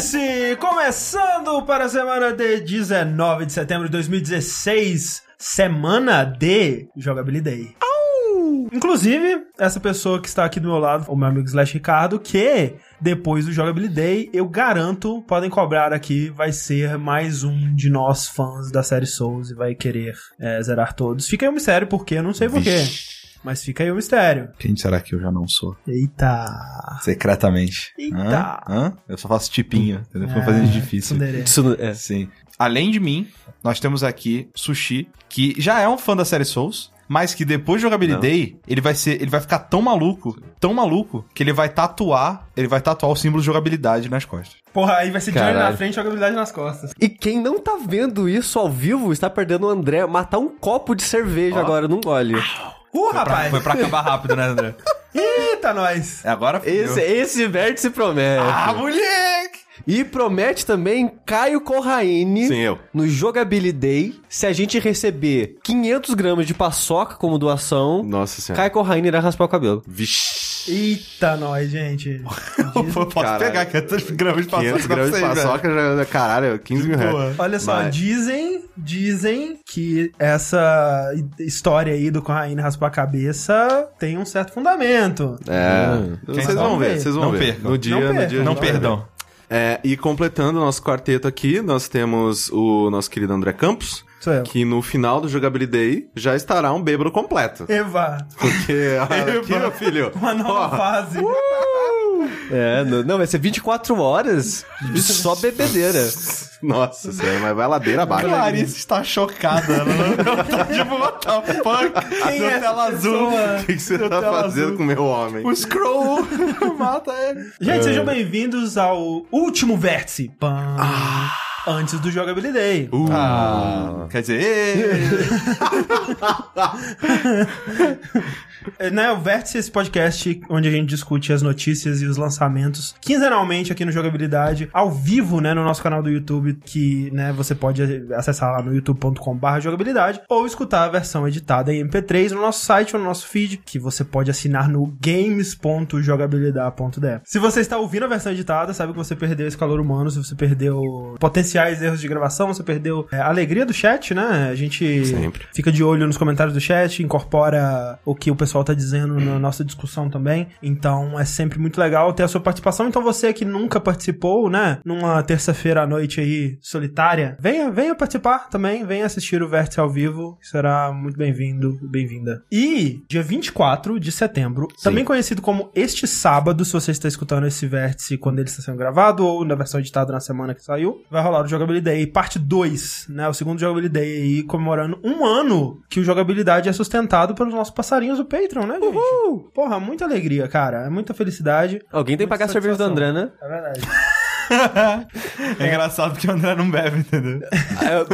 Vértice! Começando para a semana de 19 de setembro de 2016, semana de jogabilidade. Inclusive, essa pessoa que está aqui do meu lado, o meu amigo Slash Ricardo, que depois do Jogabilidade, eu garanto, podem cobrar aqui, vai ser mais um de nós fãs da série Souls e vai querer é, zerar todos. Fica aí o mistério, porque eu não sei porquê. Mas fica aí o mistério. Quem será que eu já não sou? Eita! Secretamente. Eita. Hã? Hã? Eu só faço tipinho, entendeu? Foi É, fazendo de difícil. tsundere. Isso não- é. Sim. Além de mim, nós temos aqui Sushi, que já é um fã da série Souls, mas que depois do Jogabilidade, ele vai ser, ele vai ficar tão maluco, tão maluco, que ele vai tatuar, ele vai tatuar o símbolo de jogabilidade nas costas. Porra, aí vai ser Johnny Caralho. na frente e jogabilidade nas costas. E quem não tá vendo isso ao vivo está perdendo o André matar um copo de cerveja agora num gole. Uh, Pra- rapaz! foi pra acabar rápido, né, André? Eita, nós! É, Agora fudeu. Esse, esse vértice promete. Ah, moleque! E promete também Caio Corraine Sim, eu. no Jogabilidade. Se a gente receber 500 gramas de paçoca como doação, Nossa senhora. Caio Corraine irá raspar o cabelo. Vixe. Eita, nós, gente. Posso Caralho. pegar 500 gramas de 500 paçoca gramas de paçoca, já, caralho, 15 mil reais. Olha só, Mas- dizem, dizem que essa história aí do Corraine raspar a cabeça tem um certo fundamento. É. Quem Vocês sabe? vão ver, vocês vão Não ver. percam. No dia, Não no dia. Não vai perdão. É, e completando o nosso quarteto aqui, nós temos o nosso querido André Campos, Sou eu. que no final do Jogabilidade já estará um bêbado completo. Eva, Porque, aqui, meu filho, uma nova ó, fase. É, não, não, vai ser 24 horas de só bebedeira. nossa senhora, mas vai ladeira abaixo. Clarice está chocada. Ela tá tipo, what the fuck? Quem é tela azul. O que, que você tá fazendo azul. com o meu homem? O Scroll mata ele. Gente, sejam bem-vindos ao último vértice. Pam. Antes do Jogabilidade. Ah, quer dizer, né, o Vértice é esse podcast onde a gente discute as notícias e os lançamentos quinzenalmente aqui no Jogabilidade, ao vivo, né, no nosso canal do YouTube, que, né, você pode acessar lá no youtube.com.br jogabilidade ou escutar a versão editada em MP3 no nosso site ou no nosso feed, que você pode assinar no games.jogabilidade.de. Se você está ouvindo a versão editada, sabe que você perdeu esse calor humano, se você perdeu potenciais erros de gravação, você perdeu é, a alegria do chat, né? A gente Sempre. fica de olho nos comentários do chat, incorpora o que o pessoal tá dizendo na nossa discussão também. Então é sempre muito legal ter a sua participação. Então você que nunca participou, né, numa terça-feira à noite aí solitária, venha, venha participar também, venha assistir o Vértice ao vivo, será muito bem-vindo, bem-vinda. E dia 24 de setembro, também conhecido como este sábado, se você está escutando esse Vértice quando ele está sendo gravado ou na versão editada na semana que saiu, vai rolar o Jogabilidade parte 2, né, o segundo Jogabilidade aí comemorando um ano que o Jogabilidade é sustentado pelos nossos passarinhos do Patreon, né, gente? Porra, muita alegria, cara, é muita felicidade. Alguém tem que pagar cerveja do. André, né? É verdade. É engraçado porque o André não bebe, entendeu? Ah, eu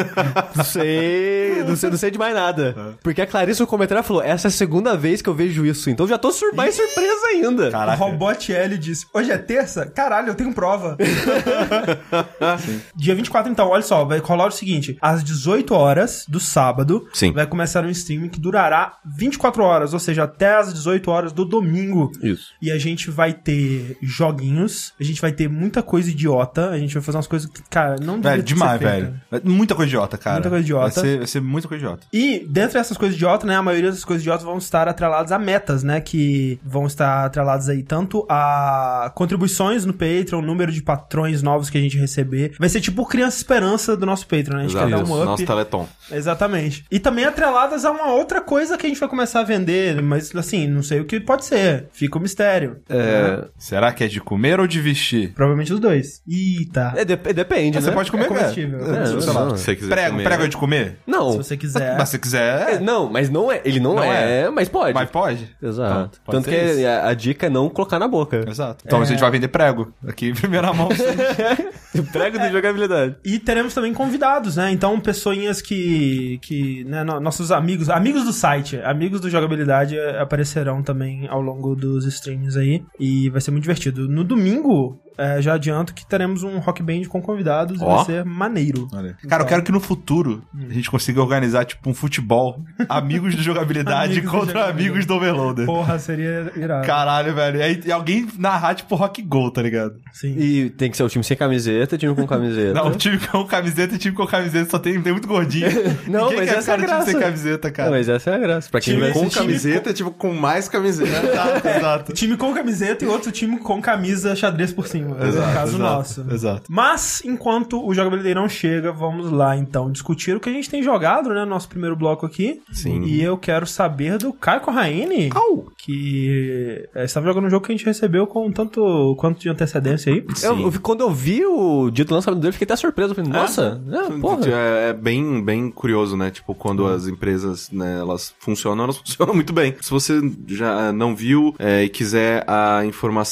não sei, não sei, não sei de mais nada. Porque a Clarice no comentário falou: essa é a segunda vez que eu vejo isso, então já tô sur mais surpresa ainda. O Caraca. Robot L disse: Hoje é terça? Caralho, eu tenho prova. Dia 24, então, olha só, vai rolar o seguinte: às 18 horas do sábado, Sim. vai começar um stream que durará 24 horas, ou seja, até às 18 horas do domingo. Isso. E a gente vai ter joguinhos, a gente vai ter muita coisa idiota, a gente vai fazer umas coisas que, cara, não Velho, demais, velho. Muita coisa idiota, cara. Muita coisa idiota. Vai ser, vai ser muita coisa idiota. E dentro dessas coisas idiotas, né, a maioria dessas coisas idiotas vão estar atreladas a metas, né, que vão estar atreladas aí tanto a contribuições no Patreon, número de patrões novos que a gente receber. Vai ser tipo criança esperança do nosso Patreon, né? A gente Exato. quer dar um up. Nosso Teleton. Exatamente. E também atreladas a uma outra coisa que a gente vai começar a vender, mas assim, não sei o que pode ser. Fica o mistério. É, Será que é de comer ou de vestir? Provavelmente os dois. Eita. é, dep- depende, Você né? pode comer, É comestível. É, sei lá. Se você quiser Prego, comer- prego é de comer? Não. Se você quiser. Mas se quiser, É, não, mas não é. Ele não, Não é, é. mas pode. mas pode. Exato. Então, pode Tanto que a, a dica é não colocar na boca. Exato. Então a gente vai vender prego. Aqui, em primeira mão. Prego de jogabilidade. E teremos também convidados, né? Então, pessoinhas que. que né, no- nossos amigos, amigos do site, amigos do Jogabilidade eh, aparecerão também ao longo dos streams aí. E vai ser muito divertido. No domingo, é, já adianto que teremos um rock band com convidados e Ó. vai ser maneiro. Olha. Cara, eu quero que no futuro a gente consiga organizar, tipo, um futebol. Amigos de jogabilidade Amigos contra jogabilidade. amigos do Overloader. Porra, seria irado. Caralho, velho. E, aí, e alguém narrar, tipo, rock gol, tá ligado? Sim. E tem que ser o time sem camiseta, time com camiseta. Não, time com camiseta e time com camiseta só tem, tem muito gordinho. Não, mas essa é a no time graça. sem camiseta, Não, cara. mas essa é a graça. Pra quem Time Com camiseta, tipo, com mais camiseta. Exato, exato. Time com camiseta e outro time com camisa xadrez por cima. Exato, caso exato, nosso. Exato. Mas, enquanto o Jogabilidade não chega, vamos lá então discutir o que a gente tem jogado, né? No nosso primeiro bloco aqui. Sim. E eu quero saber do Caio Corraine, que é, estava jogando um jogo que a gente recebeu com tanto quanto de antecedência aí. Eu, eu quando eu vi o dito lançamento dele, fiquei até surpreso. Falei, nossa, é, porra. É, é bem, bem curioso, né? Tipo, quando as empresas, né, elas funcionam, elas funcionam muito bem. Se você já não viu é, e quiser a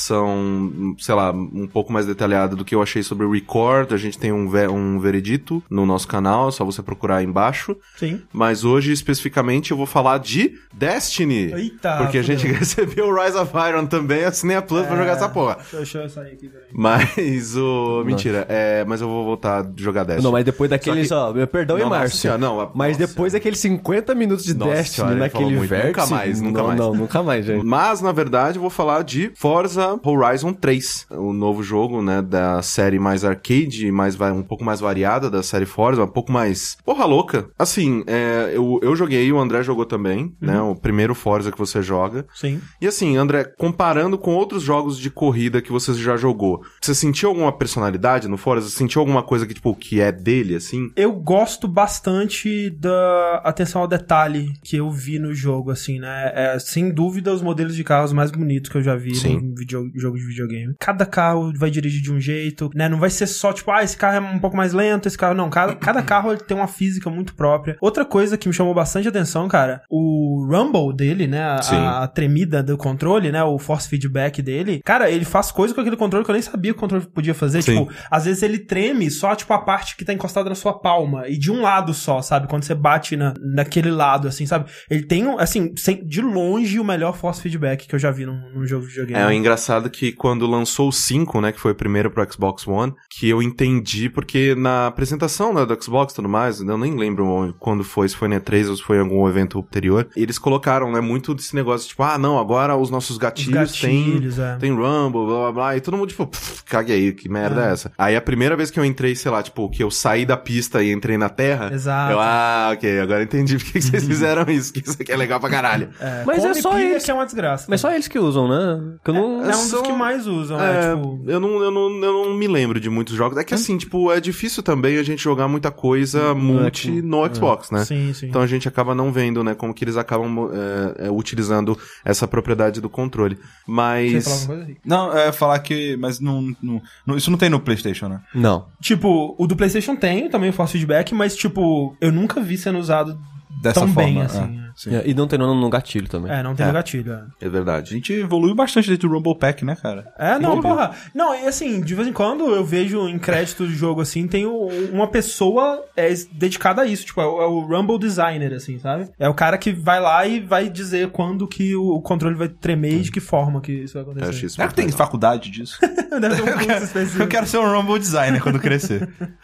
informação, sei lá, um pouco mais detalhada do que eu achei sobre o Record, a gente tem um, ve- um veredito no nosso canal, é só você procurar aí embaixo. Sim. Mas hoje, especificamente, eu vou falar de Destiny. Eita, Porque a gente recebeu o Rise of Iron também, assinei a Plus pra jogar essa porra. Deixa, eu- deixa eu sair aqui, peraí. Mas o. Mentira, é, mas eu vou voltar a jogar Destiny. Não, mas depois daqueles, Só ó, meu perdão Não, e nossa Márcio. senhora, não, a- mas nossa depois daqueles 50 minutos de Nossa Destiny senhora, naquele vértice... Nunca mais, nunca não, mais. Não, nunca mais, gente. Mas, na verdade, eu vou falar de Forza Horizon 3, o novo jogo, né, da série mais arcade, mais, vai- um pouco mais variada da série Forza, um pouco mais porra louca. Assim, é, eu, eu joguei, o André jogou também, né, o primeiro Forza que você joga. Sim. E assim, André, comparando com outros jogos de corrida que você já jogou, você sentiu alguma personalidade no Forza? Você sentiu alguma coisa que, tipo, que é dele, assim? Eu gosto bastante da atenção ao detalhe que eu vi no jogo, assim, né? É, sem dúvida, os modelos de carros mais bonitos que eu já vi Sim. em video- jogo de videogame. Cada carro vai dirigir de um jeito, né? Não vai ser só, tipo, ah, esse carro é um pouco mais lento, esse carro... Não, cada, cada carro ele tem uma física muito própria. Outra coisa que me chamou bastante atenção, cara, o rumble dele, né? A, a tremida do controle, né? O force feedback dele. Cara, ele faz coisa com aquele controle que eu nem sabia que o controle podia fazer. Sim. Tipo, às vezes ele treme só, tipo, a parte que tá encostada na sua palma. E de um lado só, sabe? Quando você bate na, naquele lado, assim, sabe? Ele tem, assim, sem- de longe o melhor force feedback que eu já vi num, num jogo de videogame. É, o engraçado que quando lançou o 5, né, que foi o primeiro pro Xbox One, que eu entendi, porque na apresentação né, do Xbox e tudo mais, eu nem lembro quando foi, se foi na E3 ou se foi em algum evento anterior, eles colocaram, né, muito desse negócio, tipo, ah, não, agora os nossos Os gatilhos, gatilhos, é. tem Rumble, blá blá blá, e todo mundo, tipo, "Pff, cague aí, que merda é. É. essa? Aí a primeira vez que eu entrei, sei lá, tipo, que eu saí da pista e entrei na terra, Exato. eu, ah, ok, agora entendi por que vocês fizeram isso, que isso aqui é legal pra caralho. É, Mas é só eles. que é uma desgraça. Mas só eles que usam, né? Que eu não... É um dos que mais usam, É, né? Tipo... eu, não, eu, não, eu não me lembro de muitos jogos. É que assim, tipo, é difícil também a gente jogar muita coisa multi no Xbox, né? Sim, sim. Então a gente acaba não vendo, né, como que eles acabam é, é, utilizando essa propriedade do controle. Você ia Mas. Não, é falar que. Mas não, não- não- Isso não tem no PlayStation, né? Não. Tipo, o do PlayStation tem também o force feedback, mas, tipo, eu nunca vi sendo usado Dessa tão forma. bem, assim. é. Sim. É, E não tem no, no gatilho também. É, não tem É. no gatilho, é. É A verdade. gente evoluiu bastante desde o Rumble Pack, né, cara? É, não, Evoluiu. porra. Não, e assim, de vez em quando eu vejo em crédito de jogo assim, tem o- uma pessoa é, dedicada a isso, tipo, é o, é o Rumble Designer, assim, sabe? É o cara que vai lá e vai dizer quando que o, o controle vai tremer e de que forma que isso vai Eu acontecer. achei isso Será que tem faculdade disso? Deve ter um curso específico. Eu quero ser um Rumble Designer quando crescer.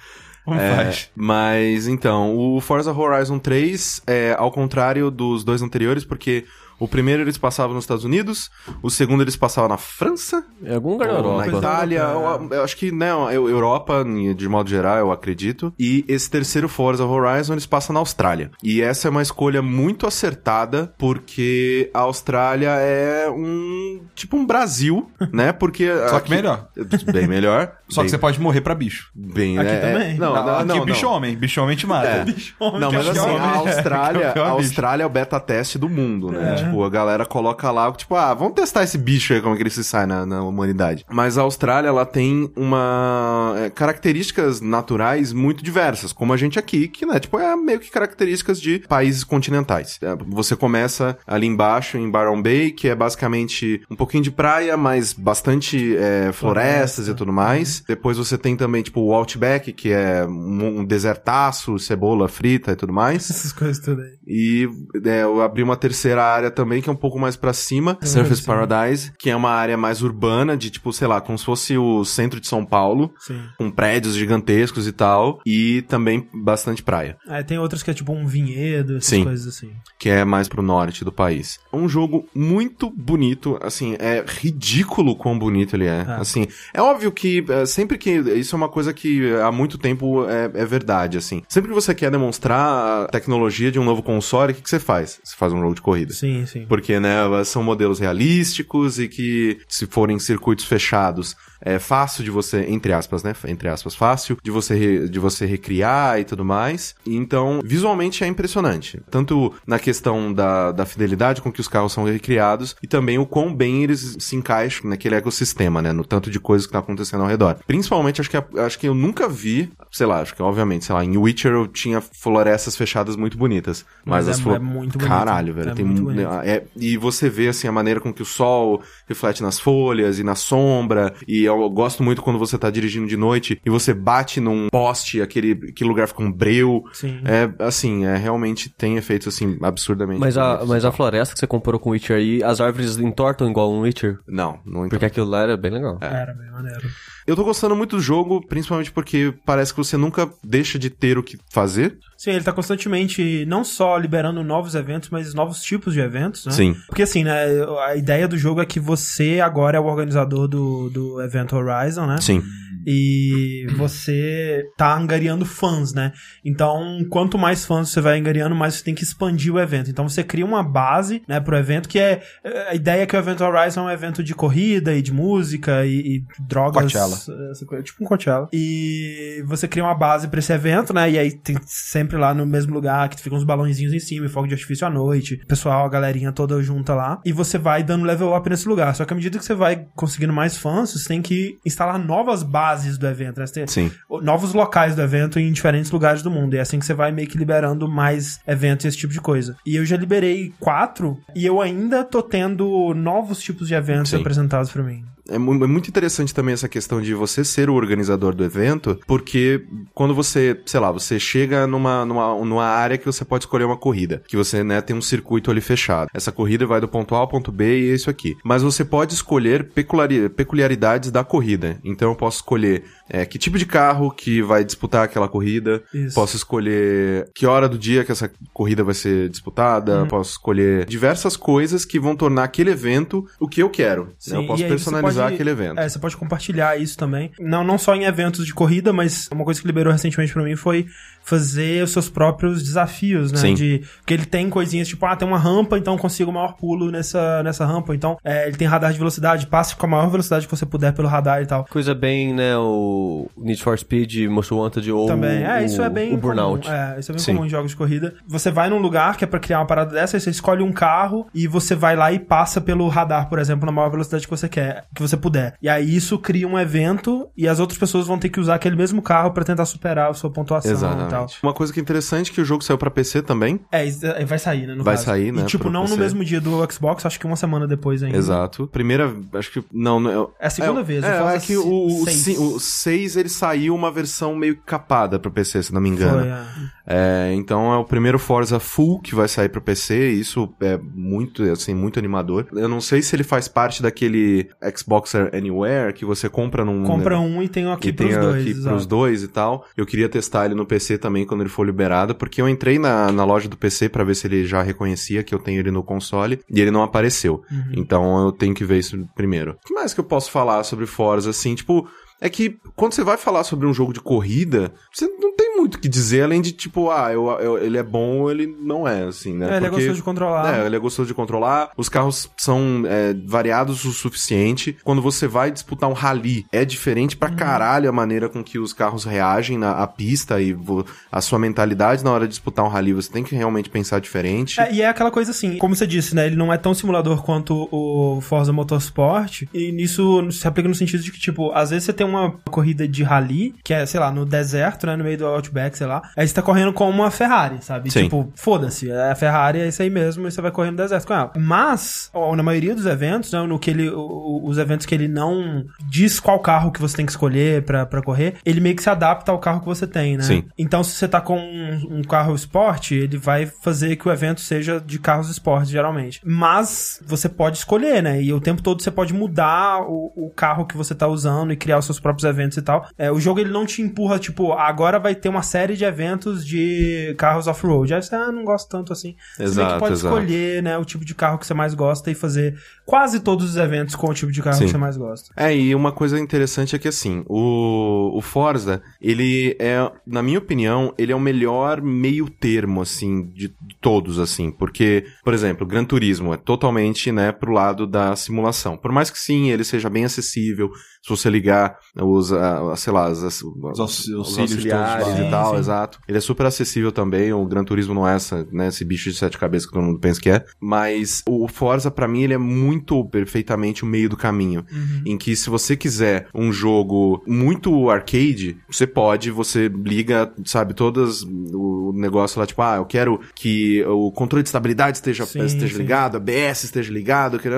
Como É, faz? mas então, o Forza Horizon 3 é ao contrário dos dois anteriores, porque o primeiro eles passavam nos Estados Unidos, o segundo eles passavam na França, É algum lugar da Ou na Europa. Itália, Europa, eu, eu acho que, né, eu- Europa, de modo geral, eu acredito. E esse terceiro Forza Horizon, eles passam na Austrália. E essa é uma escolha muito acertada, porque a Austrália é um, tipo um Brasil, né, porque... Só que melhor. Bem melhor. Só bem, que você pode morrer pra bicho. Bem, Aqui é, é- também? Não, Não, não, aqui não, bicho não. homem. Bicho homem te mata. É. Homem, Não, mas é assim, a né? Austrália, é a bicho. Austrália é o beta teste do mundo, né? É. Tipo, a galera coloca lá, tipo, ah, vamos testar esse bicho aí, como que ele se sai na, na humanidade. Mas a Austrália, ela tem uma é, características naturais muito diversas, como a gente aqui, que, né, tipo, é meio que características de países continentais. É, Você começa ali embaixo, em Byron Bay, que é basicamente um pouquinho de praia, mas bastante é, florestas e tudo mais. Depois você tem também, tipo, o Outback, que é um, um desertaço, cebola frita e tudo mais. Essas coisas aí. E é, eu abri uma terceira área também, que é um pouco mais pra cima, Surface sim. Paradise, que é uma área mais urbana, de tipo, sei lá, como se fosse o centro de São Paulo, Sim. com prédios gigantescos e tal, e também bastante praia, É, tem outras que é tipo um vinhedo, essas Sim. coisas assim. que é mais pro norte do país. Um jogo muito bonito, assim, é ridículo quão bonito ele é. É. Assim, é óbvio que é, sempre que isso é uma coisa que há muito tempo é, é verdade, assim. Sempre que você quer demonstrar a tecnologia de um novo console, o que, que você faz? Você faz um jogo de corrida. Sim, sim. Porque, né, são modelos realísticos e que, se forem circuitos fechados, é fácil de você, entre aspas, né? Entre aspas, fácil de você, re- de você recriar e tudo mais. Então, visualmente é impressionante. Tanto na questão da, da fidelidade com que os carros são recriados e também o quão bem eles se encaixam naquele ecossistema, né? No tanto de coisas que tá acontecendo ao redor. Principalmente, acho que, acho que eu nunca vi, sei lá, acho que obviamente, sei lá, em Witcher eu tinha florestas fechadas muito bonitas. Mas, Mas é- as flo- é muito bonito. Caralho, velho. É tem muito mu- bonito. é, e você vê, assim, a maneira com que o sol reflete nas folhas e na sombra. E eu gosto muito quando você tá dirigindo de noite e você bate num poste, aquele, aquele lugar fica um breu. Sim. É, assim, é, realmente tem efeitos, assim, absurdamente Mas a, mas a floresta que você comparou com o Witcher aí, as árvores entortam igual um Witcher? Não, não Porque aquilo lá era bem legal. Era bem maneiro. Eu tô gostando muito do jogo, principalmente porque parece que você nunca deixa de ter o que fazer. Sim, ele tá constantemente não só liberando novos eventos, mas novos tipos de eventos, né? Sim. Porque assim, né, a ideia do jogo é que você agora é o organizador do, do evento Horizon, né? Sim. E você tá angariando fãs, né? Então, quanto mais fãs você vai angariando, mais você tem que expandir o evento. Então, você cria uma base, né, pro evento, que é... A ideia é que o evento Horizon é um evento de corrida e de música e, e drogas... Coachella. essa coisa, tipo um Coachella. E você cria uma base pra esse evento, né? E aí tem sempre lá no mesmo lugar que ficam uns balãozinhos em cima e fogo de artifício à noite. Pessoal, a galerinha toda junta lá. E você vai dando level up nesse lugar. Só que à medida que você vai conseguindo mais fãs, você tem que instalar novas bases do evento, né? Você tem Sim. novos locais do evento em diferentes lugares do mundo. E é assim que você vai meio que liberando mais eventos e esse tipo de coisa. E eu já liberei quatro e eu ainda tô tendo novos tipos de eventos Sim. apresentados pra mim. É é muito interessante também essa questão de você ser o organizador do evento, porque quando você, sei lá, você chega numa, numa, numa área que você pode escolher uma corrida, que você, né, tem um circuito ali fechado. Essa corrida vai do ponto A ao ponto B e é isso aqui. Mas você pode escolher peculiari- peculiaridades da corrida. Então eu posso escolher é, que tipo de carro que vai disputar aquela corrida, Isso. posso escolher que hora do dia que essa corrida vai ser disputada, posso escolher diversas coisas que vão tornar aquele evento o que eu quero. né? Sim, Eu posso personalizar pode- aquele evento. É, você pode compartilhar isso também. Não, não só em eventos de corrida, mas uma coisa que liberou recentemente pra mim foi fazer os seus próprios desafios, né? Sim. De, porque ele tem coisinhas tipo, ah, tem uma rampa, então eu consigo o maior pulo nessa, nessa rampa. Então, é, ele tem radar de velocidade, passe com a maior velocidade que você puder pelo radar e tal. Coisa bem, né, o Need for Speed, Most Wanted ou Também. É, o, isso é bem o Burnout. comum. É, isso é bem Sim. comum em jogos de corrida. Você vai num lugar que é pra criar uma parada dessa, aí você escolhe um carro e você vai lá e passa pelo radar, por exemplo, na maior velocidade que você quer, que você puder. E aí isso cria um evento e as outras pessoas vão ter que usar aquele mesmo carro pra tentar superar a sua pontuação e tal. Exatamente. Uma coisa que é interessante é que o jogo saiu pra PC também. É, é, vai sair, né? no Vai caso. sair, né, E tipo, não no PC. mesmo dia do Xbox, acho que uma semana depois ainda. Exato. Primeira, acho que não, não É a segunda vez, o É, é que o, o, o 6 ele saiu uma versão meio capada pro PC, se não me engano. Foi, é. É, então é o primeiro Forza Full que vai sair pro PC, e isso é muito, assim, muito animador. Eu não sei se ele faz parte daquele Xbox Anywhere que você compra num Compra um e tem um aqui e tem pros dois. aqui exato. pros dois e tal. Eu queria testar ele no PC também quando ele for liberado, porque eu entrei na, na loja do PC pra ver se ele já reconhecia que eu tenho ele no console e ele não apareceu. Uhum. Então eu tenho que ver isso primeiro. O que mais que eu posso falar sobre Forza assim, tipo, é que quando você vai falar sobre um jogo de corrida, você não tem muito o que dizer além de tipo, ah, eu, eu- ele é bom ou ele não é, assim, né? É, ele é Porque- gostoso de controlar. é, ele é gostoso de controlar. Os carros são é, variados o suficiente. Quando você vai disputar um rally, é diferente Uhum. pra caralho a maneira com que os carros reagem na à pista e vo- a sua mentalidade na hora de disputar um rally. Você tem que realmente pensar diferente. É, e é aquela coisa assim, como você disse, né? Ele não é tão simulador quanto o Forza Motorsport. E nisso se aplica no sentido de que, tipo, às vezes você tem uma corrida de rally, que é, sei lá, no deserto, né, no meio do Outback, sei lá. Aí você tá correndo com uma Ferrari, sabe? Sim. Tipo, foda-se, é a Ferrari, é isso aí mesmo, e você vai correndo no deserto com ela. Mas, ó, na maioria dos eventos, né, no que ele, o- os eventos que ele não diz qual carro que você tem que escolher pra, pra correr, ele meio que se adapta ao carro que você tem, né? Sim. Então, se você tá com um, um carro esporte, ele vai fazer que o evento seja de carros esportes, geralmente. Mas você pode escolher, né? E o tempo todo você pode mudar o, o carro que você tá usando e criar os seus próprios eventos e tal. É, o jogo ele não te empurra, tipo, agora vai ter uma série de eventos de carros off-road. Aí você, ah, não gosto tanto assim. você meio que Exato, pode exato. escolher, né, o tipo de carro que você mais gosta e fazer quase todos os eventos com o tipo de carro Sim. que você mais gosta. É, e uma coisa interessante é que assim, o, o Forza, ele é, na minha opinião, ele é o melhor meio termo, assim, de, de todos, assim, porque, por exemplo, Gran Turismo é totalmente, né, pro lado da simulação. Por mais que sim, ele seja bem acessível, se você ligar os, ah, sei lá, as, as- Os os auxiliares todos e tal, Sim, exato. Ele é super acessível também, o Gran Turismo não é essa, né, esse bicho de sete cabeças que todo mundo pensa que é, mas o Forza, pra mim, ele é muito perfeitamente o meio do caminho em que se você quiser um jogo muito arcade, você pode, você liga, sabe, todas o negócio lá, tipo, ah, eu quero que o controle de estabilidade esteja, Sim, esteja sim. ligado, a BS esteja ligado, que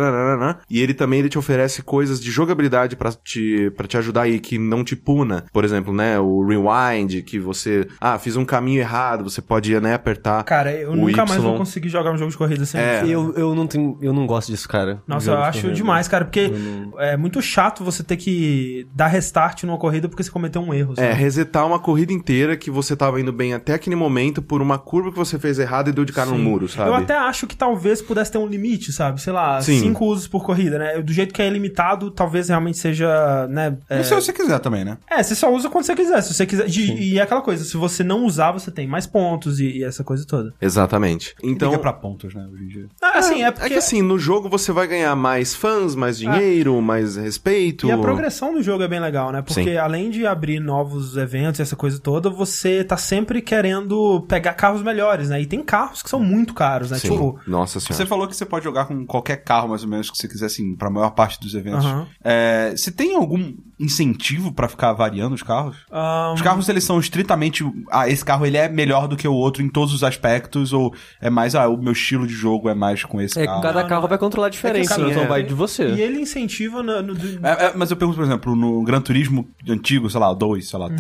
e ele também ele te oferece coisas de jogabilidade pra te, pra te ajudar aí, que não te puna. Por exemplo, né, o rewind, que você, ah, fiz um caminho errado, você pode, né, apertar Cara, eu o nunca mais Y. vou conseguir jogar um jogo de corrida sem É. isso. Eu, eu, não tenho, eu não gosto disso, cara. Nossa, eu de acho corrida. demais, cara, porque é muito chato você ter que dar restart numa corrida porque você cometeu um erro. É, sabe? resetar uma corrida inteira que você tava indo bem até aquele momento por uma curva que você fez errado e deu de cara no Sim. muro, sabe? Eu até acho que talvez pudesse ter um limite, sabe? Sei lá, Sim. cinco usos por corrida, né? Do jeito que é limitado, talvez realmente seja, né? É, se você quiser também, né? é, você só usa quando você quiser. Se você quiser. de- e é aquela coisa, se você não usar, você tem mais pontos e, e essa coisa toda. Exatamente. Então, Liga pra pontos, né, hoje em dia. Ah, assim, é é porque. que assim, no jogo você vai ganhar mais fãs, mais dinheiro, mais respeito. E a progressão do jogo é bem legal, né? Porque Sim. além de abrir novos eventos e essa coisa toda, você tá sempre querendo pegar carros melhores, né? E tem carros que são muito caros, né? Sim. Tipo, Nossa senhora. Você falou que você pode jogar com qualquer carro, mais ou menos, que você quiser, assim, pra maior parte dos eventos. Aham. É, você tem algum incentivo pra ficar variando os carros? ahn, Os carros, eles são estritamente... Ah, esse carro, ele é melhor do que o outro em todos os aspectos, ou é mais, ah, o meu estilo de jogo é mais com esse É, carro? cada Não, carro não. vai controlar diferente, cada- então é. vai de você. E ele incentiva no. no- É, é, mas eu pergunto, por exemplo, no Gran Turismo antigo, sei lá, 2, sei lá, Uhum.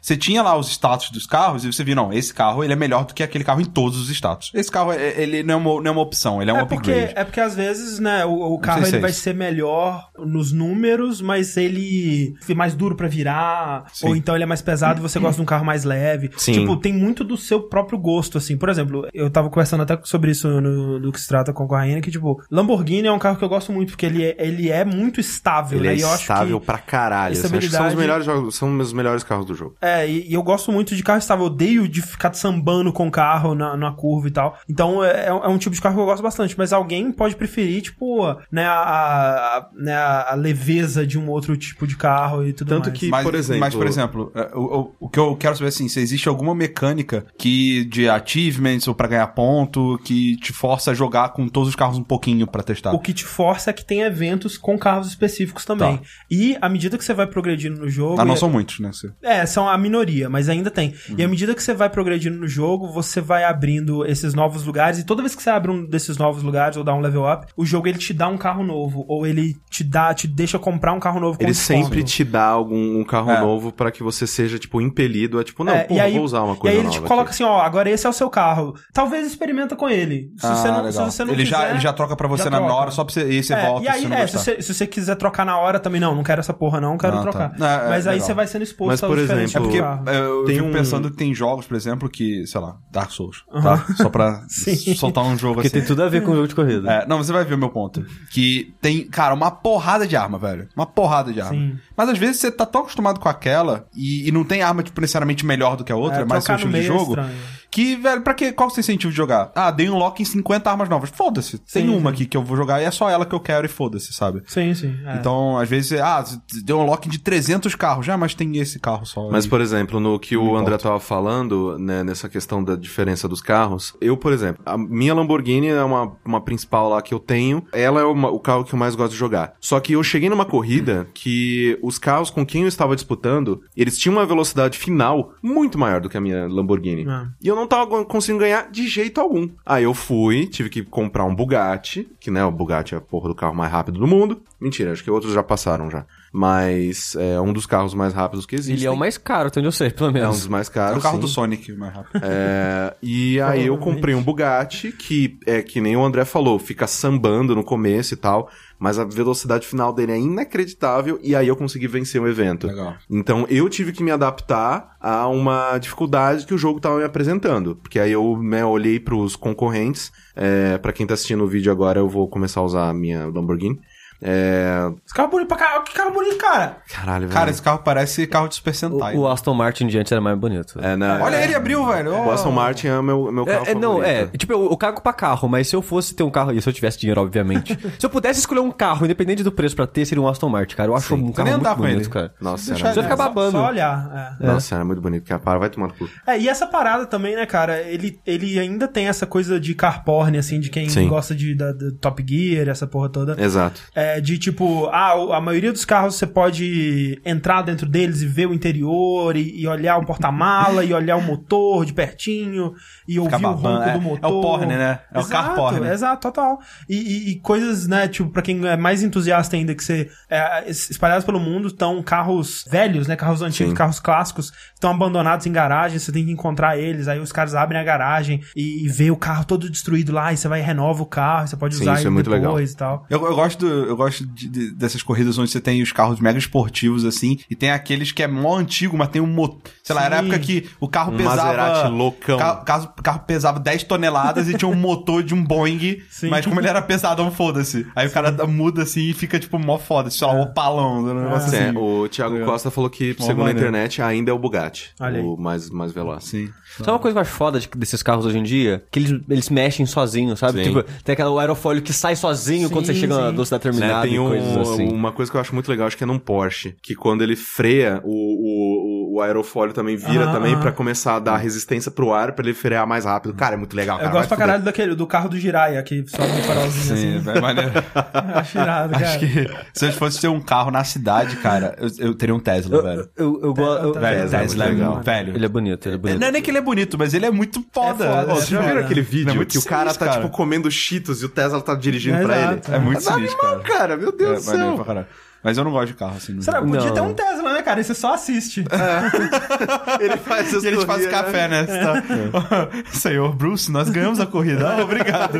3, você tinha lá os status dos carros e você via, não, esse carro ele é melhor do que aquele carro em todos os status. Esse carro, é- ele não é uma, não é uma opção, ele é um É porque, upgrade. é porque às vezes, né, o, o carro se ele é vai ser melhor nos números, mas ele é mais duro pra virar, Sim. ou então ele é mais pesado e você gosta de um carro mais leve. Sim. Tipo, tem muito do seu próprio gosto, assim. Por exemplo, eu tava conversando até sobre isso no, do que se trata com a Rainha, que, tipo, Lamborghini é um carro que eu gosto muito, porque ele é, ele é muito estável, Ele né? é estável pra caralho. assim, acho que são os estabilidade- melhores jogos, são os melhores carros do jogo. É, e, e eu gosto muito de carro estável. Eu odeio de ficar sambando com o carro na, na curva e tal. Então é, é um- é um tipo de carro que eu gosto bastante. Mas alguém pode preferir, tipo, né, a, a- né, a leveza de um outro tipo de carro e tudo Tanto mais. que- Mas, por exemplo- mas, por exemplo, é, o, o, o que eu quero saber assim, se existe alguma mecânica que de achievements ou pra ganhar ponto que te força a jogar com todos os carros um pouquinho pra testar. O que te força é que tem eventos com carros específicos também. Tá. E à medida que você vai progredindo no jogo. Ah, não e- são muitos, né? Você- É, são a minoria, mas ainda tem. E à medida que você vai progredindo no jogo, você vai abrindo esses novos lugares. E toda vez que você abre um desses novos lugares ou dá um level up, o jogo ele te dá um carro novo. Ou ele te dá, te deixa comprar um carro novo com Ele sempre te dá algum um carro É. novo pra que você seja, tipo, impelido a, tipo, não, É, pô, e aí, vou usar uma e coisa aí ele nova te coloca aqui. assim, ó, agora esse é o seu carro. Talvez experimenta com ele. Se, Ah, você, não, se você não ele, já, quiser, ele já troca pra você já na troca. hora, só pra você, e você É, volta e aí, se você não é, se você, se você quiser trocar na hora também, não, não quero essa porra não, quero Ah, tá. trocar. É, é, Mas aí legal. você vai sendo exposto Mas, aos por exemplo, Porque carros. é, eu Tem fico um- pensando que tem jogos, por exemplo, que, sei lá, Dark Souls, tá? Só pra soltar um jogo Porque assim. tem tudo a ver com o jogo de corrida. É, não, você vai ver o meu ponto. Que tem, cara, uma porrada de arma, velho. Uma porrada de arma. Sim. Mas às vezes você tá tão acostumado com aquela e, e não tem arma, tipo, necessariamente melhor do que a outra, é, mais seu estilo de é jogo. estranho. Que, velho, pra que, qual que é o incentivo de jogar? Ah, dei um lock em 50 armas novas. Foda-se. Tem Sim, uma sim. aqui que eu vou jogar e é só ela que eu quero e foda-se, sabe? Sim, sim. é. Então, às vezes, ah, deu um lock de 300 carros. Já, mas tem esse carro só. Mas, E- por exemplo, no que Não o André tava falando, né, nessa questão da diferença dos carros, eu, por exemplo, a minha Lamborghini é uma, uma principal lá que eu tenho, ela é uma- o carro que eu mais gosto de jogar. Só que eu cheguei numa corrida que os carros com quem eu estava disputando, eles tinham uma velocidade final muito maior do que a minha Lamborghini. Ah. E eu não tava conseguindo ganhar de jeito algum. Aí eu fui, tive que comprar um Bugatti, que né, o Bugatti é a porra do carro mais rápido do mundo. Mentira, acho que outros já passaram já. Mas é um dos carros mais rápidos que existem. Ele é o mais caro, até onde eu sei, pelo É um menos. dos mais É caros. o carro sim. do Sonic mais rápido. É, e aí eu comprei um Bugatti que é que nem o André falou, fica sambando no começo e tal, mas a velocidade final dele é inacreditável e aí eu consegui vencer o evento. Legal. Então eu tive que me adaptar a uma dificuldade que o jogo tava me apresentando, porque aí eu né, olhei pros concorrentes, é, para quem tá assistindo o vídeo agora eu vou começar a usar a minha Lamborghini. É, Esse carro bonito pra caralho. Que carro bonito, cara. caralho, velho. Cara, esse carro parece carro de Super Sentai. O, o Aston Martin de antes era mais bonito. é, né, Olha, ele abriu, velho. O Aston Martin é o meu, meu carro É, é, não, é. Tipo, eu, eu cago pra carro, mas se eu fosse ter um carro, e se eu tivesse dinheiro, obviamente. se eu pudesse escolher um carro, independente do preço pra ter, seria um Aston Martin, cara. Eu acho um Você carro muito bonito, ele. cara. Nossa, Deixa era, Você fica Só- babando. Só olhar, é. nossa, era muito bonito. Cara, para, vai tomar no cu. É, e essa parada também, né, cara? Ele, ele ainda tem essa coisa de car porn, assim, de quem Sim. gosta de, da, Top Gear, essa porra toda. Exato. É, de tipo, ah, o- a maioria dos carros você pode entrar dentro deles e ver o interior e, e olhar o porta-mala e olhar o motor de pertinho e ouvir o babando, ronco é. do motor. É o porn, né? É o car Exato, porn. Exato, total. E, e- e coisas, né, tipo, pra quem é mais entusiasta ainda, que você. É, es- espalhados pelo mundo estão carros velhos, né? Carros antigos, Sim. carros clássicos, estão abandonados em garagens, você tem que encontrar eles. Aí os caras abrem a garagem e, e vê o carro todo destruído lá, e você vai e renova o carro, você pode Sim, usar isso ele é muito legal. depois e tal. Eu, eu gosto, do- eu gosto de- de- dessas corridas onde você tem os carros mega esportivos, assim, e tem aqueles que é mó antigo, mas tem um motor. Sei lá, era a Sim. época que o carro Um pesava. Maserati loucão. ca- carro pesava 10 toneladas e tinha um motor de um Boeing, Sim. mas como ele era pesadão, foda-se. Aí o cara muda assim e fica tipo mó foda, sei lá, um opalão, um negócio É, assim. o Thiago Costa falou que, Mó segundo a maneiro. internet, ainda é o Bugatti. O mais, mais veloz. Sim. Sabe uma coisa que eu acho foda de- desses carros hoje em dia? Que eles, eles mexem sozinhos, sabe? Sim. Tipo, tem aquele o aerofólio que sai sozinho Sim, quando você chega na sim. velocidade Tem um- coisas assim. uma coisa que eu acho muito legal, acho que é num Porsche, que quando ele freia, o, o, o aerofólio também vira Aham, também aham. pra começar a dar resistência pro ar, pra ele frear mais rápido. Cara, é muito legal, cara. Eu gosto vai pra caralho daquele, do carro do Jiraiya, que sobe no farolzinho Sim, assim. é maneiro. Acho irado, cara. Acho que se eu fosse ter um carro na cidade, cara, eu, eu teria um Tesla, velho. Eu, eu gosto. Velho, Tesla é Tesla é muito legal. velho. Ele é bonito, ele é bonito. Não é nem que ele é bonito, mas ele é muito foda. É foda, Ô, é Vocês já viram aquele É vídeo muito que o cara tá, cara. tipo, comendo cheetos e o Tesla tá dirigindo É, pra exato. ele? É muito sinistro, cara. cara. Meu Deus É, do céu. Mas eu não gosto de carro, assim. no Será? geral. Podia Não. ter um Tesla, né, cara? E você só assiste. Ele faz as E eles fazem café, né? Você tá... Senhor Bruce, nós ganhamos a corrida. Ah, obrigado.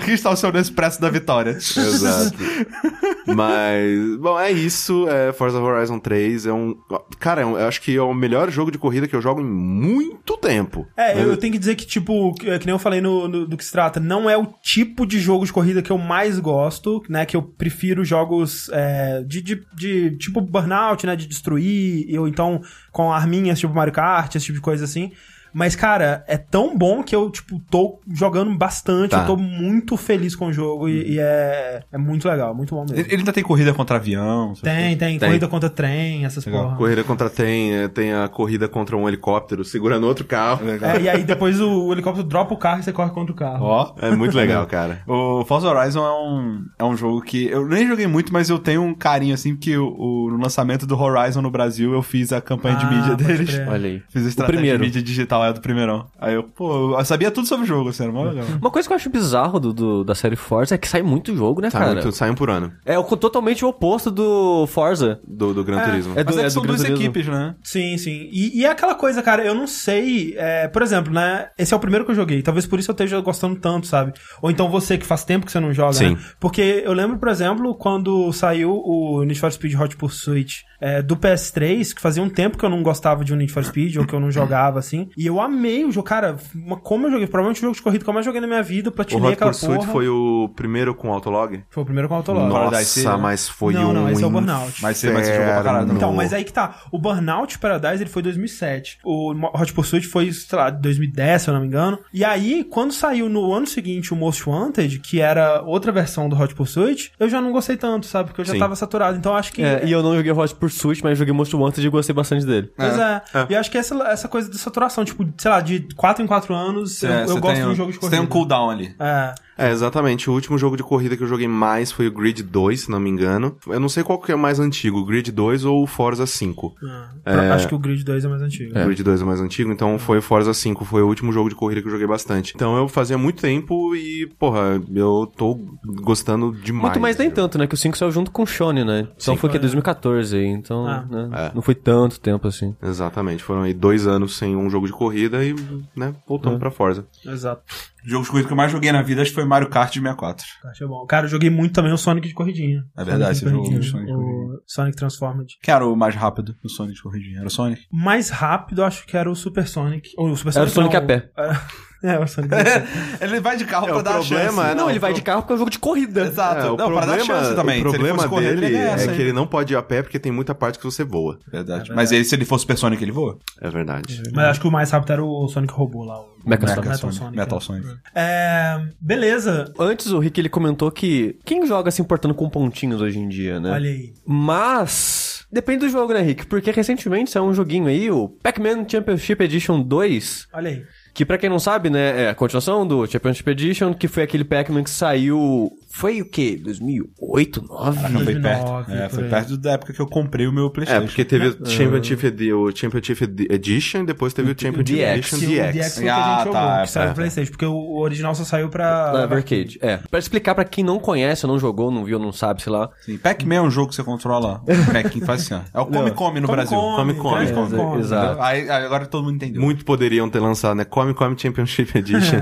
Aqui está o seu Nespresso da vitória. Exato. Mas, bom, é isso. É Forza Horizon 3 é um. Cara, é um- eu acho que é o melhor jogo de corrida que eu jogo em muito tempo. É, eu, eu tenho que dizer que, tipo, que, que nem eu falei no, no- do que se trata, não é o tipo de jogo de corrida que eu mais gosto, né? Que eu prefiro jogos é, de, de, de tipo Burnout, né? De destruir, ou então com arminhas, tipo Mario Kart, esse tipo de coisa assim. Mas, cara, é tão bom que eu, tipo, tô jogando bastante, Tá. eu tô muito feliz com o jogo e, e é, é muito legal, muito bom mesmo. Ele ele ainda tem corrida contra avião. Tem, tem, Tem. corrida contra trem, essas Legal. porra. Corrida contra tem, é, tem a corrida contra um helicóptero segurando outro carro. É, e aí depois o, o helicóptero dropa o carro e você corre contra o carro. Ó. É muito legal, cara. O Forza Horizon é um, é um jogo que eu nem joguei muito, mas eu tenho um carinho assim, porque o, o- no lançamento do Horizon no Brasil eu fiz a campanha de Ah, mídia pode deles. Olha aí. Fiz a estratégia de mídia digital, é do primeirão. Aí eu, pô, eu sabia tudo sobre o jogo, assim, era mó legal. Uma coisa que eu acho bizarro do, do- da série Forza é que sai muito jogo, né, Sai, cara? muito, sai um por ano É o, totalmente o oposto do Forza. do, do Gran É. Turismo. É do, é é do são duas equipes, né? Sim, sim. E, e é aquela coisa, cara, eu não sei. é, por exemplo, né? Esse é o primeiro que eu joguei. Talvez por isso eu esteja gostando tanto, sabe? Ou então você que faz tempo que você não joga, Sim. né? Porque eu lembro, por exemplo, quando saiu o Need for Speed Hot Pursuit é, do PS3, que fazia um tempo que eu não gostava de um Need for Speed, ou que eu não jogava assim. E eu amei o jogo, cara. uma- Como eu joguei, provavelmente o jogo de corrida que eu mais joguei na minha vida, eu O platinei Hot aquela Pursuit porra. foi o primeiro com autolog? Foi o primeiro com Autolog. Nossa. Paradise, né? mas foi Não, um não, esse é o Burnout. Mas você- mas você jogou pra caralho, não? Então, mas aí que tá. O Burnout Paradise ele foi em 2007. O Hot Pursuit foi, sei lá, 2010, se eu não me engano. E aí, quando saiu no ano seguinte o Most Wanted, que era outra versão do Hot Pursuit, eu já não gostei tanto, sabe? Porque eu já Sim. tava saturado. Então acho que. É, e eu não joguei Hot Pursuit, mas joguei Most Wanted e gostei bastante dele. Pois é. É. E acho que essa, essa coisa de saturação, tipo, sei lá, de 4 em 4 anos, eu, É, eu você gosto tem de um jogo de Você corrida. tem um cooldown ali. É. É, exatamente. O último jogo de corrida que eu joguei mais foi o Grid 2, se não me engano. Eu não sei qual que é mais antigo, o Grid 2 ou o Forza 5. é. Acho que o Grid 2 é mais antigo. O Grid 2 é mais antigo, então foi o Forza 5, foi o último jogo de corrida que eu joguei bastante. Então eu fazia muito tempo e, porra, eu tô gostando demais. Muito mais nem jogo. tanto, né? Que o 5 saiu junto com o Shone, né? Então Sim, foi que foi, 2014 aí, então Ah. né, É. não foi tanto tempo assim. Exatamente, foram aí dois anos sem um jogo de corrida e, né, voltamos pra Forza. Exato. O jogo de corrida que eu mais joguei na vida acho que foi Mario Kart de 64. Acho bom. Cara, eu joguei muito também o Sonic de corridinha. É verdade, Sonic você jogou Sonic de o Sonic Transformed. Quem era o mais rápido no Sonic de corridinha? Era o Sonic? Mais rápido, acho que era o Super Sonic. Ou o Super Era o Sonic não, a pé. É, o Sonic. Ele vai de carro É, pra o dar a problema chance. é- Não, não, ele vai pro- de carro porque é um jogo de corrida. Exato. É, o não, pra dar problema, chance também. o Se ele problema fosse correr, dele ele é aí. que ele não pode ir a pé porque tem muita parte que você voa. Verdade. Mas ele, se ele fosse Super Sonic, ele voa? É verdade. Mas acho que o mais rápido era o Sonic Robô lá. O Mecha Metal, Sonic. Metal Sonic. Sonic. Metal é. Sonic. É, beleza. Antes o Rick ele comentou que quem joga se importando com pontinhos hoje em dia, né? Olha aí. Mas depende do jogo, né, Rick? Porque recentemente saiu um joguinho aí, o Pac-Man Championship Edition 2, Olha aí. Que pra quem não sabe, né, é a continuação do Championship Edition, que foi aquele Pac-Man que saiu, foi o quê? 2008, 2009? Não, foi 2009, perto. É, foi perto da época que eu comprei o meu É, Playstation. porque teve o Championship, Edi- o Championship Edi- Edition, depois teve o Championship DX. Edition Sim, DX DX. foi o que a Ah, gente jogou, tá, que saiu é, Playstation. Porque o original só saiu pra... Na Arcade, é. Pra explicar pra quem não conhece, ou não jogou, não viu, não sabe, sei lá. Sim, Pac-Man é um jogo que você controla. O Pac-Man faz assim, ó. É o Come Come no Come Brasil. Come, Come. Exato. Aí, aí agora todo mundo entendeu. Muito poderiam ter lançado, né? Come Come Championship Edition.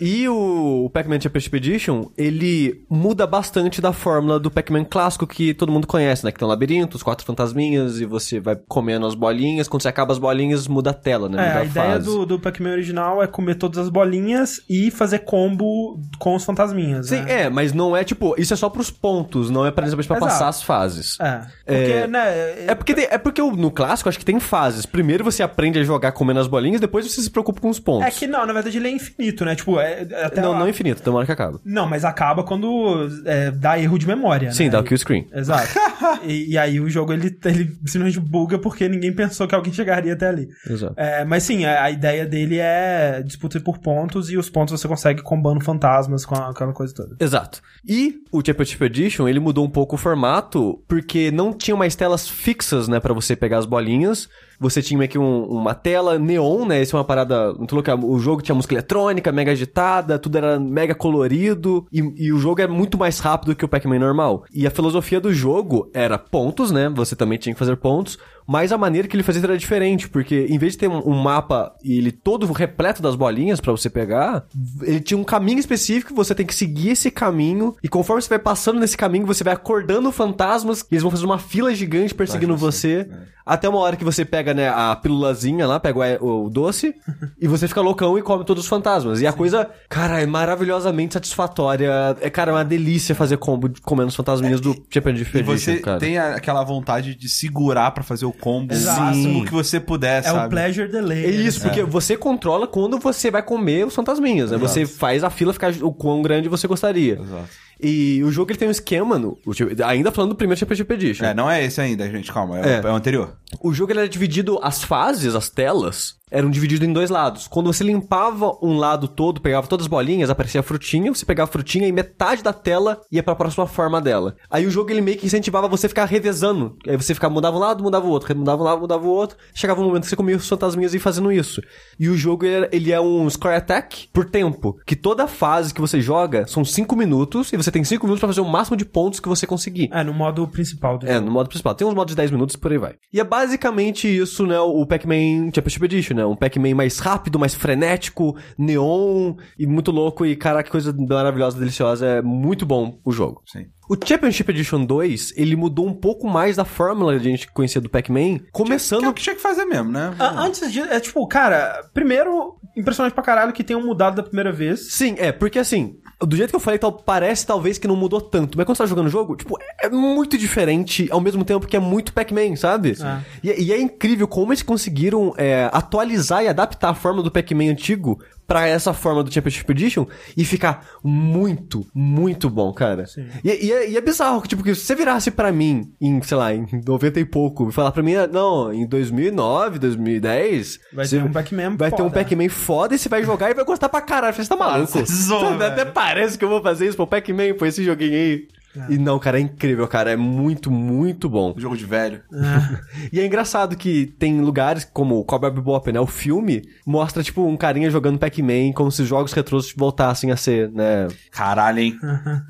E o, o Pac-Man Championship Edition, ele muda bastante da fórmula do Pac-Man clássico que todo mundo conhece, né? Que tem um labirinto, os quatro fantasminhas, e você vai comendo as bolinhas. Quando você acaba as bolinhas, muda a tela, né? É, a ideia fase. do, do Pac-Man original é comer todas as bolinhas e fazer combo com os fantasminhas, Sim, né? é, mas não é tipo. Isso é só pros pontos, não é pra, pra Exato. passar as fases. É. Porque, É. né... É porque, tem- é porque o- no clássico acho que tem fases. Primeiro você aprende a jogar comendo as bolinhas, depois você se preocupa com os pontos. É que não, na verdade ele é infinito, né? Tipo, é, é até não, lá- não é infinito, tem uma hora que acaba. Não, mas acaba quando é, dá erro de memória, Sim, né? dá o kill screen. Exato. e, e aí o jogo ele, ele simplesmente buga porque ninguém pensou que alguém chegaria até ali. Exato. É, mas sim, a, a ideia dele é disputa por pontos e os pontos você consegue combando fantasmas com a- aquela coisa toda. Exato. E o Championship Edition, ele mudou um pouco o formato, porque não tinha mais telas fixas, né, pra você pegar as bolinhas. Você tinha que um- uma tela neon, né? Isso é uma parada muito louca. O jogo tinha música eletrônica, mega agitada, tudo era mega colorido. E, e o jogo é muito mais rápido que o Pac-Man normal. E a filosofia do jogo era pontos, né? Você também tinha que fazer pontos. Mas a maneira que ele fazia era diferente, porque em vez de ter um, um mapa e ele todo repleto das bolinhas pra você pegar, ele tinha um caminho específico, você tem que seguir esse caminho, e conforme você vai passando nesse caminho, você vai acordando fantasmas, e eles vão fazer uma fila gigante perseguindo você, até uma hora que você pega, né, a pílulazinha lá, pega o, o doce, e você fica loucão e come todos os fantasmas. E a coisa, cara, é maravilhosamente satisfatória. É, cara, é uma delícia fazer combo de- comendo os fantasminhas do Championship E Edition, você cara. tem aquela vontade de segurar pra fazer o combo Exato. o máximo que você puder, É sabe? o pleasure delay. É isso, porque você controla quando você vai comer os fantasminhas, né? Você faz a fila ficar o quão grande você gostaria. Exato. E o jogo ele tem um esquema, no, tipo- ainda falando do primeiro Championship Edition. É, não é esse ainda, gente, calma. É, É. o- é o anterior. O jogo ele era dividido, as fases, as telas, eram divididas em dois lados. Quando você limpava um lado todo, pegava todas as bolinhas, aparecia a frutinha, você pegava a frutinha e metade da tela ia pra próxima forma dela. Aí o jogo ele meio que incentivava você a ficar revezando. Aí você ficava, mudava um lado, mudava o outro, mudava um lado, mudava o outro. Chegava um momento que você comia os fantasminhas e fazendo isso. E o jogo ele, ele é um score attack por tempo. Que toda fase que você joga são cinco minutos e você tem 5 minutos pra fazer o máximo de pontos que você conseguir. É, no modo principal do É, jogo. no modo principal. Tem uns modos de 10 minutos e por aí vai. E é basicamente isso, né? O Pac-Man Championship Edition, Um Pac-Man mais rápido, mais frenético, neon e muito louco. E caraca, que coisa maravilhosa, deliciosa. É muito bom o jogo. Sim. O Championship Edition 2, ele mudou um pouco mais da fórmula que a gente conhecia do Pac-Man, Que é começando o que tinha que fazer mesmo, né? Ah, Antes de. É tipo, cara, primeiro, impressionante pra caralho que tenham mudado da primeira vez. Sim, é, porque assim, do jeito que eu falei, tal, parece talvez que não mudou tanto, mas quando você tá jogando o jogo, tipo, é muito diferente, ao mesmo tempo que é muito Pac-Man, sabe? É. E, e é incrível como eles conseguiram é, atualizar e adaptar a forma do Pac-Man antigo pra essa forma do Championship Edition e ficar muito, muito bom, cara. E, e é, e é bizarro, tipo, que se você virasse pra mim em, sei lá, em 90 e pouco, e falar pra mim, ah, não, em 2009, 2010... Vai ter um Pac-Man Vai ter um foda. Pac-Man foda e você vai jogar e vai gostar pra caralho. Você tá maluco? Sabe, Até parece que eu vou fazer isso pro Pac-Man, pô, esse joguinho aí. E não, cara, é incrível, cara. É muito, muito bom. Jogo de velho. E é engraçado que tem lugares como o Cowboy Bebop, né? O filme mostra, tipo, um carinha jogando Pac-Man como se os jogos retrôs voltassem a ser, né? Caralho, hein?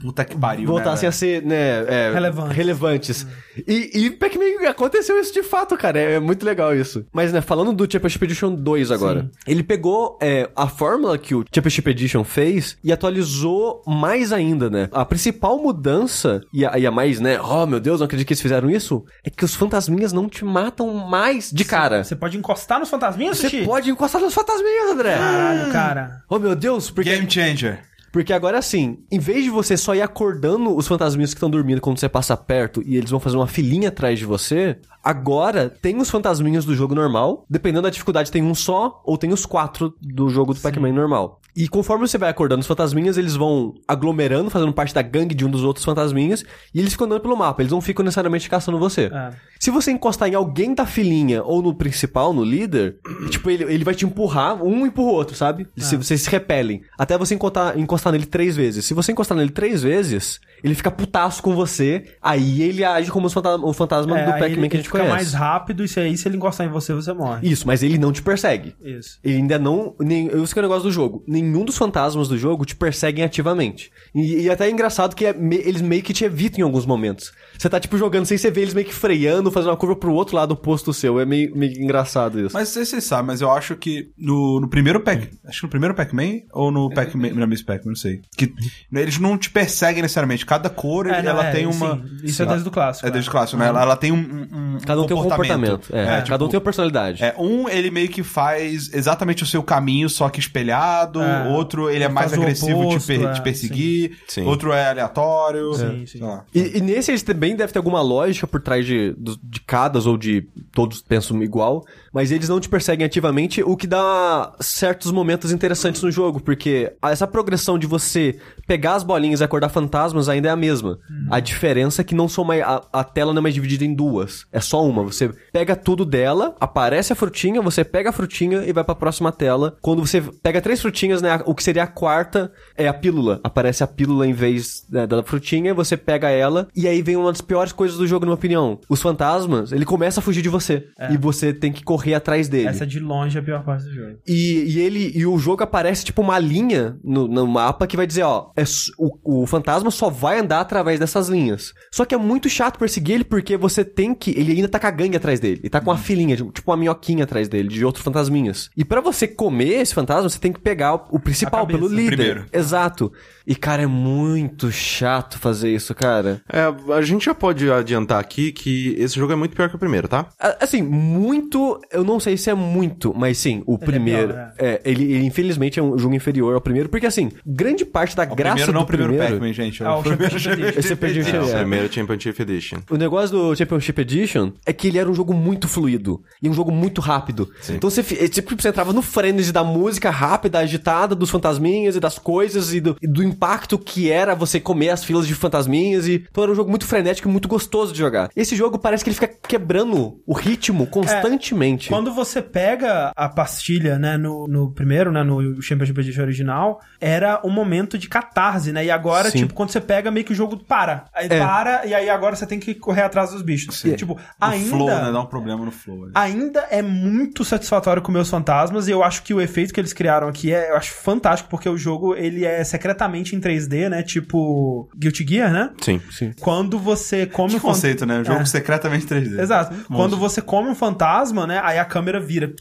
Puta que pariu, voltassem né, a ser, né? é, Relevantes. relevantes. E, e Pac-Man aconteceu isso de fato, cara. É muito legal isso. Mas, né, falando do Championship Edition 2 agora. Ele pegou é, a fórmula que o Championship Edition fez e atualizou mais ainda, né? A principal mudança, e a, e a mais, né? Oh, meu Deus, não acredito que eles fizeram isso. É que os fantasminhas não te matam mais de cara. Você pode encostar nos fantasminhas, Você Sushi? pode encostar nos fantasminhas, André. Caralho, cara. Oh, meu Deus, porque... Game Changer. Porque agora assim, em vez de você só ir acordando os fantasminhas que estão dormindo quando você passa perto e eles vão fazer uma filinha atrás de você, agora tem os fantasminhas do jogo normal. Dependendo da dificuldade, tem um só ou tem os quatro do jogo do Pac-Man normal. E conforme você vai acordando os fantasminhas, eles vão aglomerando, fazendo parte da gangue de um dos outros fantasminhas, e eles ficam andando pelo mapa, eles não ficam necessariamente caçando você. É. Se você encostar em alguém da filinha ou no principal, no líder, tipo, ele, ele vai te empurrar, um empurra o outro, sabe? Se vocês se repelem. Até você encostar, encostar nele três vezes. Se você encostar nele três vezes, ele fica putaço com você, aí ele age como o fantasma É, do Pac-Man que a gente fica conhece. mais rápido e se aí, se ele encostar em você, você morre. Isso, mas ele não te persegue. Isso. Ele ainda não. Nem, isso que é o negócio do jogo. Nenhum dos fantasmas do jogo te perseguem ativamente. E, e até é engraçado que é me- eles meio que te evitam em alguns momentos. Você tá, tipo, jogando sem você ver eles meio que freando, fazendo uma curva pro outro lado oposto seu. É meio, meio engraçado isso. Mas não sei se vocês sabem, mas eu acho que no, no primeiro Pac... Acho que no primeiro Pac-Man ou no Pac-Man... Na Miss Pac-Man, não sei. Que eles não te perseguem necessariamente. Cada cor, É, não, ela é, tem sim. uma... Isso é desde o clássico. É desde o clássico, né? Ela, ela tem um, um, um Cada um tem um comportamento. É, tipo, cada um tem uma personalidade. É, um, ele meio que faz exatamente o seu caminho, só que espelhado. É, outro, ele é ele mais faz o agressivo oposto, te, per- é, te perseguir. sim. Sim. Outro é aleatório. Sim, sim. E, e nesse eles também deve ter alguma lógica por trás de, do- de cadas ou de todos pensam igual, mas eles não te perseguem ativamente, o que dá certos momentos interessantes no jogo, porque essa progressão de você pegar as bolinhas e acordar fantasmas ainda é a mesma. A diferença é que não são mais, a, a tela não é mais dividida em duas, é só uma. Você pega tudo dela, aparece a frutinha, você pega a frutinha e vai pra próxima tela. Quando você pega três frutinhas, né, o que seria a quarta é a pílula. Aparece a pílula em vez né, da frutinha, você pega ela e aí vem uma das piores coisas do jogo, na minha opinião. Os fantasmas, ele começa a fugir de você e você tem que correr atrás dele. Essa é de longe a pior parte do jogo. E, e ele e o jogo aparece tipo uma linha no, no mapa que vai dizer, ó, é o, o fantasma só vai andar através dessas linhas. Só que é muito chato perseguir ele porque você tem que, ele ainda tá com a gangue atrás dele, ele tá com uma filinha, de- tipo uma minhoquinha atrás dele de outros fantasminhas. E pra você comer esse fantasma, você tem que pegar o, o principal cabeça. pelo líder. Primeiro. Exato. E cara, é muito chato fazer isso, cara. É, a gente já pode adiantar aqui que esse jogo é muito pior que o primeiro, tá? Assim, muito, eu não sei se é muito, mas sim, o primeiro. pior, é, ele, ele, infelizmente é um jogo inferior ao primeiro, porque assim, grande parte da O graça primeiro não é do o primeiro primeiro. Pac-Man, gente. Ah, o Championship Edition. Esse é É, o É. primeiro Championship Edition. O negócio do Championship Edition é que ele era um jogo muito fluido e um jogo muito rápido. Então você, é tipo, você entrava no frenesi da música rápida, agitada, dos fantasminhas e das coisas e do, e do impacto que era você comer as filas de fantasminhas. E... Então era um jogo muito frenético e muito gostoso de jogar. Esse jogo parece que ele fica quebrando o ritmo constantemente. Quando você pega a pastilha, né, no, no primeiro, né, no Championship Edition original, era um momento de catarse, né? E agora, Sim. tipo, quando você pega, meio que o jogo para. Aí É. para, e aí agora você tem que correr atrás dos bichos. Tipo, O ainda... flow, né? Dá um problema no flow. ali. Ainda é muito satisfatório comer os fantasmas e eu acho que o efeito que eles criaram aqui é, eu acho fantástico porque o jogo ele é secretamente em 3D, né? Tipo Guilty Gear, né? Sim. Sim. Quando você come Que um fan- conceito, né? Um jogo É. secretamente 3D. Exato. Monstro. Quando você come um fantasma, né? Aí a câmera vira.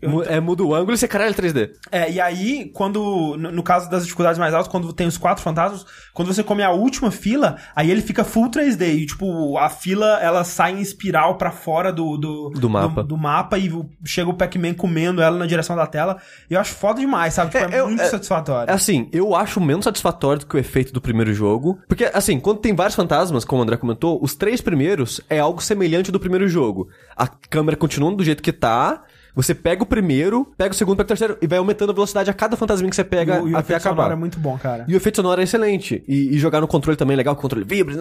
Eu- É, muda o ângulo e você caralho 3D. É, e aí, quando. No, caso das dificuldades mais altas, quando tem os quatro fantasmas, quando você come a última fila, aí ele fica full 3D. E, tipo, a fila ela sai em espiral pra fora do. Do, Do mapa. Do, mapa e o- chega o Pac-Man comendo ela na direção da tela. E eu acho foda demais, sabe? Tipo, é, É, eu- muito é- satisfatório. Assim, eu acho menos satisfatório do que o efeito do primeiro jogo. Porque, assim, quando tem vários fantasmas, como o André comentou, os três primeiros é algo semelhante do primeiro jogo. A câmera continua do jeito que tá. Você pega o primeiro, pega o segundo, pega o terceiro e vai aumentando a velocidade a cada fantasminha que você pega e o, e o até efeito sonoro acabar. é muito bom, cara. E o efeito sonoro é excelente. E, e jogar no controle também é legal, que o controle vibra,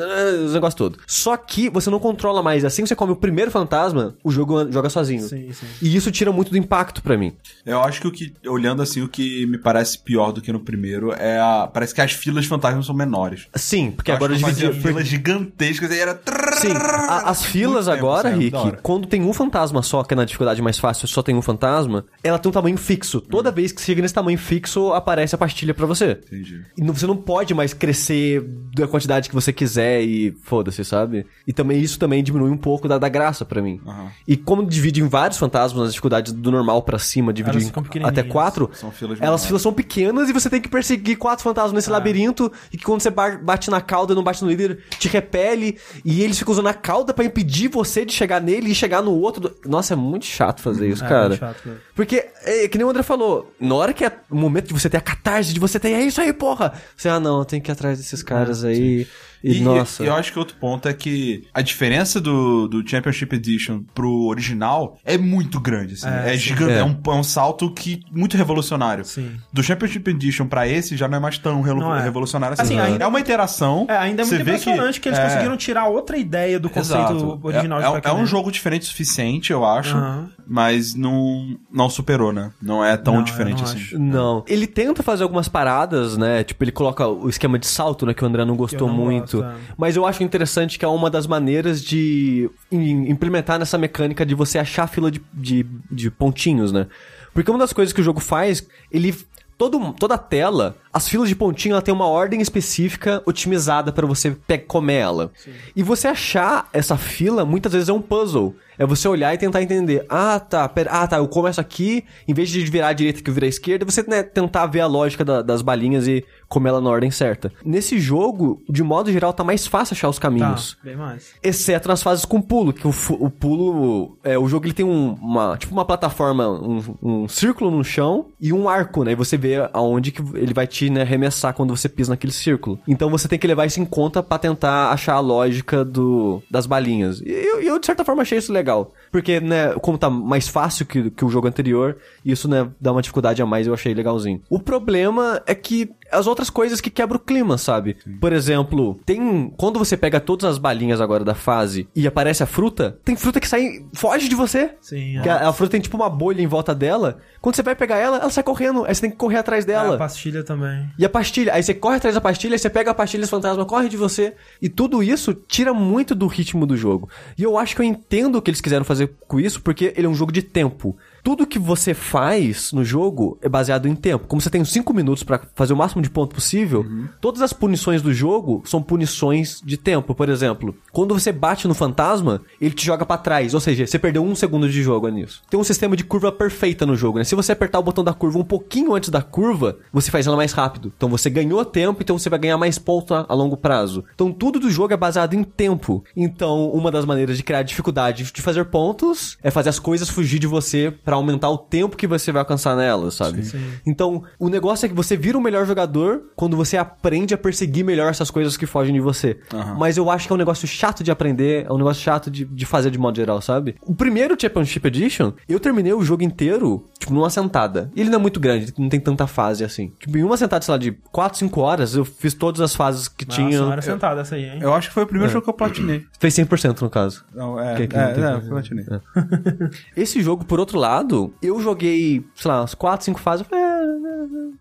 os negócios todos. Só que você não controla mais. Assim que você come o primeiro fantasma, o jogo joga sozinho. Sim, sim. E isso tira muito do impacto pra mim. Eu acho que o que, olhando assim, o que me parece pior do que no primeiro é a. Parece que as filas de fantasmas são menores. Sim, porque Eu agora dividir. filas gigantescas e era. Sim, a- as filas Muito tempo, agora, sério, Rick, quando tem um fantasma só, que é na dificuldade mais fácil, só tem um fantasma, ela tem um tamanho fixo. Toda vez que chega nesse tamanho fixo, aparece a pastilha pra você. Entendi. E não- você não pode mais crescer da quantidade que você quiser e foda-se, sabe? E também isso também diminui um pouco da, da graça pra mim. Aham. E como divide em vários fantasmas as dificuldades do normal pra cima, dividir Elas em até quatro, São filas elas filas são pequenas e você tem que perseguir quatro fantasmas nesse labirinto e que quando você ba- bate na cauda, não bate no líder, te repele e eles ficam usando a cauda pra impedir você de chegar nele e chegar no outro. Nossa, é muito chato fazer isso, É, cara. chato, cara. Porque, é, que nem o André falou, na hora que é o momento de você ter a catarse, de você ter, é isso aí, porra! Você, ah, não, tem que ir atrás desses caras aí. E, E, nossa. e eu acho que outro ponto é que a diferença do, do Championship Edition pro original é muito grande, assim. É, É, gigante, É. é. um, é um salto que muito revolucionário. Sim. Do Championship Edition pra esse já não é mais tão é. revolucionário assim. Assim, ainda- é uma interação. É, ainda é muito você vê impressionante que, eles é, conseguiram tirar outra ideia do conceito Exato. original é, de é, um- é um jogo diferente o suficiente, eu acho. Aham. Mas não, não superou, né? Não é tão Não, diferente não assim. acho. Não. Ele tenta fazer algumas paradas, né? Tipo, ele coloca o esquema de salto, né? Que o André não gostou não muito. Mas eu acho interessante que é uma das maneiras de im- implementar nessa mecânica de você achar a fila de, de, de pontinhos, né? Porque uma das coisas que o jogo faz, ele. Todo, toda a tela, as filas de pontinho, ela tem uma ordem específica otimizada pra você comer ela. E você achar essa fila, muitas vezes é um puzzle. É você olhar e tentar entender. Ah, tá, pera, ah, tá, eu começo aqui, em vez de virar à direita que eu virar à esquerda, você né, tentar ver a lógica da- das balinhas e comer ela na ordem certa. Nesse jogo, de modo geral, tá mais fácil achar os Tá, caminhos. bem mais. Exceto nas fases com pulo, que o, o pulo. É, o jogo ele tem um- uma. Tipo uma plataforma, um, um círculo no chão e um arco, né? E você vê aonde que ele vai te né, arremessar quando você pisa naquele círculo. Então você tem que levar isso em conta pra tentar achar a lógica do, das balinhas. E eu, eu, de certa forma, achei isso legal legal. Porque, né, como tá mais fácil que, que o jogo anterior, isso, né, dá uma dificuldade a mais eu achei legalzinho. O problema é que as outras coisas que quebram o clima, sabe? Por exemplo, tem. Quando você pega todas as balinhas agora da fase e aparece a fruta, tem fruta que sai. foge de você. Sim, é. Que a, a fruta tem tipo uma bolha em volta dela. Quando você vai pegar ela, ela sai correndo. Aí você tem que correr atrás É, dela. a pastilha também. E a pastilha, aí você corre atrás da pastilha, aí você pega a pastilha, esse fantasma corre de você. E tudo isso tira muito do ritmo do jogo. E eu acho que eu entendo o que eles quiseram fazer com isso, porque ele é um jogo de tempo. Tudo que você faz no jogo é baseado em tempo. Como você tem 5 minutos pra fazer o máximo de ponto possível, todas as punições do jogo são punições de tempo. Por exemplo, quando você bate no fantasma, ele te joga pra trás. Ou seja, você perdeu um segundo de jogo nisso. Tem um sistema de curva perfeita no jogo, né? Se você apertar o botão da curva um pouquinho antes da curva, você faz ela mais rápido. Então você ganhou tempo, então você vai ganhar mais pontos a, a longo prazo. Então tudo do jogo é baseado em tempo. Então, uma das maneiras de criar dificuldade de fazer pontos é fazer as coisas fugir de você pra aumentar o tempo que você vai alcançar nelas, sabe? Então, o negócio é que você vira o melhor jogador quando você aprende a perseguir melhor essas coisas que fogem de você. Mas eu acho que é um negócio chato de aprender, é um negócio chato de, de fazer de modo geral, sabe? O primeiro Championship Edition, eu terminei o jogo inteiro, tipo, numa sentada. E ele não é muito grande, não tem tanta fase assim. Tipo, em uma sentada, sei lá, de 4, 5 horas, eu fiz todas as fases que Nossa, tinha. uma hora sentada essa aí, hein? Eu acho que foi o É. primeiro jogo que eu platinei. Fez 100% no caso. Não, é, Que- que é, não é, eu platinei. Esse jogo, por outro lado, eu joguei, sei lá, umas 4, 5 fases. eu falei,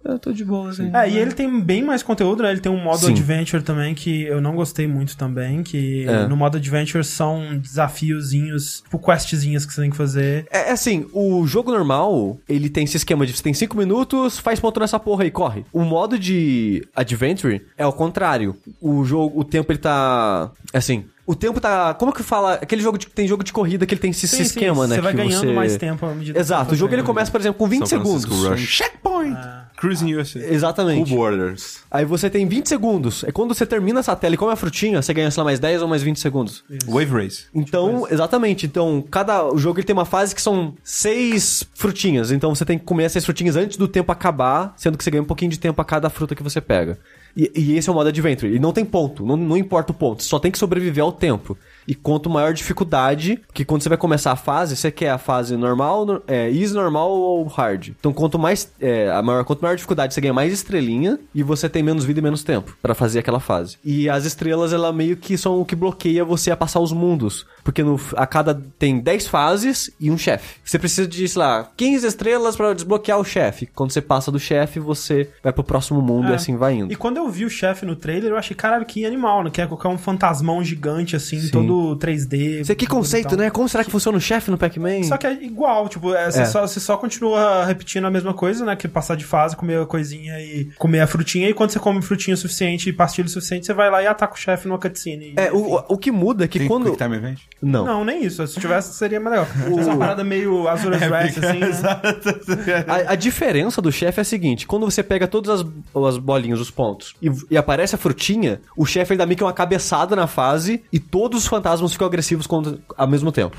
Eu tô de boa, assim. É, e ele tem bem mais conteúdo, né? Ele tem um modo Sim. Adventure também que eu não gostei muito também, que É. no modo Adventure são desafiozinhos, tipo questzinhas que você tem que fazer. É é assim, o jogo normal, ele tem esse esquema de você tem 5 minutos, faz ponto nessa porra aí, corre. O modo de Adventure é o contrário. O jogo, o tempo ele tá. Assim. O tempo tá. Como que fala? Aquele jogo de, tem jogo de corrida que ele tem esse, Sim, sim, esquema, né? Você vai que ganhando você... mais tempo à medida que Exato. você O jogo ele começa, por exemplo, com 20 São Francisco segundos. Rush. Checkpoint! Cruising USA. Cool Exatamente. Borders. Aí você tem 20 segundos. É quando você termina essa tela e come a frutinha, você ganha, sei lá, mais 10 ou mais 20 segundos. Wave Race. Então, exatamente. Então, cada o jogo ele tem uma fase que são seis frutinhas. Então, você tem que comer essas frutinhas antes do tempo acabar, sendo que você ganha um pouquinho de tempo a cada fruta que você pega. E, e esse é o modo Adventure. E não tem ponto. Não, não importa o ponto. Você só tem que sobreviver ao tempo. E quanto maior dificuldade, que quando você vai começar a fase, você quer a fase normal, no- é, easy, normal ou hard. Então, quanto mais, é, a maior, quanto maior dificuldade, você ganha mais estrelinha e você tem menos vida e menos tempo pra fazer aquela fase. E as estrelas, ela meio que são o que bloqueia você a passar os mundos. Porque no, a cada tem 10 fases e um chefe. Você precisa de, sei lá, 15 estrelas pra desbloquear o chefe. Quando você passa do chefe, você vai pro próximo mundo É. e assim vai indo. E quando eu vi o chefe no trailer, eu achei, caralho, que animal, né? Que é colocar um fantasmão gigante, assim, todo 3D. Você que conceito, né? Como será que funciona o chefe no Pac-Man? Só que é igual, tipo, é, você, É. Só, você só continua repetindo a mesma coisa, né? Que passar de fase, comer a coisinha e comer a frutinha. E quando você come frutinha o suficiente e pastilha o suficiente, você vai lá e ataca o chefe numa cutscene. É, o, o que muda é que Tem quando. Time Event? Não. Não, nem isso. Se tivesse, seria. Se fosse uma parada meio Azura's Wrath, assim, né? A, a diferença do chefe é a seguinte: quando você pega todas as, as bolinhas, os pontos, e, e aparece a frutinha, o chefe ele dá meio que uma cabeçada na fase e todos os fantasmas ficam agressivos contra, ao mesmo tempo.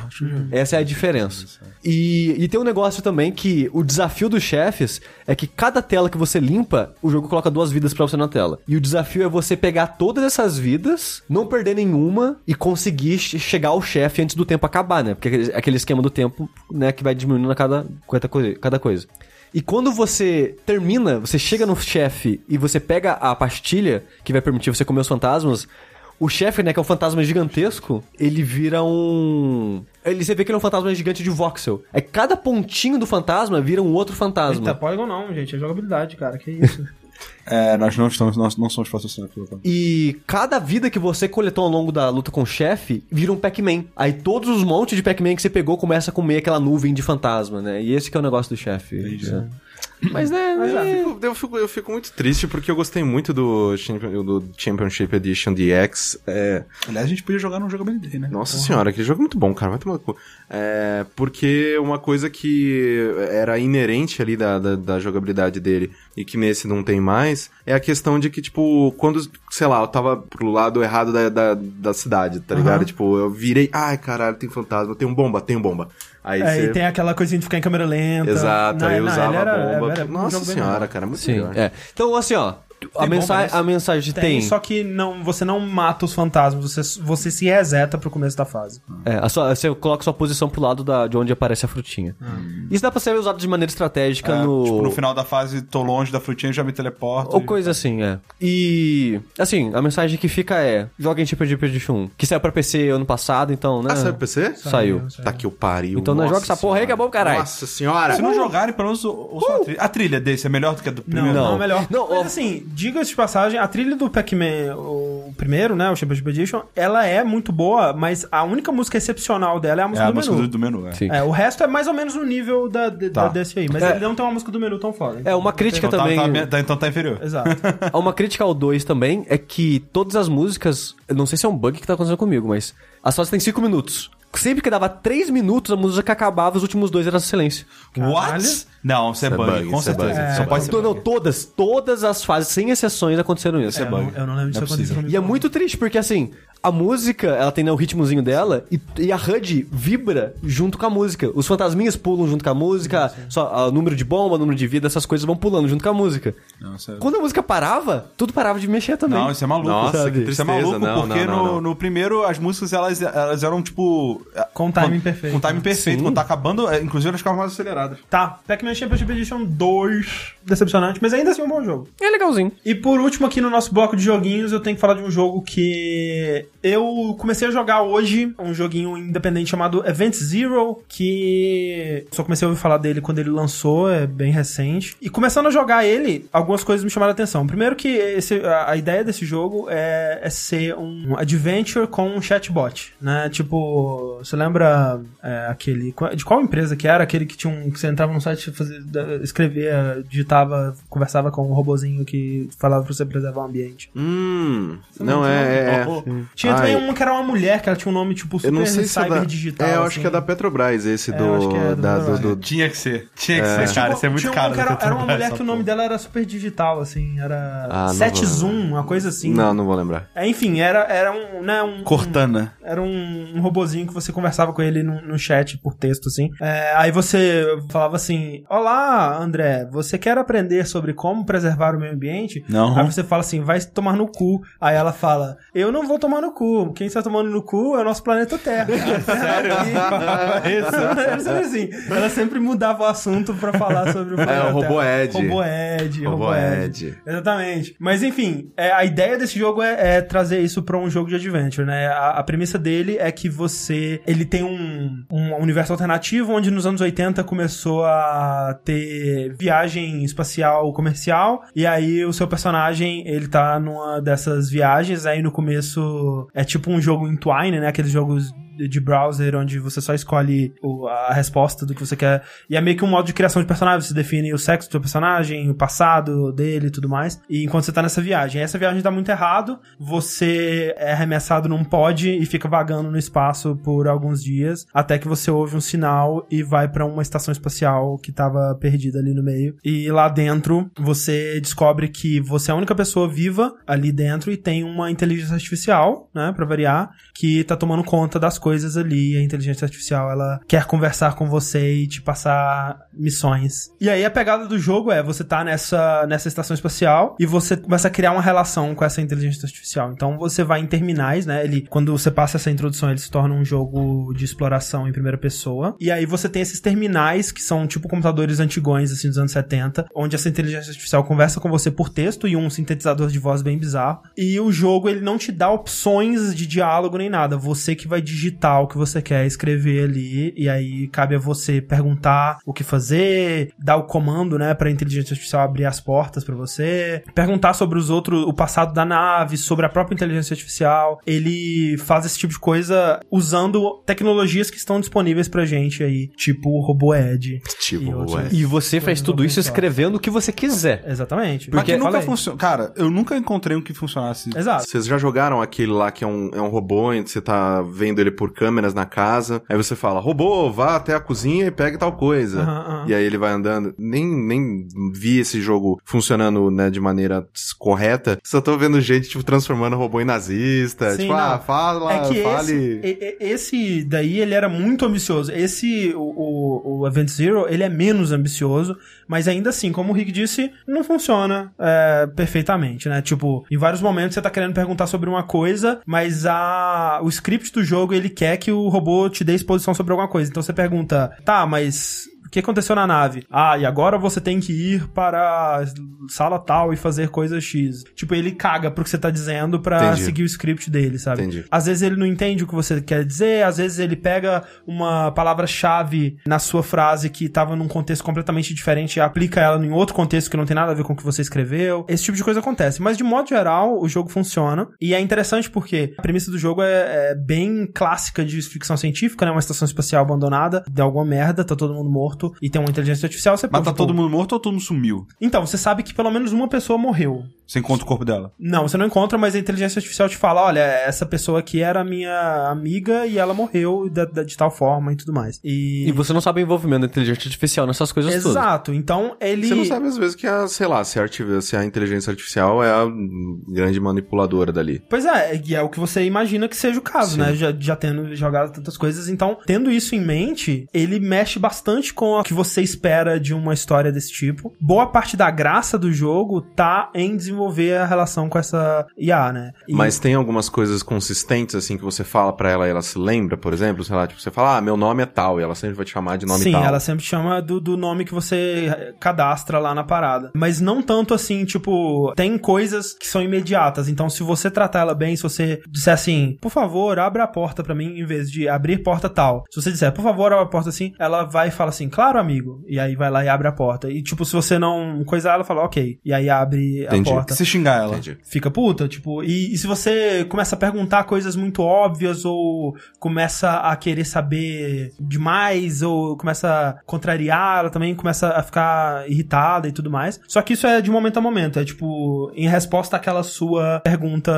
Essa é a diferença. E, e tem um negócio também que o desafio dos chefes é que cada tela que você limpa, o jogo coloca duas vidas pra você na tela. E o desafio é você pegar todas essas vidas, não perder nenhuma e conseguir che- chegar ao chefe antes do tempo acabar, né? Porque é aquele- esquema do tempo, né, que vai diminuindo a cada. Cada coisa. E quando você termina, você chega no chefe e você pega a pastilha que vai permitir você comer os fantasmas, o chefe, né, que é um fantasma gigantesco, ele vira um. Ele, você vê que ele é um fantasma gigante de voxel. É cada pontinho do fantasma vira um outro fantasma. Eita, Polygon não, gente. É jogabilidade, cara. Que isso. É, nós não estamos, nós não somos patrocinados pelo Capcom. E cada vida que você coletou ao longo da luta com o chefe vira um Pac-Man. Aí todos os montes de Pac-Man que você pegou começa a comer aquela nuvem de fantasma, né? E esse que é o negócio do chefe. Entendi. É. Mas né. Mas, é- é. Eu, eu fico, eu fico muito triste porque eu gostei muito do, do Championship Edition DX. É, Aliás, a gente podia jogar num jogabilidade, né? nossa senhora, aquele jogo é muito bom, cara. Vai tomar no cu. É, porque uma coisa que era inerente ali da, da, da jogabilidade dele e que nesse não tem mais é a questão de que, tipo, quando, sei lá, eu tava pro lado errado da, da, da cidade, tá ligado? Tipo, eu virei, ai caralho, tem fantasma, tem um bomba, tem um bomba. Aí É, você. e tem aquela coisinha de ficar em câmera lenta. Exato, aí eu Não, usava era- a bomba. era um Nossa senhora, cara, muito Sim, melhor. é. Então, assim, ó. A, Tem mensa bomba nesse? a mensagem Tem, tem. só que não, você não mata os fantasmas, você, você se reseta pro começo da fase. É, a sua- você coloca sua posição pro lado da, de onde aparece a frutinha. Isso dá pra ser usado de maneira estratégica É, no. Tipo, no final da fase, tô longe da frutinha, já me teleporto. Ou e- coisa assim, é. E, assim, a mensagem que fica é: joguem Chip de Edition 1, que saiu pra PC ano passado, então, né? Ah, saiu pro PC? Saiu. Tá que o pariu. Então não nossa joga essa porra aí que é bom, caralho. Nossa senhora. Se não jogarem, pelo menos o- ouçam a trilha. A trilha desse é melhor do que a do Não, primeiro? não, Não. é melhor. Não, Mas assim, diga-se de passagem, a trilha do Pac-Man, o primeiro, né, o Championship Edition, ela é muito boa, mas a única música excepcional dela é a É música a do música menu. do, do menu, é. Sim. É, o resto é mais ou menos no nível da, de- Tá. da desse aí, mas É. ele não tem uma música do menu tão foda. É, uma crítica Então tá, também. tá bem- tá- então tá inferior. Exato. Uma crítica ao 2 também é que todas as músicas. Eu não sei se é um bug que tá acontecendo comigo, mas. As fases têm 5 minutos. Sempre que dava 3 minutos, a música acabava, os últimos dois era silêncio. What? Não, isso é Isso é bug, bug, com é certeza. bug. Só É, pode ser Então, não, bug. todas, todas as fases, sem exceções, aconteceram isso. É, eu, não, eu não lembro disso é acontecer comigo. E é muito triste, porque assim, a música, ela tem né, o ritmozinho dela e, e a HUD vibra junto com a música. Os fantasminhas pulam junto com a música, só o número de bomba, número de vida, essas coisas vão pulando junto com a música. Não, isso é- Quando a música parava, tudo parava de mexer também. Não, isso é maluco. Nossa, sabe? que Isso é tristeza. maluco Não, porque não, não, no, não. no primeiro as músicas elas, elas eram tipo. Com timing perfeito. Com timing perfeito. Sim. Quando tá acabando, é, inclusive elas ficavam mais aceleradas. Tá, Pac-Man Championship Edition 2. Decepcionante, mas ainda assim é um bom jogo. É legalzinho. E por último, aqui no nosso bloco de joguinhos, eu tenho que falar de um jogo que eu comecei a jogar hoje, um joguinho independente chamado Event Zero, que só comecei a ouvir falar dele quando ele lançou, é bem recente. E começando a jogar ele, algumas coisas me chamaram a atenção. Primeiro que esse, a, a ideia desse jogo é, é ser um adventure com um chatbot, né? Tipo, você lembra é, aquele... De qual empresa que era? Aquele que tinha um... Que você entrava no site, fazia, escrevia, digitava, conversava com um robozinho que falava pra você preservar o ambiente. Hum, não, é... é, Tinha Ai. também um que era uma mulher, que ela tinha um nome tipo super Eu não sei se é cyber da... digital. É, eu acho assim. que é da Petrobras, esse É, do... acho é do da- do- do- Tinha que ser. Tinha que ser, cara. tipo, Isso é muito tinha um caro. que era, era uma mulher que o nome dela era super digital, assim, era Ah, não Set Zoom, uma coisa assim. Não, não vou lembrar. É, enfim, era, era um, né, um... Cortana. Era um, um robozinho que você conversava com ele no, no chat por texto, assim. É, aí você falava assim: Olá, André, você quer aprender sobre como preservar o meio ambiente? Não. Aí você fala assim: vai tomar no cu. Aí ela fala: Eu não vou tomar no cu. Quem está tomando no cu é o nosso planeta Terra. Sério? Sempre assim. Ela sempre mudava o assunto pra falar sobre o planeta É, o Terra. Ed. Robo Ed. Robo Ed. Exatamente. Mas enfim, é, a ideia desse jogo é, é trazer isso pra um jogo de adventure, né? A, a premissa dele é que você. Ele tem um, um universo alternativo onde nos anos 80 começou a ter viagem espacial comercial. E aí o seu personagem, ele tá numa dessas viagens. Aí no começo é tipo um jogo em Twine, né? Aqueles jogos de- browser onde você só escolhe o- a resposta do que você quer. E é meio que um modo de criação de personagem. Você define o sexo do seu personagem, o passado dele e tudo mais. E enquanto você tá nessa viagem. Essa viagem dá muito errado. Você é arremessado num pod e fica vagando no espaço por alguns dias. Até que você ouve um sinal e vai pra uma estação espacial que tava perdida ali no meio. E lá dentro você descobre que você é a única pessoa viva ali dentro e tem uma inteligência artificial, né, pra variar, que tá tomando conta das coisas ali. A inteligência artificial, ela quer conversar com você e te passar missões. E aí a pegada do jogo é você tá nessa, nessa estação espacial e você começa a criar uma relação com essa inteligência artificial. Então você vai em terminais, né? Ele, quando você passa essa introdução, ele se torna um jogo de exploração em primeira pessoa. E aí você tem esses terminais que são tipo computadores antigões, assim, dos anos 70, onde essa inteligência artificial conversa com você por texto e um sintetizador de voz bem bizarro. E o jogo, ele não te dá opções de diálogo nem nada. Você que vai digitar o que você quer escrever ali. E aí cabe a você perguntar o que fazer, dar o comando, né, pra inteligência artificial abrir as portas pra você, perguntar sobre os outros, o passado da nave, sobre a própria inteligência artificial. Ele faz esse tipo de coisa usando tecnologias que estão disponíveis pra gente aí, tipo o Robô Ed. Tipo, E outros- ué. E você faz tudo isso escrevendo o que você quiser. Exatamente. Mas que nunca funciona. Cara, eu nunca encontrei um que funcionasse. Exato. Vocês já jogaram aquele lá que é um, é um robô, onde você tá vendo ele por câmeras na casa, aí você fala, robô, vá até a cozinha e pegue tal coisa. Aham. E aí ele vai andando. Nem, nem vi esse jogo funcionando, né, de maneira correta. Só tô vendo gente, tipo, transformando robô em nazista. Sim, tipo, não. ah, fala, É que fale. esse, esse daí, ele era muito ambicioso. Esse, o, o, o Event Zero, ele é menos ambicioso, mas ainda assim, como o Rick disse, não funciona é, perfeitamente, né? Tipo, em vários momentos você tá querendo perguntar sobre uma coisa, mas a, o script do jogo, ele quer que o robô te dê exposição sobre alguma coisa. Então você pergunta, tá, mas... O que aconteceu na nave? Ah, e agora você tem que ir para a sala tal e fazer coisa X. Tipo, ele caga pro que você tá dizendo pra Entendi. seguir o script dele, sabe? Entendi. Às vezes ele não entende o que você quer dizer, às vezes ele pega uma palavra-chave na sua frase que tava num contexto completamente diferente e aplica ela em outro contexto que não tem nada a ver com o que você escreveu. Esse tipo de coisa acontece. Mas de modo geral, o jogo funciona. E é interessante porque a premissa do jogo é, é bem clássica de ficção científica, né? Uma estação espacial abandonada, deu alguma merda, tá todo mundo morto e tem uma inteligência artificial. Você Mas tá tipo, todo mundo morto ou todo mundo sumiu? Então, você sabe que pelo menos uma pessoa morreu. Você encontra o corpo dela. Não, você não encontra, mas a inteligência artificial te fala: olha, essa pessoa aqui era minha amiga e ela morreu da- da- de, tal forma e tudo mais. E. E você não sabe o envolvimento da inteligência artificial nessas coisas todas. Exato. Então ele. Você não sabe às vezes que a, sei lá, se a, se a inteligência artificial é a grande manipuladora dali. Pois é, e é o que você imagina que seja o caso, Sim. né? Já, já tendo jogado tantas coisas. Então, tendo isso em mente, ele mexe bastante com o que você espera de uma história desse tipo. Boa parte da graça do jogo tá em desenvolver desenvolver a relação com essa IA, né? E- Mas tem algumas coisas consistentes, assim, que você fala pra ela e ela se lembra, por exemplo? Sei lá, tipo, você fala, ah, meu nome é tal, e ela sempre vai te chamar de nome Sim, tal. ela sempre chama do, do nome que você cadastra lá na parada. Mas não tanto assim, tipo, tem coisas que são imediatas. Então, se você tratar ela bem, se você disser assim, por favor, abra a porta pra mim, em vez de abrir porta tal. Se você disser, por favor, abra a porta assim, ela vai e fala assim, claro, amigo. E aí vai lá e abre a porta. E, tipo, se você não coisar, ela fala, ok. E aí abre Entendi. a porta E se xingar ela? Entendi. fica puta, tipo, e, e se você começa a perguntar coisas muito óbvias ou começa a querer saber demais ou começa a contrariar, ela também começa a ficar irritada e tudo mais. Só que isso é de momento a momento, é tipo, em resposta àquela sua pergunta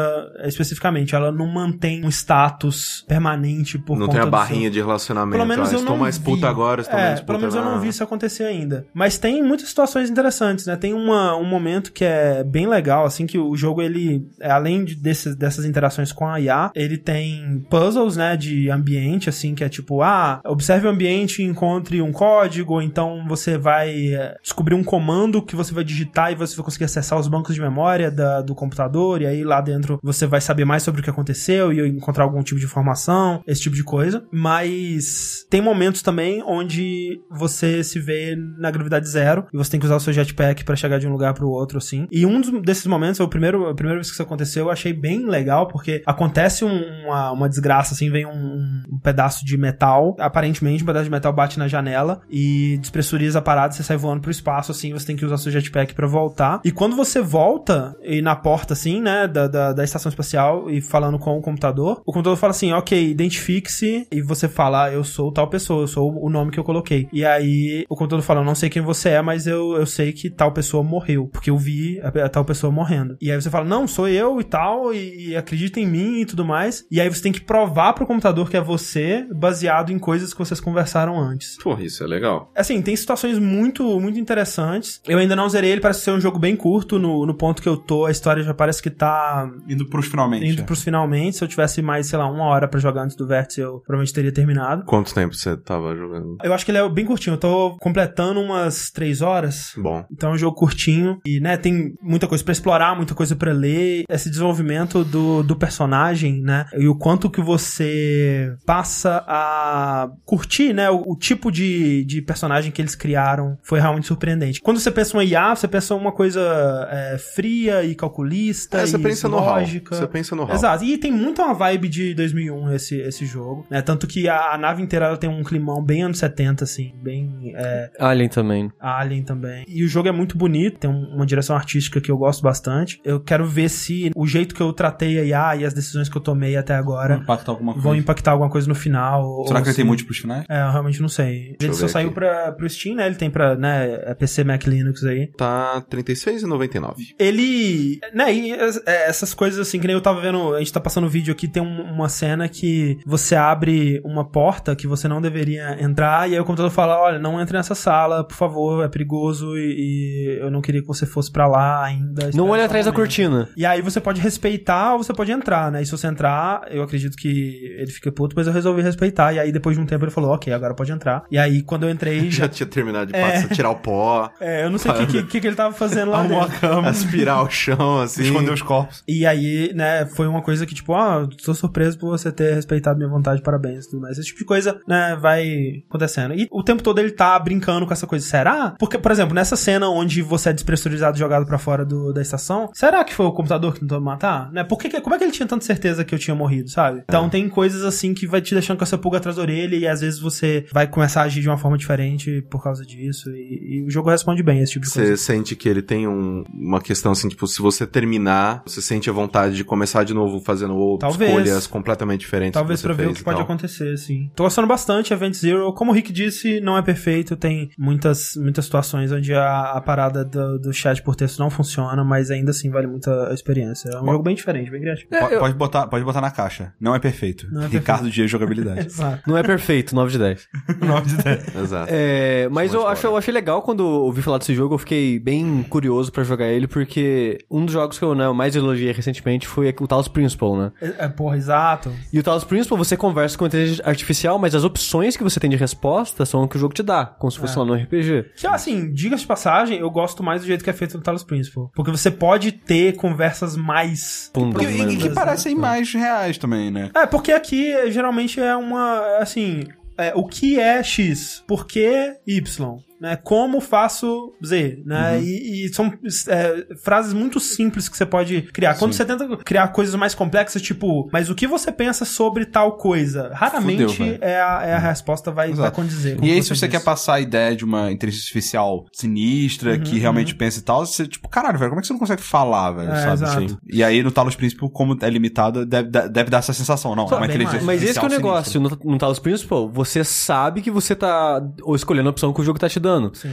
especificamente, ela não mantém um status permanente por Não conta tem a do barrinha seu... de relacionamento. Pelo menos ah, eu estou não mais vi. puta agora, estou é, menos puta Pelo menos eu não vi isso acontecer ainda. Mas tem muitas situações interessantes, né? Tem uma, um momento que é bem legal, assim, que o jogo, ele, além de, desses, dessas interações com a IA, ele tem puzzles, né, de ambiente, assim, que é tipo, ah, observe o ambiente e encontre um código, ou então você vai é, descobrir um comando que você vai digitar e você vai conseguir acessar os bancos de memória da- do computador, e aí lá dentro você vai saber mais sobre o que aconteceu e encontrar algum tipo de informação, esse tipo de coisa. Mas tem momentos também onde você se vê na gravidade zero e você tem que usar o seu jetpack pra chegar de um lugar pro outro, assim. E um dos- desses momentos, o primeiro, a primeira vez que isso aconteceu, eu achei bem legal, porque acontece um- uma, uma desgraça, assim, vem um, um pedaço de metal, aparentemente um pedaço de metal bate na janela e despressuriza a parada, você sai voando pro espaço, assim, você tem que usar seu jetpack pra voltar. E quando você volta, e na porta, assim, né, da, da, da estação espacial e falando com o computador, o computador fala assim, ok, identifique-se, e você fala, ah, eu sou tal pessoa, eu sou o nome que eu coloquei. E aí o computador fala, eu não sei quem você é, mas eu, eu sei que tal pessoa morreu, porque eu vi a, a tal pessoa morrendo. E aí você fala, não, sou eu e tal, e, e acredita em mim e tudo mais. E aí você tem que provar pro computador que é você, baseado em coisas que vocês conversaram antes. Porra, isso é legal. Assim, tem situações muito, muito interessantes. Eu ainda não zerei ele, parece ser um jogo bem curto. No, no ponto que eu tô, a história já parece que tá Indo pros finalmente. indo pros finalmente. Se eu tivesse mais, sei lá, uma hora pra jogar antes do vértice, eu provavelmente teria terminado. Quanto tempo você tava jogando? Eu acho que ele é bem curtinho. Eu tô completando umas três horas. Bom. Então é um jogo curtinho e, né, tem muita coisa pra explorar, muita coisa pra ler. Esse desenvolvimento do, do personagem, né, e o quanto que você passa a curtir, né, o, o tipo de, de personagem que eles criaram foi realmente surpreendente. Quando você pensa uma IA, você pensa uma coisa é, fria e calculista É, você e pensa no lógica. Você pensa no HAL. Exato. E tem muito uma vibe de 2001 esse, esse jogo, né? Tanto que a, a nave inteira ela tem um climão bem anos 70, assim, bem é, Alien também. Alien também. E o jogo é muito bonito, tem um- uma direção artística que eu gosto bastante. Eu quero ver se o jeito que eu tratei a IA e as decisões que eu tomei até agora Impacta alguma coisa. vão impactar alguma coisa no final. Será que ele tem se- múltiplos finais? É, eu realmente não sei. Ele eu só saiu aqui. pra, pro Steam, né? Ele tem pra, né, é PC, Mac, Linux aí. Tá R$36,99. Ele. Né, e é, essas coisas assim, que nem eu tava vendo, a gente tá passando vídeo aqui, tem um- uma cena que você abre uma porta que você não deveria entrar, e aí o computador fala: olha, não entre nessa sala, por favor, é perigoso e, e eu não queria que você fosse pra lá ainda. Não espera olha atrás da momento." cortina. E aí você pode respeitar ou você pode entrar, né? E se você entrar, eu acredito que ele fica puto, mas eu resolvi respeitar. E aí depois de um tempo ele falou, ok, agora pode entrar. E aí quando eu entrei, já. Já tinha terminado de passar, tirar o pó, É, eu não sei o que, que, que, ele tava fazendo lá Arrumou a dentro. cama, aspirar o chão, assim. esconder os corpos. E aí, né, foi uma coisa que, tipo, ah, tô surpreso por você ter respeitado minha vontade, parabéns, tudo mais. Esse tipo de coisa, né, vai acontecendo. E o tempo todo ele tá brincando com essa coisa. Será? Porque, por exemplo, nessa cena onde você é despressurizado e jogado pra fora do, da estação, será que foi o computador que tentou me matar? Né? Por que, que- como é que ele tinha tanta certeza que eu tinha morrido, sabe? Então tem coisas assim que vai te deixando com essa pulga atrás da orelha e às vezes você vai começar a agir de uma forma diferente por causa disso. E, e o jogo responde bem esse tipo de coisa. Você sente que ele tem um- uma questão assim, tipo, se você terminar, você sente a vontade de começar de novo fazendo outras escolhas completamente diferentes. Talvez que você pra ver o que pode acontecer, sim. Tô gostando bastante Event Zero. Como o Rick disse, não é perfeito. Tem muitas, muitas situações onde a, a parada do, do chat por texto não funciona, mas ainda assim vale muito a experiência. É um jogo bem diferente, bem criativo. É, eu- pode, botar, pode botar na caixa. Não é perfeito. Não é Ricardo Dias Jogabilidade. Exato. Não é perfeito, 9 de 10. 9 de 10. Exato. É, mas eu, acho, eu achei legal quando ouvi falar desse jogo, eu fiquei bem curioso pra jogar ele, porque um dos jogos que eu né, mais elogiei recentemente foi o Talos Principle, né? É, é, porra, exato. E o Talos Principle, você conversa com a inteligência artificial, mas as opções que você tem de resposta são o que o jogo te dá, como se fosse lá no RPG. Que assim, diga-se de passagem, eu gosto mais do jeito que é feito no Talos Principle. Porque Porque você pode ter conversas mais. Fundas, E, e- e que Profundas, parecem mais reais também, né? É, porque aqui geralmente é uma. Assim. é, o que é X? Por que Y? Né? Como faço Z? Né? Uhum. E, e são é, frases muito simples que você pode criar. Quando você tenta criar coisas mais complexas, tipo, mas o que você pensa sobre tal coisa? Raramente Fudeu, é, a, é a resposta vai, vai condizer. E aí, se você disse. quer passar a ideia de uma inteligência artificial sinistra, que realmente pensa e tal, você, tipo, caralho, velho, como é que você não consegue falar, velho, É, sabe? exato. Sim. E aí, no Talos Principal, como é limitado, deve, deve dar essa sensação. Não, Só é uma inteligência mais. Mas esse que é o artificial negócio, no, no Talos Principal, você sabe que você tá ou escolhendo a opção que o jogo tá te dando.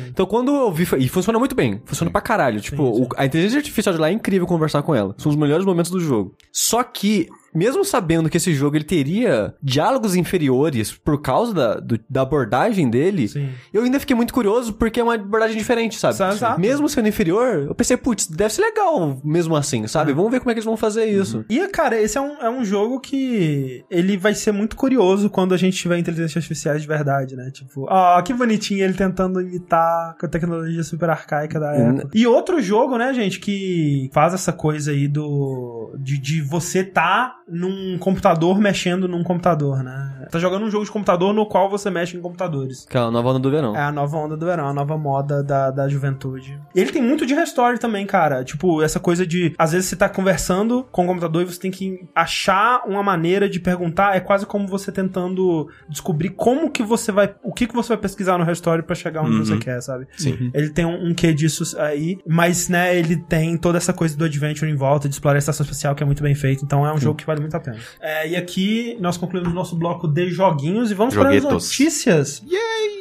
Então quando eu vi, e funciona muito bem, funciona pra caralho. Tipo, o- a inteligência artificial de lá é incrível conversar com ela. São os melhores momentos do jogo. Só que, mesmo sabendo que esse jogo ele teria diálogos inferiores por causa da, do- da abordagem dele, Sim. eu ainda fiquei muito curioso porque é uma abordagem diferente, sabe? Exato. Mesmo sendo inferior, eu pensei, putz, deve ser legal mesmo assim, sabe? Vamos ver como é que eles vão fazer isso. E, cara, esse é um, é um jogo que ele vai ser muito curioso quando a gente tiver inteligência artificiais de verdade, né? Tipo, ó, que bonitinho ele tentando imitar com a tecnologia super arcaica da época. E outro jogo, né, gente, que faz essa coisa aí do... De, de você tá num computador mexendo num computador, né? Tá jogando um jogo de computador no qual você mexe em computadores. Aquela nova onda do verão. É a nova onda do verão, a nova moda da, da juventude. E ele tem muito de restore também, cara. Tipo, essa coisa de. Às vezes você tá conversando com o computador e você tem que achar uma maneira de perguntar. É quase como você tentando descobrir como que você vai. O que que você vai pesquisar no restore pra chegar onde Uhum. você quer, sabe? Sim. Ele tem um, um quê disso aí, mas, né, ele tem toda essa coisa do adventure em volta, de explorar a estação espacial, que é muito bem feito. Então é um jogo que vale muito a pena. É, e aqui nós concluímos o nosso bloco de joguinhos e vamos para as notícias.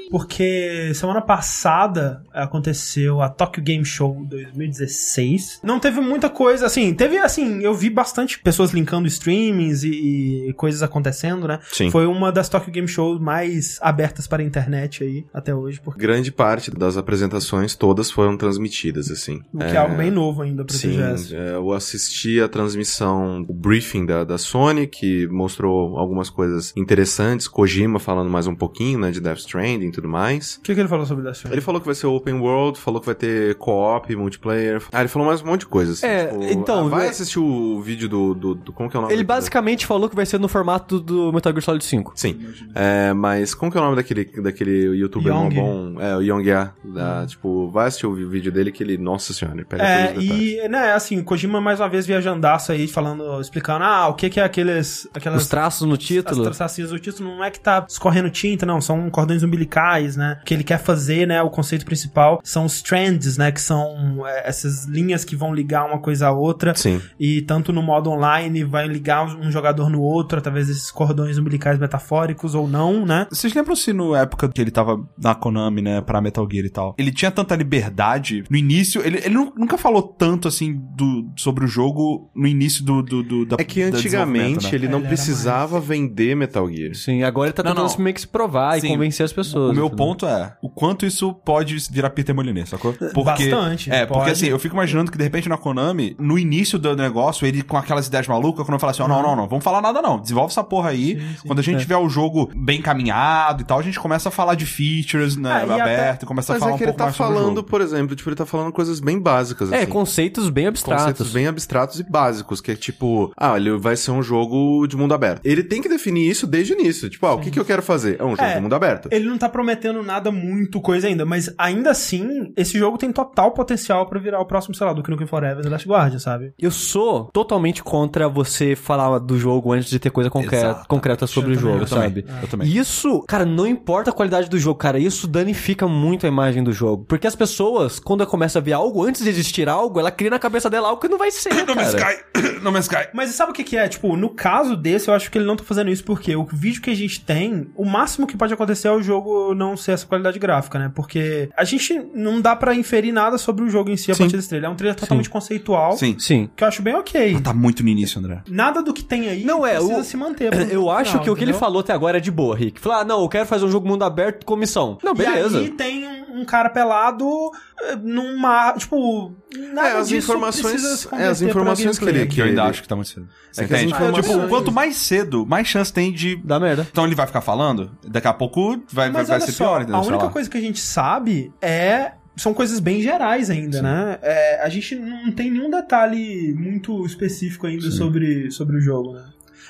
Porque semana passada aconteceu a Tokyo Game Show 2016. Não teve muita coisa, assim, teve assim, eu vi bastante pessoas linkando streamings e, e coisas acontecendo, né? Sim. Foi uma das Tokyo Game Shows mais abertas para a internet aí até hoje, porque Grande parte das apresentações todas foram transmitidas, assim. o que é, algo bem novo ainda pra Sim, TGS. é, eu assisti a transmissão, o briefing da, da Sony, que mostrou algumas coisas interessantes. Kojima falando mais um pouquinho, né, de Death Stranding e tudo mais. O que, que ele falou sobre Death Stranding? Ele falou que vai ser open world, falou que vai ter co-op, multiplayer. Ah, ele falou mais um monte de coisa, assim. É, então, ah, vai é- assistir o vídeo do, do, do- Como que é o nome? Ele basicamente falou que vai ser no formato do Metal Gear Solid 5. Sim. É, mas como que é o nome daquele, daquele youtuber Young. bom? É, o Young Ya. da- Tipo, vai assistir o vídeo dele que ele... Nossa senhora, ele pega É, e, né, assim, Kojima mais uma vez viajandaço aí, falando, explicando, ah, o que que é aqueles... Aquelas, Os traços no título. As tracinhas do título não é que tá escorrendo tinta, não, são cordões umbilicais, né? O que ele quer fazer, né, o conceito principal são os strands, né, que são é, essas linhas que vão ligar uma coisa a outra. Sim. E tanto no modo online vai ligar um jogador no outro através desses cordões umbilicais metafóricos ou não, né? Vocês lembram se na época que ele tava na Konami, né, pra Metal Gear e tal, ele tinha tanta liberdade no início, ele, ele nu- nunca falou tanto assim do, sobre o jogo no início do, do, do da É que da antigamente né? ele não Ele precisava vender Metal Gear. Sim, agora ele tá Não, tentando não. meio que se provar Sim. e convencer as pessoas. O meu entendeu? ponto é o quanto isso pode virar Peter Molyneux, sacou? Porque, Bastante, É, porque pode. assim, eu fico imaginando que de repente na Konami, no início do negócio, ele com aquelas ideias malucas, quando eu falo assim, ó, não, não, não, vamos falar nada não, desenvolve essa porra aí. Quando a gente tiver o jogo bem caminhado e tal, a gente começa a falar de features, né, Ah, e até- aberto, e começa a Mas falar é que um ele pouco tá mais sobre o falando, jogo. por exemplo, tipo, ele tá falando coisas bem básicas, É, assim. conceitos bem abstratos. Conceitos bem abstratos e básicos, que é tipo, ah, ele vai ser um jogo de mundo aberto. Ele tem que definir isso desde o início. Tipo, ah, o que, que eu quero fazer? É um jogo É. de mundo aberto. Ele não tá prometendo nada muito coisa ainda, mas ainda assim, esse jogo tem total potencial pra virar o próximo, sei lá, do Nukem Forever e The Last Guardian, sabe? Eu sou totalmente contra você falar do jogo antes de ter coisa concreta, concreta sobre Eu o também, jogo, eu também, sabe? eu também. Isso, cara, não importa a qualidade do jogo, cara, isso danifica muito a imagem do jogo. Porque as pessoas, quando ela começa a ver algo, antes de existir algo, ela cria na cabeça dela algo que não vai ser, No Man's cara. Sky! No Man's Sky! Mas sabe o que, que é? Tipo, no caso desse, eu acho que ele não tá fazendo isso porque o vídeo que a gente tem, o máximo que pode acontecer é o jogo não ser essa qualidade gráfica, né? Porque a gente não dá pra inferir nada sobre o jogo em si a Sim. partir desse trailer. É um trailer totalmente conceitual, Sim. Sim. que eu acho bem ok. Tá muito no início, André. Nada do que tem aí Não, é, precisa o- se manter. Eu acho final, que o que ele falou até agora é de boa, Rick. Falar, ah, não, eu quero fazer um jogo mundo aberto com missão. Não, beleza. E aí tem um, um cara pelado eh, numa. Tipo. Nada É, as disso informações- é, as informações que ele- Que eu ainda ele- acho que tá muito cedo. Você É que as entende? informações- Tipo, quanto mais cedo, mais chance tem de... Dá merda. Então ele vai ficar falando, daqui a pouco vai, vai, Mas vai olha ser só, pior, entendeu? a única coisa que a gente sabe é são coisas bem gerais ainda, né? É, a gente não tem nenhum detalhe muito específico ainda sobre, sobre o jogo, né?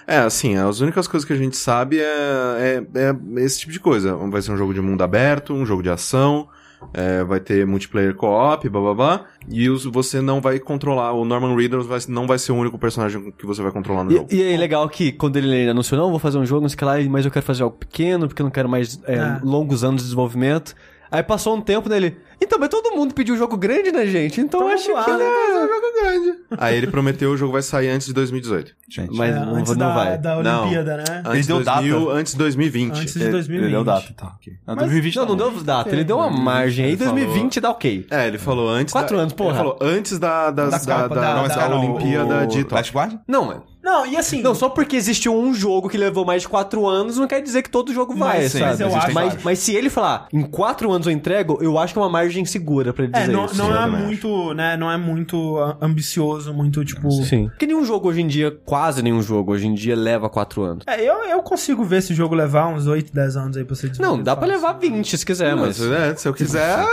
É, assim, as únicas coisas que a gente sabe é, é, é esse tipo de coisa. Vai ser um jogo de mundo aberto, um jogo de ação, é, vai ter multiplayer co-op, blá blá blá. E os, você não vai controlar, o Norman Reedus vai, não vai ser o único personagem que você vai controlar no jogo. E, e é legal que quando ele anunciou, não, vou fazer um jogo, não sei lá, mas eu quero fazer algo pequeno, porque eu não quero mais é, É. longos anos de desenvolvimento. Aí passou um tempo dele. Então, mas todo mundo pediu um jogo grande, né, gente? Então, Então acho vamos que. lá, né? É um jogo grande. Aí ele prometeu o jogo vai sair antes de 2018. Gente. Mas É, não, antes não da, vai. da Não. Olimpíada, né? Antes de deu data. 2000, antes de 2020. Antes de Ele- 2020. Ele deu data, tá, ok. Não, Mas- 2020 Não, não tá deu data, ele deu uma margem aí. Ele falou- 2020 dá ok. É, ele falou antes. Quatro da, anos, porra. Ele falou antes da, das- Da da, Copa, da, da- da da- Olimpíada o de Tóquio. Não, mano. Não, e assim. Não, só porque existiu um jogo que levou mais de quatro anos, não quer dizer que todo jogo vai, Mas, sabe? mas eu acho- mas, mas se ele falar, em quatro anos eu entrego, eu acho que é uma margem segura pra ele É, dizer não, isso. não é muito, né? Não é muito ah, ambicioso, muito tipo. Sim. Porque nenhum jogo hoje em dia, quase nenhum jogo hoje em dia leva quatro anos. É, eu, eu consigo ver esse jogo levar uns 8, 10 anos aí pra você. Não, dá pra levar 20 se quiser, mas... Mas, é, se eu quiser.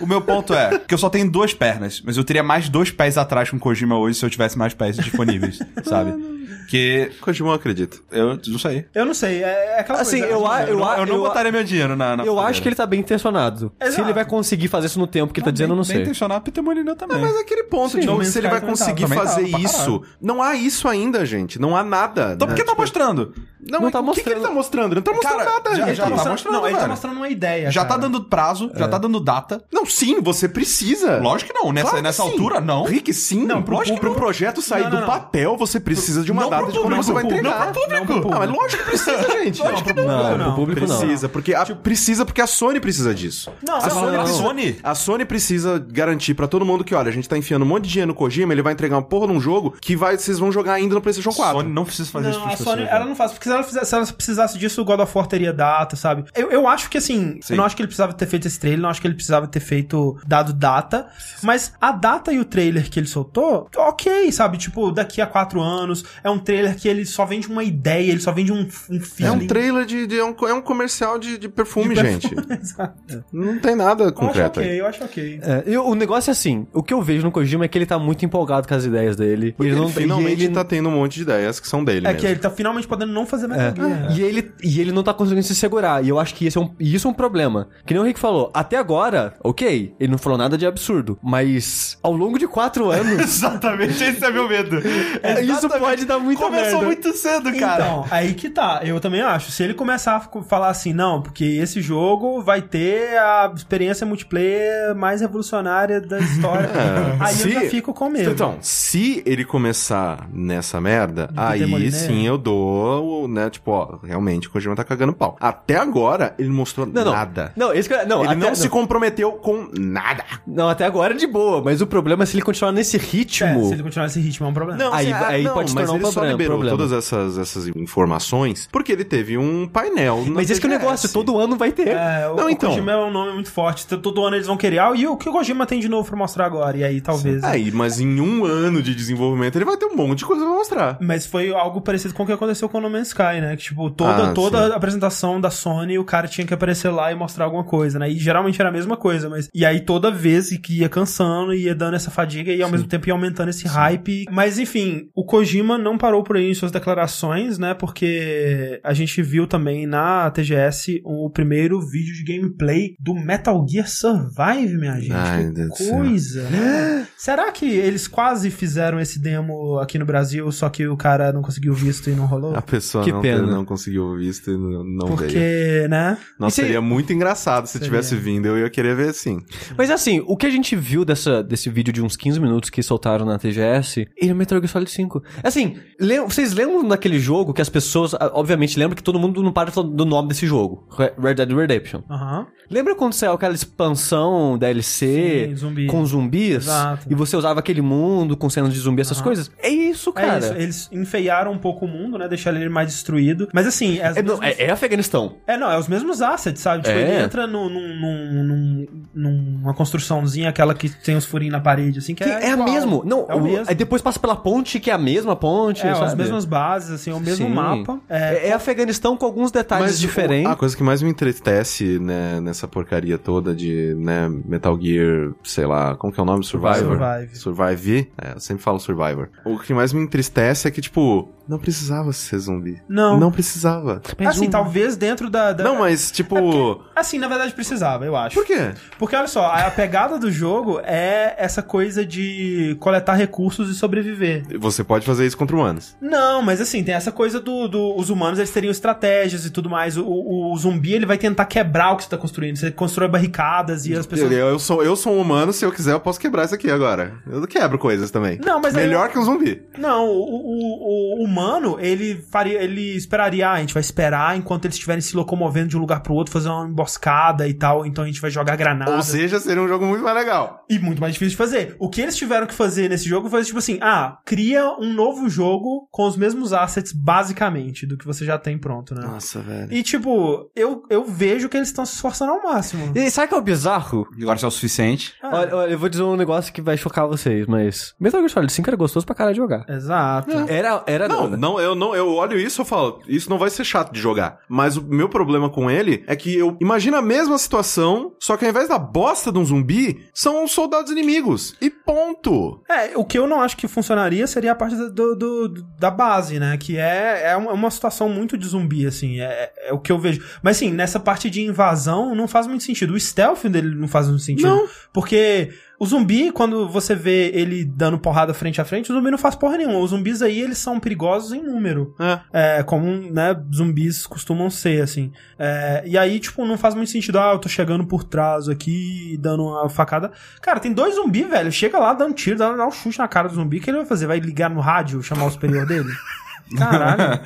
O meu ponto é que eu só tenho duas pernas, mas eu teria mais dois pés atrás com Kojima hoje se eu tivesse mais pés disponíveis, sabe? Que Kojima, eu acredito. eu não sei. Eu não sei, é, é aquela Assim, coisa. eu, a- Eu, eu, não, eu não eu, botaria meu dinheiro na. na eu fogueira. acho que ele tá bem intencionado. Se Exato. ele vai conseguir fazer isso no tempo que ele tá dizendo, eu não Bem sei. intencionado, Peter Molyneux também. Mas é aquele ponto Sim, de Man's se ele vai conseguir fazer isso. Não há isso ainda, gente. Não há nada. Então por que né? tá mostrando? Não, Não tá o que, que ele mostrando. tá mostrando? Ele não tá mostrando Cara, nada. já- gente. já Tá tá mostrando- mostrando, não, ele tá mostrando uma ideia. Já cara. tá dando prazo, já tá dando data. Não, sim, você precisa. Lógico que não, nessa, Claro nessa sim. altura, não. Rick, sim. Não, pro lógico que público- pro projeto sair Não, não, do papel, você precisa de uma Não data pro de quando público, você vai não pro entregar. público. Não pro público. Ah, mas lógico que precisa, gente. Lógico que não. Não, não. pro público não. Precisa, porque a, precisa porque a Sony precisa disso. Não, a Sony, precisa, Sony? a Sony precisa garantir pra todo mundo que, olha, a gente tá enfiando um monte de dinheiro no Kojima, ele vai entregar uma porra num jogo que vai, vocês vão jogar ainda no PlayStation 4. Sony não precisa fazer isso Não, a. Sony, ela não faz, porque se ela, fizesse, se ela precisasse disso, o God of War teria data, sabe? Eu, eu acho que assim, Sim. eu não acho que ele precisava ter feito esse trailer, não acho que ele precisava ter feito, dado data, mas a data e o trailer que ele soltou, ok, sabe? Tipo, daqui a quatro anos, é um trailer que ele só vende uma ideia, ele só vende um, um É feeling. um trailer de. de- é, um, é um comercial de, de perfume, De gente. Exato. Não tem nada Eu acho concreto aí. ok, eu acho ok. É, eu- o negócio é assim, o que eu vejo no Kojima é que ele tá muito empolgado com as ideias dele. Porque ele ele não, finalmente ele, tá tendo um monte de ideias que são dele É mesmo. que ele tá finalmente podendo não fazer Metal Gear. E ele, e ele não tá conseguindo se segurar. E eu acho que esse é um, isso é um problema. Que nem o Rick falou. Até agora, ok, ele não falou nada de absurdo. Mas ao longo de quatro anos, Exatamente, esse é meu medo. isso Exatamente. pode dar muita Começou merda. muito cedo, cara. Então, aí que tá. Eu também acho. Se ele começar a falar assim, não, porque esse jogo vai ter a experiência multiplayer mais revolucionária da história. aí eu Se- já fico com medo. Então, se ele começar nessa merda, aí sim eu dou, o, né, tipo, ó, realmente o Kojima tá cagando pau. Até agora, ele não mostrou Não, não. nada. Não, esse não, ele até, não se comprometeu com nada. não, até agora é de boa, mas o problema é se ele continuar nesse É, ritmo. se ele continuar nesse ritmo, é um problema. Aí- assim, ah, aí pode se mas tornar um ele só problema- liberou problema. todas essas, essas informações porque ele teve um painel Mas esse que é o negócio, todo ano vai ter. É, o, Não, o então. Kojima é um nome muito forte. Todo ano eles vão querer. Ah, e o que o Kojima tem de novo pra mostrar agora? E aí talvez. Aí, mas em um ano de desenvolvimento ele vai ter um monte de coisa pra mostrar. Mas foi algo parecido com o que aconteceu com o No Man's Sky, né? Que, tipo, toda, Ah, toda sim. a apresentação da Sony, o cara tinha que aparecer lá e mostrar alguma coisa, né? E geralmente era a mesma coisa, mas... E aí toda vez que ia cansando, ia dando essa fadiga e ao mesmo tempo ia aumentando esse hype. Mas, enfim, o Kojima não parou por aí em suas declarações, né? Porque a gente viu também na TGS o primeiro vídeo de gameplay do Metal Gear Survive, minha gente. Ai, que Deus coisa, né? Será que eles quase fizeram esse demo aqui no Brasil, só que o cara não conseguiu visto e não rolou? A pessoa Que não, pena. não conseguiu o visto e não, não veio. Porque, né? Nossa, se- seria muito engraçado se Seria. tivesse vindo. Eu ia querer ver assim. Mas assim, o que a gente viu dessa, desse vídeo de uns 15 minutos que soltaram na TGS, ele é Metal Gear Solid 5. Assim, lem- vocês lembram daquele jogo que as pessoas, obviamente, lembram que todo mundo não para de falar do nome desse jogo, Re- Red Dead Redemption. Aham. Lembra quando saiu aquela expansão DLC Sim, zumbi. com zumbis? Exato. E você usava aquele mundo com cenas de zumbi, essas Aham. coisas? É isso, cara. É isso, eles enfeiaram um pouco o mundo, né? Deixaram ele mais destruído. Mas assim, é, as É, não, mesmas- é, é Afeganistão. é, não, é os mesmos assets, sabe? Tipo, É. ele entra num- num- num- numa construçãozinha, aquela que tem os furinhos na parede, assim, que Que é, é, a mesmo. Não, é o o- mesmo. Aí depois passa pela ponte, que é a mesma ponte. É, as sabe? mesmas bases, assim, é o mesmo Sim. mapa. É, é Afeganistão com alguns detalhes Mas diferentes. A coisa que mais me entristece, né, nessa porcaria toda de, né, Metal Gear, sei lá, como que é o nome? Survivor? Survive. Survive. É, eu sempre falo Survivor. O que mais me entristece é que, tipo, não precisava ser zumbi. Não. Não precisava. Assim, um- talvez dentro da... da- Não, mas, tipo... Assim, na verdade precisava, eu acho. Por quê? Porque olha só, a pegada do jogo é essa coisa de coletar recursos e sobreviver. Você pode fazer isso contra humanos. Não, mas assim, tem essa coisa do, do- os humanos eles teriam estratégias e tudo mais. O, o- o zumbi ele vai tentar quebrar o que você tá construindo. Você constrói barricadas e as pessoas. Eu, eu sou, eu sou um humano, se eu quiser eu posso quebrar isso aqui agora. Eu quebro coisas também. Não, mas Melhor que um zumbi. Não, o, o- o humano, ele faria, ele esperaria, ah, a gente vai esperar enquanto eles estiverem se locomovendo de um lugar pro outro, fazer uma emboscada e tal, então a gente vai jogar granada. Ou seja, seria um jogo muito mais legal. E muito mais difícil de fazer. O que eles tiveram que fazer nesse jogo foi tipo assim: ah, cria um novo jogo com os mesmos assets, basicamente, do que você já tem pronto, né? Nossa, velho. E tipo, eu, eu vejo que eles estão se esforçando ao máximo. E sabe o que é o bizarro? Agora já é o suficiente. Ah, Olha, olha, eu vou dizer um negócio que vai chocar vocês, mas. Metal Gear Solid 5 era gostoso pra caralho de jogar. Exato. Era. era Não, não, eu não, eu olho isso e falo, isso não vai ser chato de jogar. Mas o meu problema com ele é que eu imagino a mesma situação, só que ao invés da bosta de um zumbi, são os soldados inimigos. E ponto. É, o que eu não acho que funcionaria seria a parte do, do- da base, né? Que é, é uma uma situação muito de zumbi, assim. É, é o que eu vejo. Mas, assim, nessa parte de invasão não faz muito sentido. O stealth dele não faz muito sentido. Não. Porque o zumbi, quando você vê ele dando porrada frente a frente, o zumbi não faz porra nenhuma. Os zumbis aí, eles são perigosos em número. É. É, como, né, zumbis costumam ser, assim. É, e aí, tipo, não faz muito sentido, ah, eu tô chegando por trás aqui, dando uma facada. Cara, tem dois zumbis, velho. Chega lá, dando um tiro, dá, dá um chute na cara do zumbi. O que ele vai fazer? Vai ligar no rádio, chamar o superior dele? Caralho.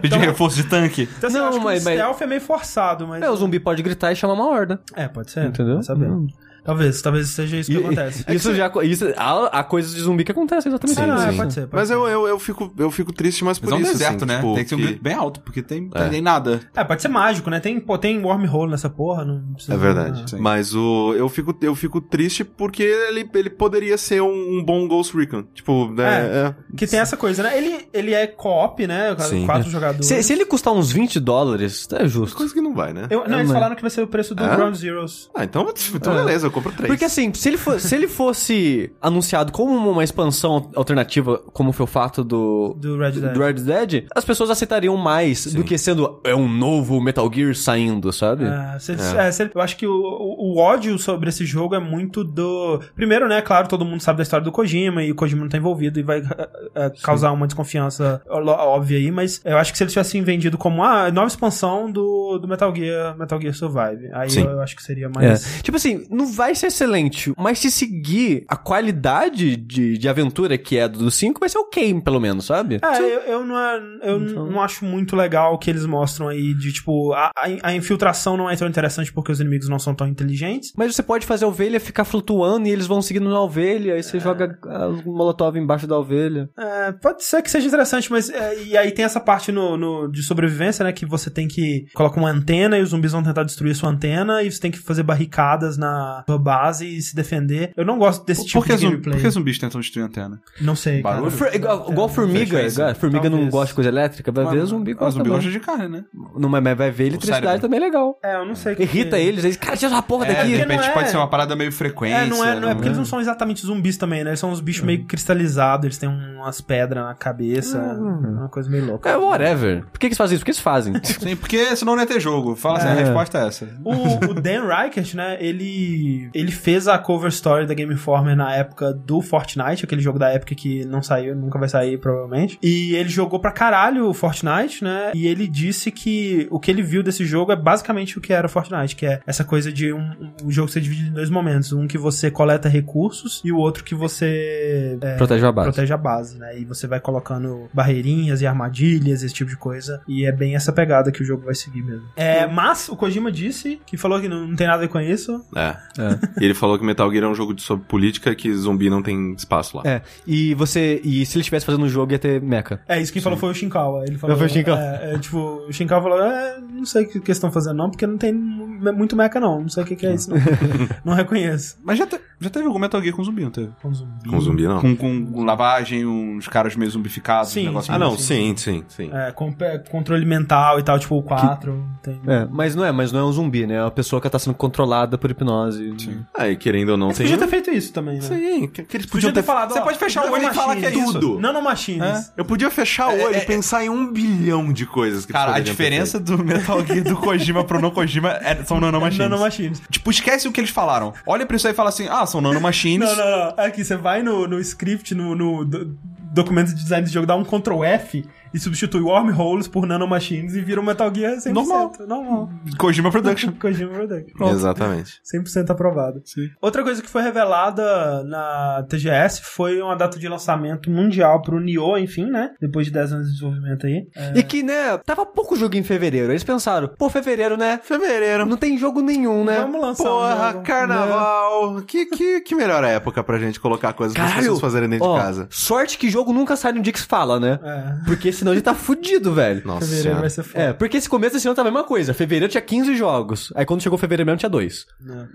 Pedir reforço de tanque. Então, assim, Não, eu acho mas- que o mas- stealth é meio forçado, mas... É, o zumbi pode gritar e chamar uma horda. É, pode ser. Entendeu? Saber. Hum. Talvez, talvez seja isso que E- acontece. Isso já. Isso, há, há coisas de zumbi que acontecem exatamente Ah, isso. é, pode ser. Pode Mas ser. eu, eu, eu, fico, eu fico triste mais por Mas é um isso. deserto, assim, né? tipo, tem que ser um que- grito bem alto, porque tem, É. tem nada. É, pode ser mágico, né? Tem, pô, tem wormhole nessa porra, não precisa... É verdade. Sim. Mas o, eu, fico, eu fico triste porque ele, ele poderia ser um, um bom Ghost Recon. Tipo, né? é. Que tem essa coisa, né? Ele, ele é co-op, né? Sim. Quatro jogadores. Se, se ele custar uns 20 dólares, é justo. Coisa que não vai, né? Eu- não, É, eles mas- falaram que vai ser o preço do É? Ground Zeroes. Ah, então, então É. beleza, compro três. Porque assim, se ele, fo- se ele fosse anunciado como uma expansão alternativa, como foi o fato do, Do Red Dead. do Red Dead, as pessoas aceitariam mais do que sendo é um novo Metal Gear saindo, sabe? É, se é, se eu acho que o, o- o ódio sobre esse jogo é muito do. Primeiro, né? Claro, todo mundo sabe da história do Kojima e o Kojima não tá envolvido e vai é, é, causar uma desconfiança óbvia aí, mas eu acho que se eles tivessem vendido como a nova expansão do, do Metal Gear, Metal Gear Survive, aí Sim. eu, eu acho que seria mais. É. Tipo assim, não vai ser excelente, mas se seguir a qualidade de, de aventura que é do 5, vai ser ok, pelo menos, sabe? É, eu, eu não, é- eu Então- não acho muito legal o que eles mostram aí de, tipo, a, a- a infiltração não é tão interessante porque os inimigos não são tão inteligentes. Mas você pode fazer a ovelha ficar flutuando e eles vão seguindo na ovelha, aí você joga ah, o molotov embaixo da ovelha. É, pode ser que seja interessante, mas. é, e aí tem essa parte no, no- de sobrevivência, né? Que você tem que. Coloca uma antena e os zumbis vão tentar destruir sua antena e você tem que fazer barricadas na sua base e se defender. Eu não gosto desse tipo Por que, de gameplay. por que zumbis tentam destruir a antena? Não sei. cara. Barulho? Igual, igual formiga, frequência. igual- formiga não Talvez. gosta de coisa elétrica, vai ver zumbi gosta zumbi gosta de carne, né? Não, mas mas vai ver eletricidade cérebro. também é legal. É, eu não sei. o que Irrita que- eles, eles, cara, tira essa porra É, de daqui. porque repente não é- pode ser uma parada meio frequência. É, não é, não é porque né? eles não são exatamente zumbis também, né? Eles são uns bichos meio cristalizados, eles têm umas pedras na cabeça. É uma coisa meio louca. É, whatever. Por que, que eles fazem isso? Porque eles fazem. Sim, porque senão não ia ter jogo. Fala assim, É. a resposta é essa. O, o Dan Reichert, né, ele, ele fez a cover story da Game Informer na época do Fortnite, aquele jogo da época que não saiu, nunca vai sair, provavelmente. E ele jogou pra caralho o Fortnite, né, e ele disse que o que ele viu desse jogo é basicamente o que era Fortnite, que é essa coisa de um, um jogo ser dividido em dois momentos. Um que você coleta recursos e o outro que você é, Protege a base. protege a base, né? E você vai colocando barreirinhas e armadilhas, esse tipo de coisa. E é bem essa pegada que o jogo vai seguir mesmo. É, mas o Kojima disse, que falou que não, não tem nada a ver com isso. É. E ele falou que Metal Gear é um jogo de sobre política que zumbi não tem espaço lá. É, e você. E se ele estivesse fazendo um jogo, ia ter mecha. É, isso quem falou foi o Shinkawa. Ele falou, Foi o Shinkawa. É, é, tipo, o Shinkawa falou, é, não sei o que que eles estão fazendo não, porque não tem mu- muito mecha não, não sei o que que é isso não. não reconheço. Mas já, te- já teve algum Metal Gear com zumbi, não teve? Com zumbi. Com zumbi, não. Com, com lavagem, uns caras meio zumbificados, Sim, um negócio Ah, meio não, assim. sim, sim, sim. É, com, é, controle mental e tal, tipo o 4. Tem... É, mas não é, mas não é um zumbi, né? É uma pessoa que tá sendo controlada por hipnose. Ah, e querendo ou não, Eles tem... podiam ter feito isso também, né? Sim, que, que eles Podia podiam ter ter... falado, Você ó, pode fechar o olho e falar que é nanomachines. isso. Tudo. Nanomachines. Eu podia fechar o olho e pensar em um bilhão de coisas que eles Cara, a diferença do Metal Gear do Kojima pro não Kojima é- são nanomachines. Nanomachines. Tipo, esquece o que eles falaram. Olha pra isso aí e fala assim, ah, são nanomachines. Não, não, não. Aqui, você vai no, no script, no, no do- documento de design do jogo, dá um Ctrl F e substitui wormholes por nanomachines e vira um Metal Gear 100%. Normal. Normal. Kojima Production. Kojima Production. Pronto. Exatamente. 100% aprovado. Outra coisa que foi revelada na TGS foi uma data de lançamento mundial pro Nioh, enfim, né? Depois de 10 anos de desenvolvimento aí. É, E que, né, tava pouco jogo em fevereiro. Eles pensaram, pô, fevereiro, né? Fevereiro. Não tem jogo nenhum, né? Vamos lançar um Porra, jogo. carnaval. Que, que, que melhor época pra gente colocar coisas para as Caralho, pessoas fazerem dentro ó, de casa. sorte que jogo nunca sai no dia que se fala, né? É. Porque senão ele tá fudido, velho. Nossa Fevereiro senhora. vai ser foda. É, porque esse começo desse ano tava a mesma coisa. Fevereiro tinha 15 jogos. Aí quando chegou fevereiro mesmo tinha dois. É,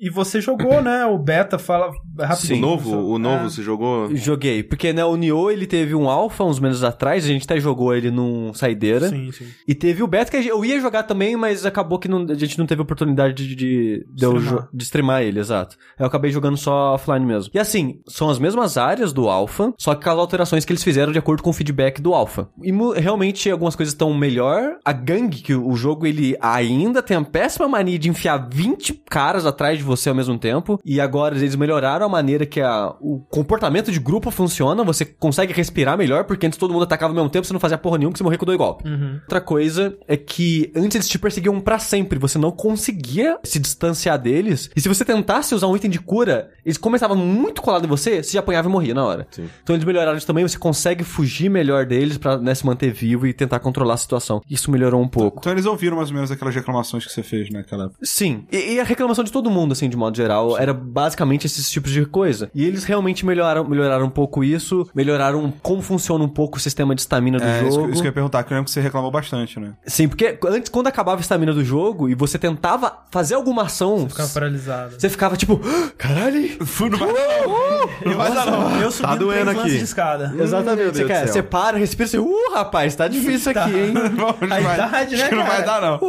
E você jogou, né? O beta, fala O rapidinho. novo, o novo, É. você jogou... Joguei. Porque, né, o Nioh, ele teve um alpha uns meses atrás. A gente até jogou ele num saideira. Sim, sim. E teve o beta que eu ia jogar também, mas acabou que não- a gente não teve oportunidade de, de, de, Streamar. de streamar ele, exato. Eu acabei jogando só offline mesmo. E assim, são as mesmas áreas do Alpha, só que com as alterações que eles fizeram de acordo com o feedback do Alpha. E realmente algumas coisas estão melhor. A gangue, que o jogo ele ainda tem a péssima mania de enfiar 20 caras atrás de você ao mesmo tempo. E agora eles melhoraram a maneira que a, o comportamento de grupo funciona. Você consegue respirar melhor, porque antes todo mundo atacava ao mesmo tempo, você não fazia porra nenhuma, que você morria com dois golpes. Outra coisa é que antes eles te perseguiam pra sempre, você não conseguia se distanciar deles. E se você tentasse usar um item de cura, eles começavam muito colados em você, você já apanhava e morria na hora. Sim. Então eles melhoraram isso também, você consegue fugir melhor deles pra né, se manter vivo e tentar controlar a situação. Isso melhorou um pouco. Então eles ouviram mais ou menos aquelas reclamações que você fez naquela época. Sim, e, e a reclamação de todo mundo, assim, de modo geral, era basicamente esses tipos de coisa. E eles realmente melhoraram, melhoraram um pouco isso, melhoraram como funciona um pouco o sistema de estamina do É, isso, jogo. que- isso que eu ia perguntar, que eu lembro que você reclamou bastante, né? Sim, porque antes, quando acabava a estamina do jogo e você tentava fazer alguma ação, Ficava paralisado. você ficava tipo, "Ah, caralho! Não vai dar não. Vai dar não. Eu subindo doendo três lances aqui. de escada. Exatamente. Meu Você, quer, você para, respira assim, uh, rapaz, tá difícil Tá. aqui, hein? Não A vai- idade, acho né, que não vai dar, não.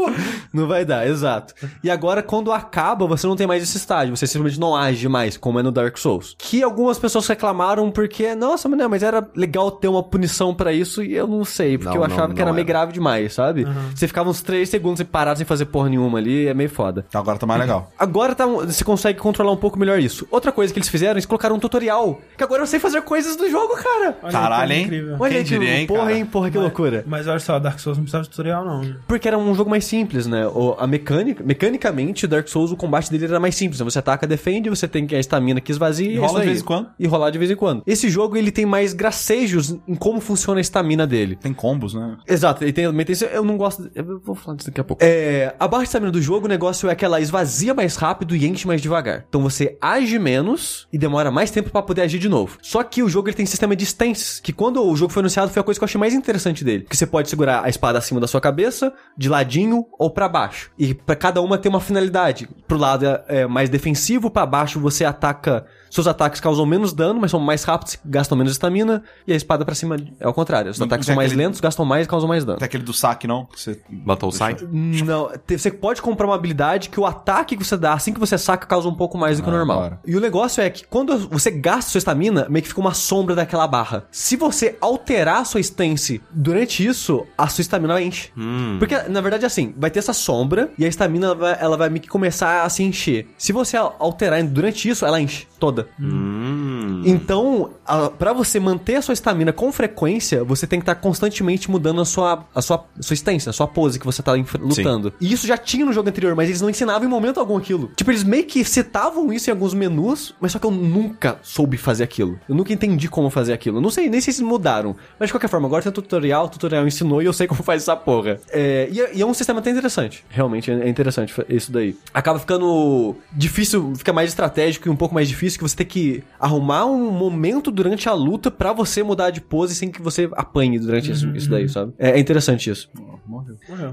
Não vai dar, exato. E agora, quando acaba, você não tem mais esse estágio, você simplesmente não age mais, como é no Dark Souls. Que algumas pessoas reclamaram porque, nossa, mas, não, mas era legal ter uma punição pra isso e eu não sei, porque Não, eu achava não, que era não meio era. grave demais, sabe? Você ficava uns 3 segundos e parado sem fazer porra nenhuma ali, é meio foda. Agora tá mais legal. Agora tá, você consegue controlar um pouco melhor isso. Outra coisa que eles fizeram, eles colocaram um tutorial. Que agora eu sei fazer coisas do jogo, cara. Olha Caralho, hein? incrível. Olha Quem que diria, hein, porra, cara? hein, porra, que loucura. Mas olha só, Dark Souls não precisava de tutorial, não. Porque era um jogo mais simples, né? O, a mecânica, mecanicamente, o Dark Souls, o combate dele era mais simples. né? Você ataca, defende, você tem a estamina que esvazia. E é rola de vez em quando. E rolar de vez em quando. Esse jogo, ele tem mais gracejos em como funciona a estamina dele. Tem combos, né? Exato, ele tem, tem eu não gosto. Eu vou falar disso daqui a pouco. É, a barra de estamina do jogo, o negócio é que ela esvazia mais rápido e enche mais devagar. Então você age menos e demora mais tempo pra poder agir de novo. Só que o jogo ele tem sistema de stances, que quando o jogo foi anunciado foi a coisa que eu achei mais interessante dele. Que você pode segurar a espada acima da sua cabeça, de ladinho ou pra baixo. E pra cada uma tem uma finalidade. Pro lado é, é mais defensivo, pra baixo você ataca. Seus ataques causam menos dano, mas são mais rápidos, gastam menos estamina. E a espada pra cima é o contrário. Os Não ataques são mais aquele- lentos, gastam mais e causam mais dano. Tem aquele do saque, não? Que você... Battle Sight? Não, te- você pode comprar uma habilidade que o ataque que você dá assim que você saca causa um pouco mais do que o Ah, normal. E o negócio é que quando você gasta sua estamina, meio que fica uma sombra daquela barra. Se você alterar a sua stance durante isso, a sua estamina enche. Porque, na verdade, é assim, vai ter essa sombra e a estamina ela vai, ela vai meio que começar a se encher. Se você al- alterar durante isso, ela enche toda. Hum. Então, a, pra você manter a sua estamina com frequência, você tem que estar constantemente mudando a sua, a sua, sua stance, a sua pose que você tá lutando. E isso já tinha no jogo anterior, mas eles não ensinavam em momento algum aquilo. Tipo, eles meio que citavam isso em alguns menus, mas só que eu nunca soube fazer aquilo. Eu nunca entendi como fazer aquilo. Eu Não sei nem se eles mudaram. Mas de qualquer forma, agora tem tutorial, o tutorial ensinou e eu sei como faz essa porra. É, e, é, e é um sistema até interessante. Realmente é interessante isso daí. Acaba ficando difícil, fica mais estratégico e um pouco mais difícil que você tem que arrumar um momento durante a luta pra você mudar de pose sem que você apanhe durante isso, isso daí, sabe? É, é interessante isso.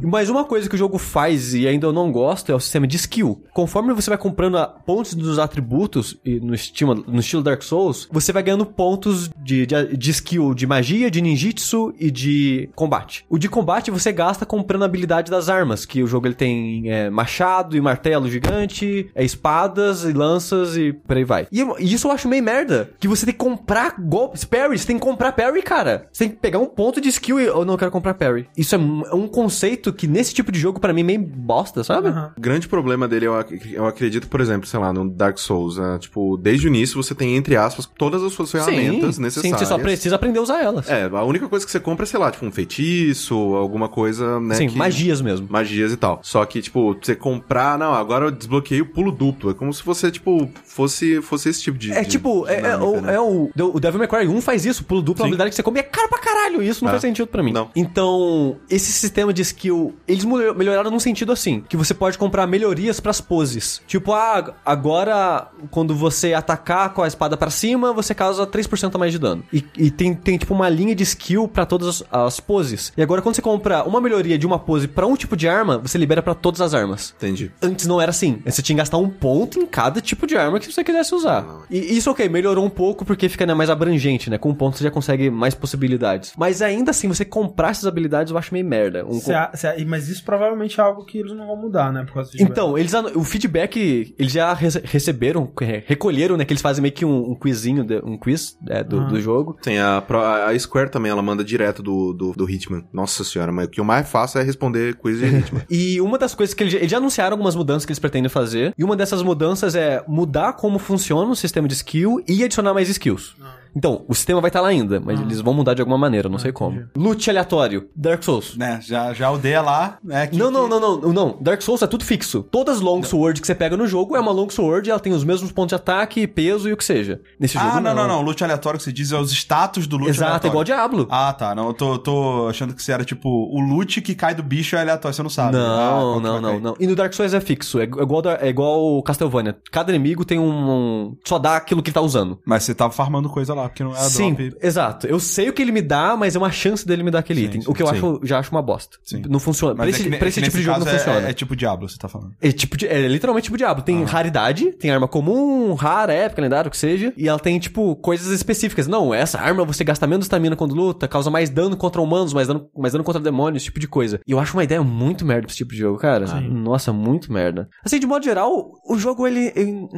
Mas uma coisa que o jogo faz e ainda eu não gosto é o sistema de skill. Conforme você vai comprando pontos dos atributos e no estilo, no estilo Dark Souls, você vai ganhando pontos de, de, de skill de magia, de ninjitsu e de combate. O de combate você gasta comprando a habilidade das armas, que o jogo ele tem é, machado e martelo gigante, é, espadas e lanças e por aí vai. E, e isso eu acho meio merda, que você tem que comprar golpes, parry, você tem que comprar parry, cara. Você tem que pegar um ponto de skill e eu não quero comprar parry. Isso é um, é um conceito que nesse tipo de jogo pra mim é meio bosta, sabe? Aham. O grande problema dele, eu, ac- eu acredito, por exemplo, sei lá, no Dark Souls, né? tipo, desde o início você tem, entre aspas, todas as suas ferramentas sim, necessárias. Sim, você só precisa aprender a usar elas. É, a única coisa que você compra é, sei lá, tipo, um feitiço, alguma coisa, né? sim, que- magias mesmo. Magias e tal. Só que, tipo, você comprar, não, agora eu desbloqueei o pulo duplo. É como se você, tipo, fosse, fosse esse tipo de. É de tipo, é, é, dinâmica, o, né? é o, o Devil May Cry 1 faz isso, pulo duplo, é Sim. habilidade que você come, é caro pra caralho, isso não É. faz sentido pra mim. Não. Então, esse sistema de skill, eles melhor- melhoraram num sentido assim, que você pode comprar melhorias pras poses. Tipo, ah, agora, quando você atacar com a espada pra cima, você causa 3% a mais de dano. E, e tem, tem, tipo, uma linha de skill pra todas as, as poses. E agora, quando você compra uma melhoria de uma pose pra um tipo de arma, você libera pra todas as armas. Entendi. Antes não era assim. Você tinha que gastar um ponto em cada tipo de arma que você quisesse usar. E isso, ok, melhorou um pouco porque fica né, mais abrangente, né? Com um ponto você já consegue mais possibilidades. Mas ainda assim, você comprar essas habilidades eu acho meio merda. Um Cê a- cê- mas isso provavelmente é algo que eles não vão mudar, né? Por causa de então, eles o feedback, eles já rece- receberam, re- recolheram, né? Que eles fazem meio que um, um quizinho, de- um quiz é, do, Ah. do jogo. Tem a, a Square também, ela manda direto do, do, do Hitman. Nossa senhora, mas o que eu mais faço é responder quiz de Hitman. E uma das coisas que eles, eles já anunciaram algumas mudanças que eles pretendem fazer. E uma dessas mudanças é mudar como funciona o sistema de skill e adicionar mais skills. Então, o sistema vai estar lá ainda, mas eles vão mudar de alguma maneira, não sei como. Loot aleatório, Dark Souls. Né, já, já odeia lá, né? que- Não, não, não, não, não. Dark Souls é tudo fixo. Todas as long sword que você pega no jogo é uma long sword, ela tem os mesmos pontos de ataque, peso e o que seja. Nesse jogo Ah, não, não, não. Loot aleatório que você diz é os status do loot Exato, é aleatório. igual Diablo. Ah, tá. Não, eu tô, tô achando que você era tipo o loot que cai do bicho é aleatório, você não sabe. Ah, Não, que não, vai não, cair. não. E no Dark Souls é fixo. É igual, da- é igual Castlevania. Cada inimigo tem um, um- Só dá aquilo que ele tá usando. Mas você tava farmando coisa lá, porque não era Sim, drop. exato. Eu sei o que ele me dá, mas é uma chance dele me dar aquele Sim, item. sim, o que eu sim. acho, já acho uma bosta. Sim. Não funciona. Pra Mas esse, é que, ne- pra é esse que tipo de jogo não é- funciona. É, tipo Diablo, você tá falando. É, tipo é literalmente tipo Diablo. Tem raridade, tem arma comum, rara, épica, lendária, o que seja. E ela tem, tipo, coisas específicas. Não, essa arma você gasta menos estamina quando luta, causa mais dano contra humanos, mais dano, mais dano contra demônios, esse tipo de coisa. E eu acho uma ideia muito merda pra esse tipo de jogo, cara. Nossa, muito merda. Assim, de modo geral, o jogo, ele... Eu,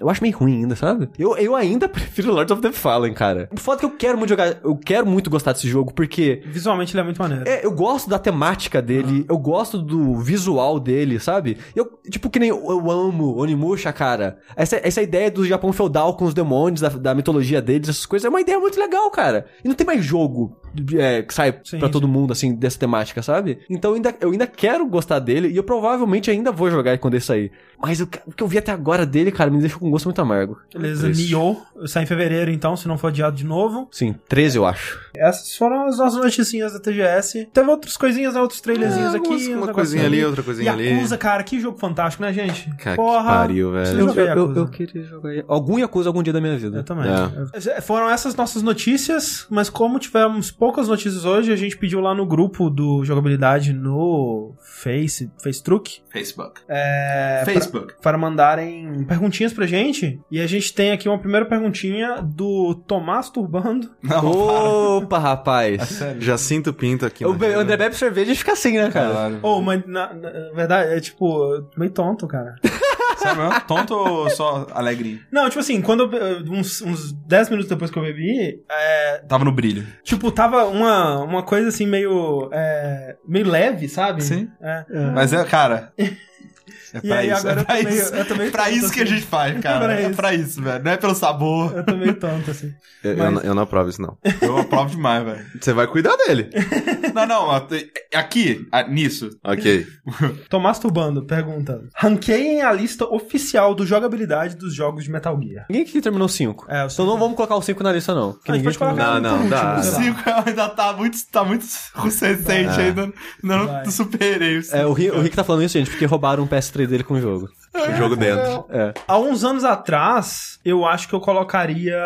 eu acho meio ruim ainda, sabe? Eu, eu ainda prefiro Lords of the Fallen, cara. O foda é que eu quero muito jogar... Eu quero muito gostar desse jogo, porque... Visualmente ele é muito maneiro. É, eu gosto da temática dele, eu gosto do visual dele, sabe? Eu, tipo, que nem eu, eu amo Onimusha, cara. Essa, essa ideia do Japão feudal com os demônios, da, da mitologia deles, essas coisas, é uma ideia muito legal, cara. E não tem mais jogo é, que sai Sim, pra sim. todo mundo, assim, dessa temática, sabe? Então eu ainda, eu ainda quero gostar dele e eu provavelmente ainda vou jogar quando ele sair. Mas o, que- o que eu vi até agora dele, cara, me deixou com um gosto muito amargo. Beleza. Nioh sai em fevereiro, então, se não for adiado de novo. Sim, 13 eu acho. Essas foram as nossas noticinhas da TGS. Teve outras coisinhas, outros trailerzinhos É, aqui. uma coisinha ali, outra coisinha ali. Yakuza, cara, que jogo fantástico, né, gente? Cara, que pariu, velho. Eu, eu, eu, eu queria jogar algum Yakuza algum dia da minha vida. Eu também. É, Foram essas nossas notícias, mas como tivemos poucas notícias hoje, a gente pediu lá no grupo do Jogabilidade no Face, Facebook, Facebook. é, pra- Facebook. para mandarem perguntinhas pra gente. E a gente tem aqui uma primeira perguntinha do Tomás Turbando. Não, Opa, rapaz. Sério. Jacinto Pinto aqui. O Be- agenda. André bebe cerveja e fica assim, né, cara? Ô, mas na, na verdade é tipo, meio tonto, cara. Sério mesmo? Tonto ou só alegrinho? Não, tipo assim, quando eu, uns, uns 10 minutos depois que eu bebi, é, Tava no brilho. tipo, tava uma, uma coisa assim meio. é, meio leve, sabe? Sim. É. Mas é, cara. É E pra aí, isso, agora é eu pra tô meio- isso. eu tô meio É pra tonto, isso que a assim. gente faz, É cara. pra É pra isso, velho. Não é pelo sabor. Eu tô meio tonto, assim. Eu, Mas- eu, não- eu não aprovo isso, não. Eu aprovo demais, velho. Você vai cuidar dele. Não, não, aqui, nisso. ok. Tô masturbando, pergunta. Ranqueiem a lista oficial do jogabilidade dos jogos de Metal Gear. Ninguém aqui terminou 5. É, então não vamos colocar o 5 na lista, não. Que Ah, a gente ninguém pode colocar terminou. Não, não, último, dá, O lá. 5 ainda tá muito, tá muito recente, ainda não Vai. superei o. É, o Rick, o Rick tá falando isso, gente, porque roubaram um PS3 dele com o jogo. O jogo dentro. É. Há uns anos atrás, eu acho que eu colocaria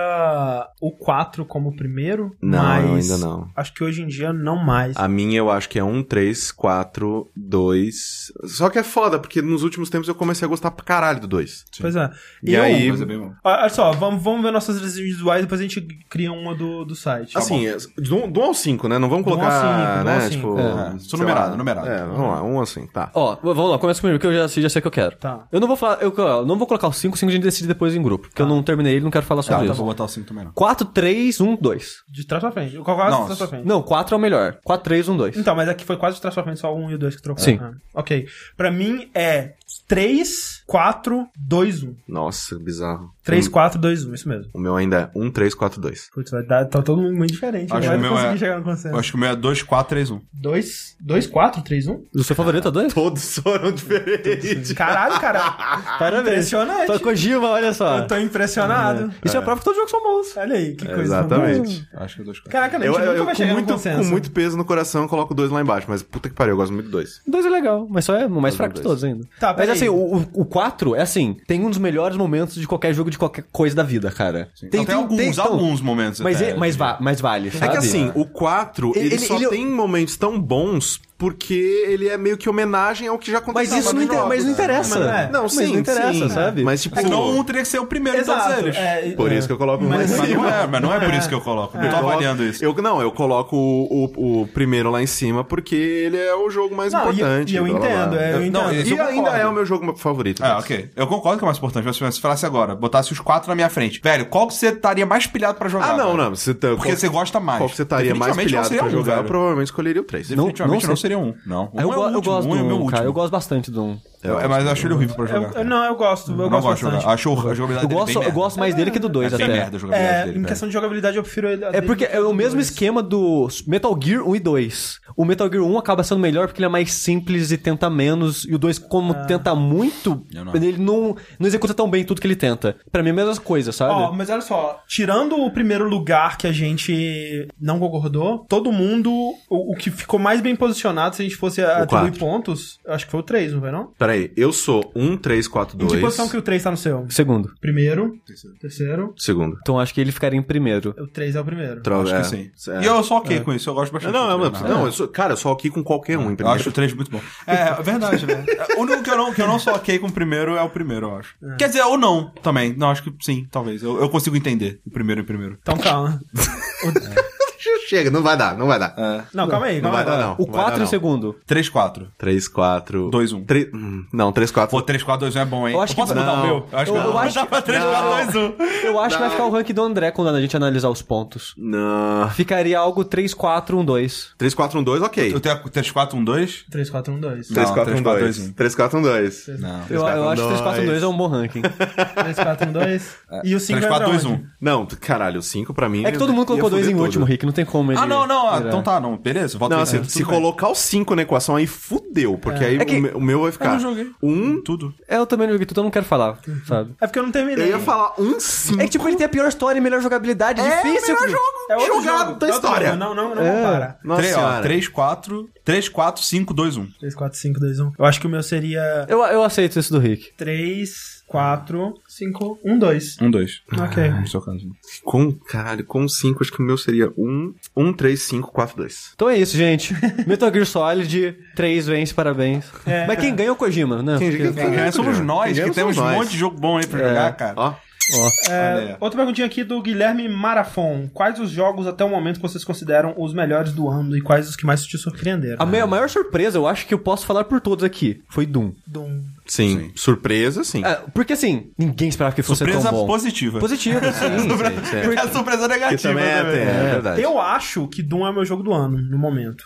o 4 como primeiro. Não, mas ainda não. Acho que hoje em dia não mais. A minha eu acho que é 1, 3, 4, 2. Só que é foda, porque nos últimos tempos eu comecei a gostar pra caralho do 2. Pois é. E eu, aí- é bom. Olha só, vamos, vamos ver nossas resenhas visuais, depois a gente cria uma do, do site. Assim, é, do, do 1 ao 5, né? Não vamos Do ao colocar, do um ao né? cinco. Tipo, É, sou numerado, lá. numerado. É, vamos lá, 1 ao 5, tá. Ó, vamos lá, começa comigo, que eu já, já sei o que eu quero. Tá. Eu não vou falar, eu, ó, não vou colocar o 5, o 5 a gente decide depois em grupo, porque eu não terminei ele, não quero falar Tá, sobre então isso. vou botar o 5 também não. 4, 3, 1, 2. De trás pra frente. Eu coloco de trás pra frente. Não, 4 é o melhor. 4, 3, 1, 2. Então, mas aqui foi quase de trás pra frente, só o 1 e o 2 que trocou. Sim. Ah, ok. Pra mim é 3, 4, 2, 1. Nossa, bizarro. 3, Hum, 4, 2, 1, isso mesmo. O meu ainda é 1, 3, 4, 2. Putz, vai dar, tá todo mundo muito diferente. Acho não vai que o meu conseguir é- chegar no consenso. Eu acho que o meu é 2, 4, 3, 1. 2, 2, 4, 3, 1? O seu favorito é 2? Todos foram diferentes. Caralho, cara. Parabéns. Impressionante. Só Kojima, olha só. Eu tô impressionado. Isso é, prova que todos os jogos são bons. Olha aí, que coisa. Exatamente. Acho que é 2, 4. Caraca, a Eu, gente eu, nunca eu vai com, muito, consenso. com muito peso no coração, eu coloco 2 lá embaixo. Mas puta que pariu, eu gosto muito do 2. 2 é legal, mas só é o mais fraco de todos ainda. Tá, mas assim, o, o 4 é assim, tem um dos melhores momentos de qualquer jogo de qualquer coisa da vida, cara. Tem, tem, alguns, então, alguns momentos Mas, até. é- mas, va- mas vale, É sabe? que assim, o 4, ele, Ele- só ele- tem momentos tão bons porque ele é meio que homenagem ao que já Mas aconteceu. isso não, inter- jogos, mas não né? interessa. Mas é. Não, mas sim, não interessa, sim. sabe? Mas tipo, Senão um teria que ser o primeiro de Exato. todos eles. É, por é. isso que eu coloco Mas- mais Mas cima. não é, mas não é por isso que eu coloco. Não tô Eu coloco- avaliando isso. Eu, não, eu coloco o, o, o primeiro lá em cima porque ele é o jogo mais Não, e importante. e eu blá, blá, blá. entendo, é, eu Não, entendo. esse E eu ainda é o meu jogo favorito. Ah, mas- ok. Eu concordo que é o mais importante, mas se você falasse agora, botasse os quatro na minha frente. Velho, qual que você estaria mais pilhado pra jogar? Ah, não, velho? não. Você tá, Porque qual, você gosta mais. qual que você estaria mais pilhado não seria pra jogar? Eu provavelmente escolheria o 3. Não- Definitivamente não não, sei. Seria um. Não. Um eu, é go- o eu gosto um é o meu do um, cara, último. eu gosto bastante do um. É, mas eu acho ele horrível pra jogar. Eu- cara. não, eu gosto. Eu, Eu não gosto gosto bastante. Acho a jogabilidade Eu dele gosto, bem eu gosto mais dele que do 2 É até. merda a jogabilidade É, dele, em questão de jogabilidade, eu prefiro ele. É porque é o mesmo esquema do Metal Gear 1 e 2. O Metal Gear 1 acaba sendo melhor porque ele é mais simples e tenta menos. E o 2, como tenta muito, Eu não. ele não, não executa tão bem tudo que ele tenta. Pra mim é a mesma coisa, sabe? Ó, mas olha só, tirando o primeiro lugar que a gente não concordou, todo mundo, o, o que ficou mais bem posicionado, se a gente fosse atribuir quatro. pontos, eu acho que foi o 3, não foi não? Peraí, eu sou 1, 3, 4, Em que 2. posição que o 3 tá no seu? Segundo. Primeiro, terceiro, Segundo. Então acho que ele ficaria em primeiro. o 3 é o primeiro. Tro- Acho é. que sim. É. E eu sou ok com isso, eu gosto bastante. Não, não, três, não, né? eu sou, cara, eu sou aqui com qualquer um em Eu primeiro. acho o 3 muito bom. É, é verdade, né? O único que eu, não, que eu não sou ok com o primeiro é o primeiro, eu acho. Quer dizer, ou não, também. Não, acho que sim, talvez. Eu, eu consigo entender o primeiro e o primeiro. Então calma. Chega, não vai dar, não vai dar. É. Não, calma aí, Não calma vai aí. dar, não. O Não vai 4 dar, em segundo. 3, 4. 3, 4... 2, 1. 3... hum, Não, 3, 4... Pô, 3, 4, 2, 1 é bom, hein? Eu acho que- posso mudar não. o meu? Eu acho Eu- que eu não. acho Dá pra 3, 4, 2, 1. Eu acho que vai ficar o ranking do André quando a gente analisar os pontos. Não... Ficaria algo 3, 4, 1, 2. 3, 4, 1, 2, ok. Eu tenho 3, 4, 1, 2? 3, 4, 1, 2. 3, Não, 4, 1, 3, 4, 2. 2, 1. 3, 4, 1, 2. Não. Eu, eu acho que 3, 4, 1, 2 é um bom ranking. 3, 4, 1, 2. E o 5 3, é 4, pra 2, onde? 1. Não, caralho, o 5 pra mim... É que todo mundo colocou ia 2 em último. Rick. Não tem como ele. Ah, não, não. ah, virar. então tá, não. Beleza, volta Não, aí, assim, se bem. colocar o 5 na equação aí, fudeu. Porque aí É que- o, meu, o vai Eu ficar... não joguei. Um... Tudo. É, eu também não joguei tudo, eu não quero falar, sabe? É porque eu não terminei. Eu ia falar um 5. É que, tipo, ele tem a pior história e melhor jogabilidade. É difícil. o melhor jogo É outro jogado jogo, da é história. jogo. Não, não, não É. compara. Nossa 3, ó, senhora. 3, 4, 3, 4, 5, 2, 1. 3, 4, 5, 2, 1. Eu acho que o meu seria Eu, eu aceito isso do Rick. 3, 4, 5, 1, 2. 1, 2. Ok. No seu caso. Com, caralho, com 5, acho que o meu seria 1, 1, 3, 5, 4, 2. Então é isso, gente. Metal Gear Solid, 3 vence, parabéns. É. Mas quem ganha é o Kojima, né? Quem- quem- Quem ganha somos nós, que temos um monte de jogo bom aí pra jogar, cara. Ó, Ó, É, outra perguntinha aqui do Guilherme Marafon. Quais os jogos até o momento que vocês consideram os melhores do ano e quais os que mais te surpreenderam? a maior surpresa, eu acho que eu posso falar por todos aqui, foi Doom. Doom. Sim. Surpresa, sim. É, porque assim, ninguém esperava que fosse Surpresa tão bom. positiva. Positivo, sim. sim. É a surpresa Que negativa também é, também. é verdade. Eu acho que Doom é o meu jogo do ano, no momento.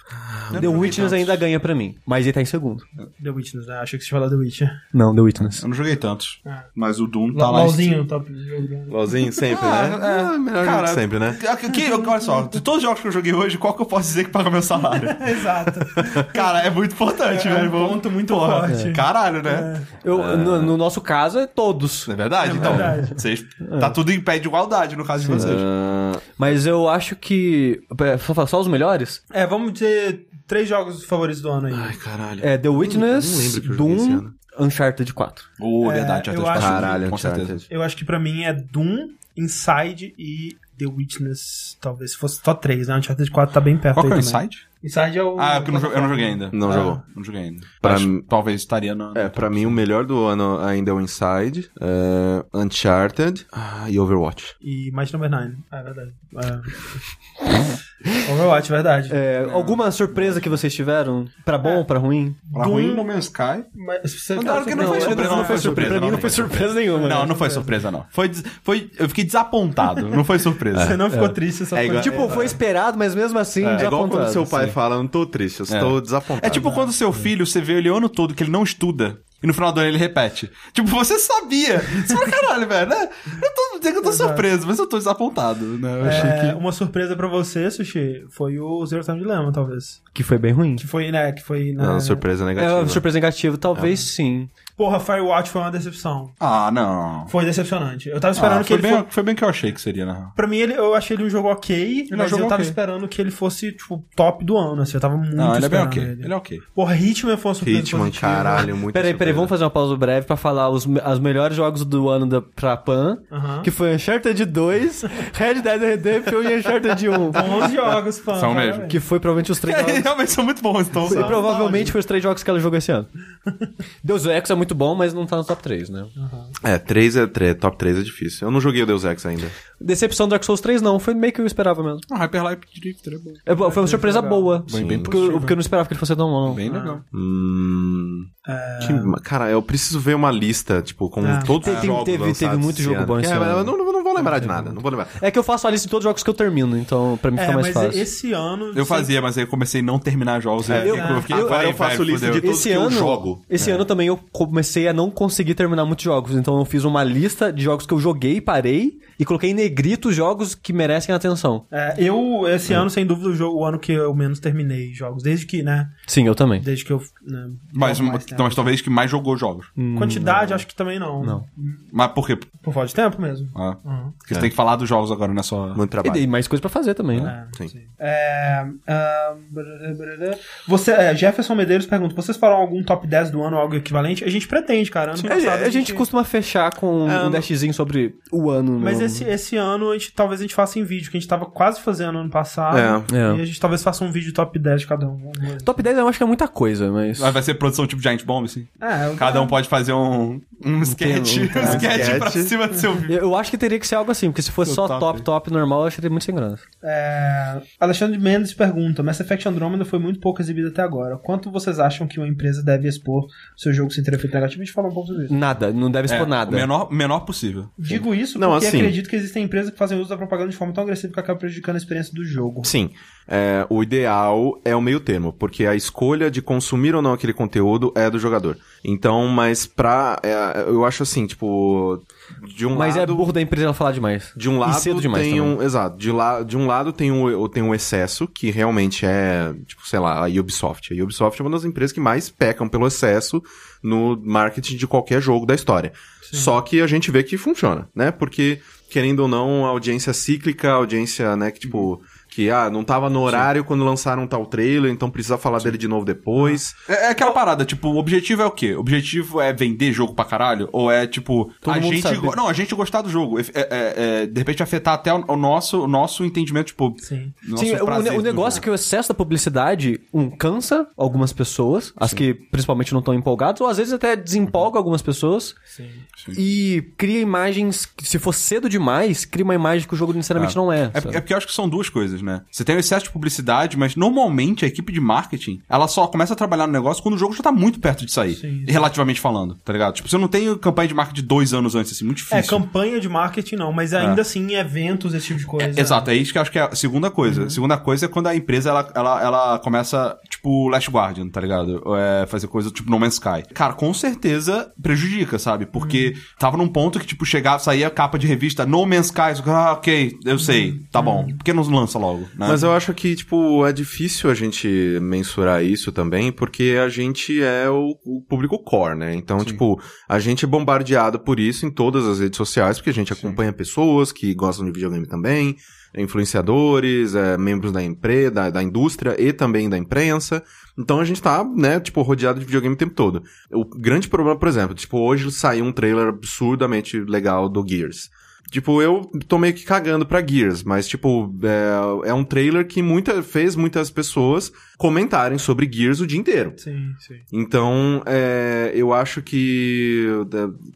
The Witness ainda ganha pra mim, mas ele tá em segundo. The Witness, né? Achei que você falar The Witcher. Não, The Witness. Eu não joguei tantos. Ah. Mas o Doom tá lá. em LOLzinho, top jogo. LOLzinho sempre, né? É, melhor jogo cara, de sempre, né? Que, olha só, de todos os jogos que eu joguei hoje, qual que eu posso dizer que paga meu salário? Exato. Cara, é muito importante, É um velho. Ponto muito forte. Caralho, né? Eu, no, no nosso caso, é todos. É, verdade? então, verdade. vocês, tá tudo em pé de igualdade no caso de vocês. Ah, Mas eu acho que. é, Só, só os melhores? É, vamos dizer três jogos favoritos do ano aí. ai, caralho. É The Witness, não que eu joguei esse Doom. Uncharted 4. Oh, É, verdade. eu Uncharted acho- quatro, Caralho, com certeza. Eu acho que pra mim é Doom, Inside e The Witness. Talvez se fosse só três, né? Uncharted 4 tá bem perto Qual que é aí o. Inside? Inside é o... Ah, eu não, joguei, eu não joguei ainda. Não Ah, jogou. Não joguei ainda. Pra talvez estaria na... É, pra mim o melhor do ano ainda é o Inside, é, Uncharted ah, e Overwatch. E Might Number 9. Ah, é verdade. É. Overwatch, verdade. É, alguma surpresa que vocês tiveram? Pra bom ou pra ruim? Pra Doom- ruim, No Man's Sky. Mas você Não, claro que não foi Não, surpresa, não foi surpresa. Pra mim não foi surpresa nenhuma. Não, não foi surpresa, não. Foi, foi, eu fiquei desapontado. Não foi surpresa. Você não ficou triste, você só É igual- Tipo, foi esperado, mas mesmo assim, É, igual desapontado. quando seu pai fala, não tô triste, eu estou desapontado. É tipo quando seu filho, você vê ele o ano todo que ele não estuda. E no final do ano ele repete. Tipo, você sabia. Você fala, caralho, velho, né? Eu tô dizendo que eu tô Exato. surpreso, mas eu tô desapontado, né? Eu achei É, que... Uma surpresa pra você, Sushi, foi o Zero Time Dilemma, talvez. Que foi bem ruim. Que foi, né, que foi... Né, Não, surpresa É, negativa. uma surpresa negativa, talvez sim. Porra, Firewatch foi uma decepção. Ah, não. Foi decepcionante. Eu tava esperando Ah, que ele bem, fosse... foi bem que eu achei que seria, né? Pra mim, ele, eu achei ele um jogo ok, é um mas jogo eu tava ok. esperando que ele fosse, tipo, top do ano, assim. Eu tava muito Não, ele é bem ok. ele. Ele é ok. Porra, Hitman foi uma surpresa Hitman, positiva. caralho, muito Peraí, peraí, vamos fazer uma pausa breve pra falar os, os melhores jogos do ano da, pra Pan, Aham. que foi Uncharted 2, Red Dead Redemption e Uncharted 1. Bons jogos, fã. São mesmo. Que foi provavelmente os três jogos. Realmente são muito bons, então. E provavelmente foi os três jogos que ela jogou esse ano. Deus Ex é muito bom, mas não tá no top 3, né? É, 3 é, 3, top 3 é difícil. Eu não joguei o Deus Ex ainda. Decepção do Dark Souls 3 não, foi meio que eu esperava mesmo. Ah, Hyperlight Drifter é bom. É, foi uma surpresa legal. boa. Bem, bem porque, eu, porque eu não esperava que ele fosse tão bom. não. Bem legal. Hum... É. que- cara, eu preciso ver uma lista, tipo, com Ah. todos os jogos teve- lançados teve muito jogo ano. bom esse É, ano. Eu não, não, não vou lembrar de nada, não vou lembrar. É que eu faço a lista de todos os jogos que eu termino, então pra mim fica É, mais mas fácil. esse ano... Eu fazia, mas aí eu comecei a não terminar jogos. É, eu, eu- fiquei, agora vai, eu faço vai, lista de todos esse que eu ano, jogo. Esse ano também eu comecei a não conseguir terminar muitos jogos. Então eu fiz uma lista de jogos que eu joguei, parei e coloquei em negrito os jogos que merecem atenção. É, eu, esse ano, sem dúvida, o, jogo, o ano que eu menos terminei jogos. Desde que, né? Sim, eu também. Desde que eu. Né, Mas, mais tempo. Não, mas talvez que mais jogou jogos. Quantidade, acho que também não. Não. Mas por quê? Por falta de tempo mesmo. Ah, Uhum. Porque você tem que falar dos jogos agora, não é só... Muito E trabalho. tem mais coisa pra fazer também, né? É, Sim. sim. É, brará. você, é, Jefferson Medeiros pergunta: vocês falaram algum top 10 do ano, algo equivalente? A gente pretende, cara. Ano A, passado a gente costuma fechar com É, um não- dashzinho sobre o ano. Mas no- esse, esse ano, a gente, talvez a gente faça em vídeo, que a gente tava quase fazendo ano passado. É. É. E a gente talvez faça um vídeo top 10 de cada um. Top 10 eu acho que é muita coisa, mas... Mas vai ser produção tipo Giant Bomb, assim? É, eu- Cada um pode fazer um, um sketch, um- um, um sketch pra cima do seu vídeo. Eu acho que teria que ser algo assim, porque se fosse só top. top, top normal, eu acharia muito sem graça. É, Alexandre Mendes pergunta: Mass Effect Andromeda foi muito pouco exibido até agora. Quanto vocês acham que uma empresa deve expor seu jogo sem ter efeito negativo? A gente falou um pouco sobre isso. Nada, não deve expor É, nada. O menor, menor possível. Digo isso Não, porque assim- acredito que existem empresas que fazem uso da propaganda de forma tão agressiva que acaba prejudicando a experiência do jogo. Sim, é, o ideal é o meio termo, porque a escolha de consumir ou não aquele conteúdo é do jogador. Então, mas pra. é, eu acho assim, tipo. De um Mas lado. é burro da empresa ela falar demais. De um lado cedo demais tem também. um, exato, de, la, de um lado tem um, tem um excesso que realmente é, tipo, sei lá, a Ubisoft. A Ubisoft é uma das empresas que mais pecam pelo excesso no marketing de qualquer jogo da história. Só que a gente vê que funciona, né? Porque querendo ou não, a audiência cíclica, a audiência, né, que tipo que ah, não tava no horário quando lançaram tal trailer, então precisa falar dele de novo depois. É, é aquela parada, tipo, o objetivo é o quê? O objetivo é vender jogo pra caralho? Ou é, tipo, Todo a mundo gente... sabe. Não, a gente gostar do jogo. É, é, é, de repente afetar até o, o nosso, o nosso entendimento, tipo... Sim. nosso Sim, o, o negócio é que o excesso da publicidade, um, cansa algumas pessoas, as que principalmente não estão empolgadas, ou às vezes até desempolga algumas pessoas. Sim. E cria imagens, que, se for cedo demais, cria uma imagem que o jogo necessariamente não é. É, é porque eu acho que são duas coisas, né? Você tem o excesso de publicidade, mas normalmente a equipe de marketing, ela só começa a trabalhar no negócio quando o jogo já tá muito perto de sair. Sim. Relativamente falando, tá ligado? Tipo, você não tem campanha de marketing de dois anos antes, assim, muito É, difícil. campanha de marketing não, mas ainda assim eventos, esse tipo de coisa. Exato, é isso que eu acho que é a segunda coisa. Uhum. A segunda coisa é quando a empresa ela, ela, ela começa, tipo, Last Guardian, tá ligado? É, fazer coisa tipo No Man's Sky. Cara, com certeza prejudica, sabe? Porque Uhum. tava num ponto que, tipo, chegava, saía a capa de revista No Man's Sky. Ah, ok, eu sei, Uhum. tá bom. Por que não lança logo? Né? Mas eu acho que, tipo, é difícil a gente mensurar isso também, porque a gente é o, o público core, né? Então, tipo, a gente é bombardeado por isso em todas as redes sociais, porque a gente acompanha pessoas que gostam de videogame também, influenciadores, é, membros da empresa, da, da indústria e também da imprensa. Então a gente tá, né, tipo, rodeado de videogame o tempo todo. O grande problema, por exemplo, tipo, hoje saiu um trailer absurdamente legal do Gears. Tipo, eu tô meio que cagando pra Gears, mas, tipo, é, é um trailer que muita, fez muitas pessoas comentarem sobre Gears o dia inteiro. Sim, sim. Então, é, eu acho que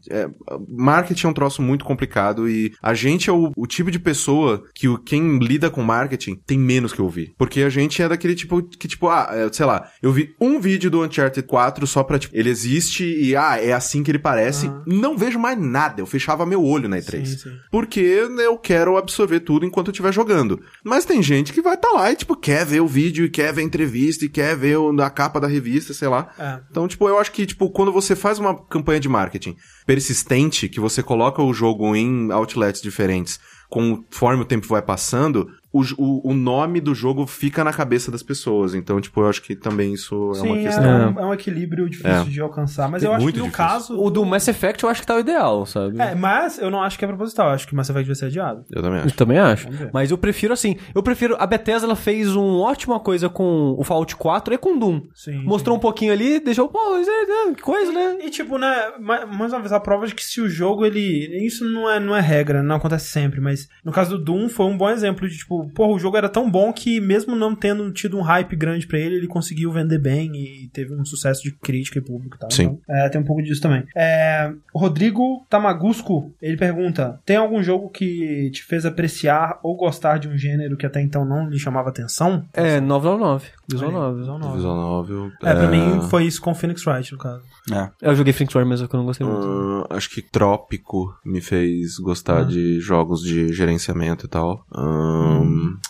é, marketing é um troço muito complicado e a gente é o, o tipo de pessoa que o, quem lida com marketing tem menos que ouvir. Porque a gente é daquele tipo que, tipo, ah, é, sei lá, eu vi um vídeo do Uncharted 4 só pra, tipo, ele existe e, ah, é assim que ele parece. Aham. Não vejo mais nada, eu fechava meu olho na E3. Sim, sim. Porque eu quero absorver tudo enquanto eu estiver jogando. Mas tem gente que vai estar lá e, tipo, quer ver o vídeo e quer ver a entrevista e quer ver a capa da revista, sei lá. É. Então, tipo, eu acho que, tipo, quando você faz uma campanha de marketing persistente, que você coloca o jogo em outlets diferentes, conforme o tempo vai passando, o, o, o nome do jogo fica na cabeça das pessoas. Então, tipo, eu acho que também isso é uma Sim, é, questão. um, é um equilíbrio difícil É. de alcançar. Mas É eu acho muito que no difícil. caso. O do Mass Effect eu acho que tá o ideal, sabe? É, mas eu não acho que é proposital. Eu acho que Mass Effect vai ser adiado. Eu também Eu acho. também acho. Mas eu prefiro assim. Eu prefiro. A Bethesda ela fez uma ótima coisa com o Fallout 4 e com Doom. Sim. Mostrou um pouquinho ali, deixou. Pô, isso é- é, que coisa, né? E tipo, né, ma- mais uma vez, a prova de que se o jogo, ele. Isso não é, não é regra, não acontece sempre, mas no caso do Doom foi um bom exemplo de, tipo, porra, o jogo era tão bom que mesmo não tendo tido um hype grande pra ele, ele conseguiu vender bem e teve um sucesso de crítica e público e tal. Sim. Então, é, tem um pouco disso também. É, o Rodrigo Tamagusco, ele pergunta: tem algum jogo que te fez apreciar ou gostar de um gênero que até então não lhe chamava atenção? É, 999. Visual Olha aí, 9. Visual 9. Visual novel. É, pra mim foi isso com Phoenix Wright, no caso. É. Eu joguei Phoenix Wright, mas eu não gostei muito. Ahn, acho que Trópico me fez gostar Ah. de jogos de gerenciamento e tal.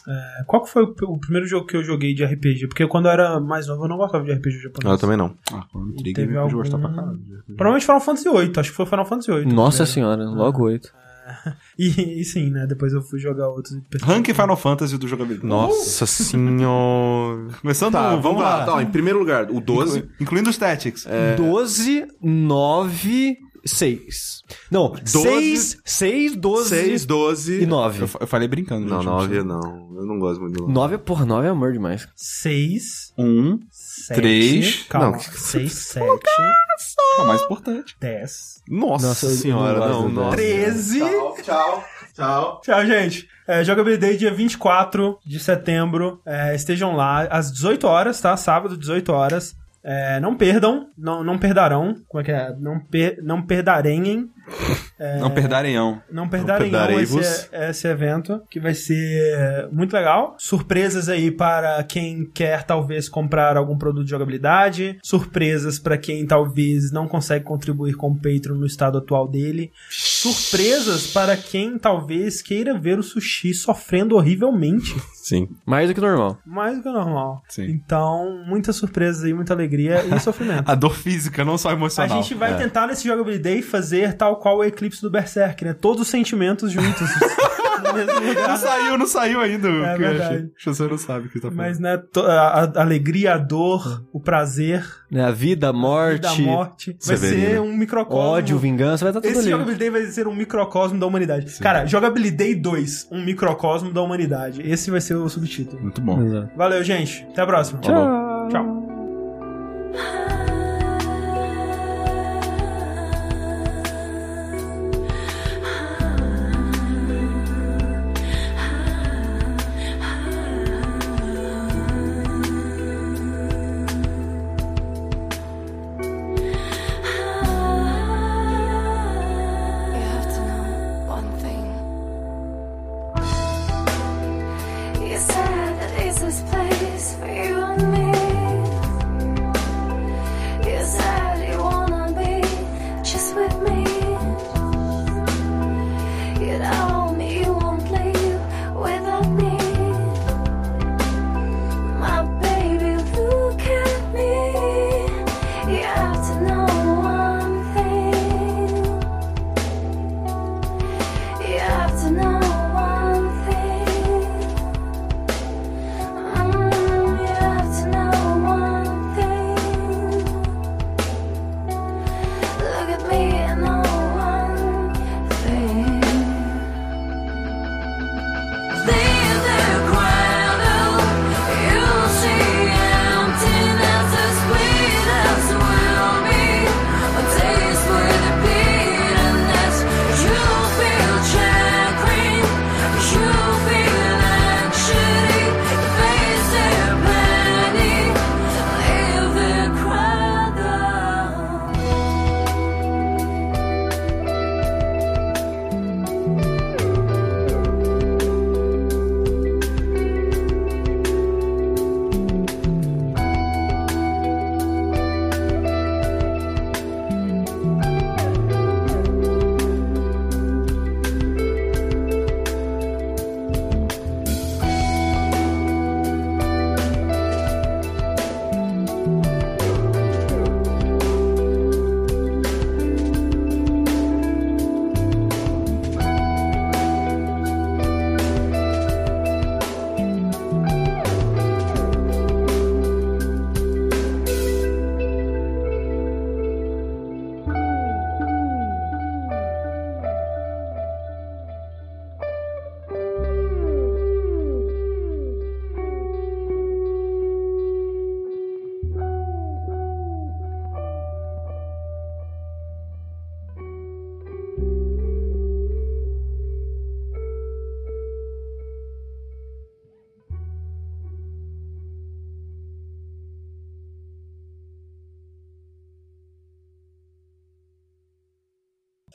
É, Qual que foi o, o primeiro jogo que eu joguei de RPG? Porque quando eu era mais novo eu não gostava de RPG japonês. eu também não. Ah, quando E Trigger teve eu algum- gostar pra caralho. Provavelmente Final Fantasy VIII, acho que foi Final Fantasy VIII. Nossa senhora, logo 8. E, e sim, né? Depois eu fui jogar outros. e Rank Final Fantasy do jogabilidade. Nossa senhora. Começando, Tá, vamos lá. Tá, ó, em primeiro lugar, o 12. Inclu- Incluindo os Tactics. É. 12, 9, 6. Não, 6, 6, 12 6, 12. e 9. Eu, eu falei brincando, Não, gente. 9 não. Eu não gosto muito do 9. 9, porra, 9 é amor demais. 6, Um, 7. Três. Calma. Não. 6, 7, é o mais importante. 10. Nossa, Nossa, senhora, não não, gosto do nossa. 13. Tchau, tchau, tchau. Tchau, gente. É, Jogabilidade dia 24 de setembro. É, estejam lá às 18 horas, tá? Sábado, 18 horas. É, não perdam, não, não perdarão. Como é que é? Não, per, não perdarem. Não perdarenhão. Não perdarem perdarei-vos. esse, esse evento, que vai ser muito legal. Surpresas aí para quem quer talvez comprar algum produto de jogabilidade. Surpresas para quem talvez não consegue contribuir com o Patreon no estado atual dele. Surpresas para quem talvez queira ver o sushi sofrendo horrivelmente. Sim. Mais do que normal. Mais do que normal. Sim. Então, muitas surpresas aí, muita alegria e sofrimento. A dor física, não só A emocional. gente vai tentar nesse Jogabilidade fazer tal qual o eclipse do Berserk, né? Todos os sentimentos juntos. Não saiu, não saiu ainda. É verdade. Você não sabe o que tá falando. Mas, né, to- a, a alegria, a dor, o prazer, Né, A vida, a a morte, vida, a morte, vai ser um microcosmo. ódio, vingança, vai estar tudo Esse ali. Jogabilidade vai ser um microcosmo da humanidade. Cara, Jogabilidade 2, um microcosmo da humanidade. Esse vai ser o subtítulo. Muito bom. Exato. Valeu, gente. Até a próxima. Tchau. Tchau.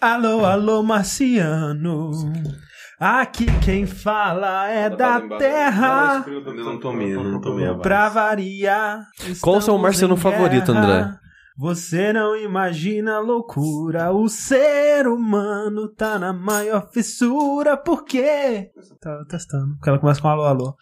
Alô, alô, marciano. Aqui quem fala é da Terra. Eu não tomei, não tomei a. Pra variar. Qual o seu marciano favorito. André? Você não imagina a loucura. O ser humano tá na maior fissura. Por quê? Tá testando. Porque ela começa com alô, alô.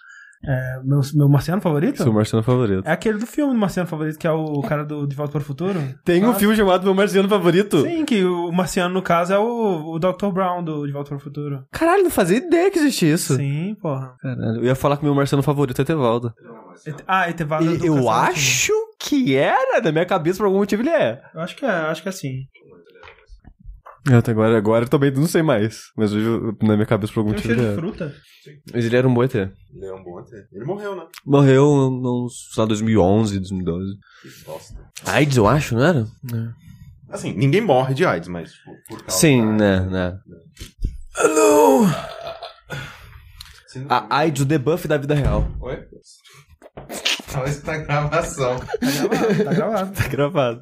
É, meu, meu marciano favorito? Seu marciano favorito. É aquele do filme do marciano favorito, que é o cara do De Volta para o Futuro. Tem um filme chamado Meu Marciano Favorito? Sim, que o marciano, no caso, é o, o Dr. Brown do De Volta para o Futuro. Caralho, não fazia ideia que existia isso. Sim, porra. Caralho, eu ia falar que meu marciano favorito é Etevaldo. Ah, e Tevada do Eu Castelo acho que era, na minha cabeça, por algum motivo ele é. Eu acho que é, acho que é assim. Eu até agora, agora eu também não sei mais. Mas hoje, eu- na minha cabeça, por algum Tem um motivo cheiro ele de é. fruta. Mas ele era um bom ET. Ele é um bom até. Ele morreu, né? Morreu uns, sei lá, 2011, 2012. Que bosta. AIDS, eu acho, não era? Assim, ninguém morre de AIDS, mas por, por causa Sim, da- né, né. Alô! Sim, A AIDS, o debuff da vida real. Oi? Fala isso na gravação. Tá gravado, tá gravado. Tá gravado.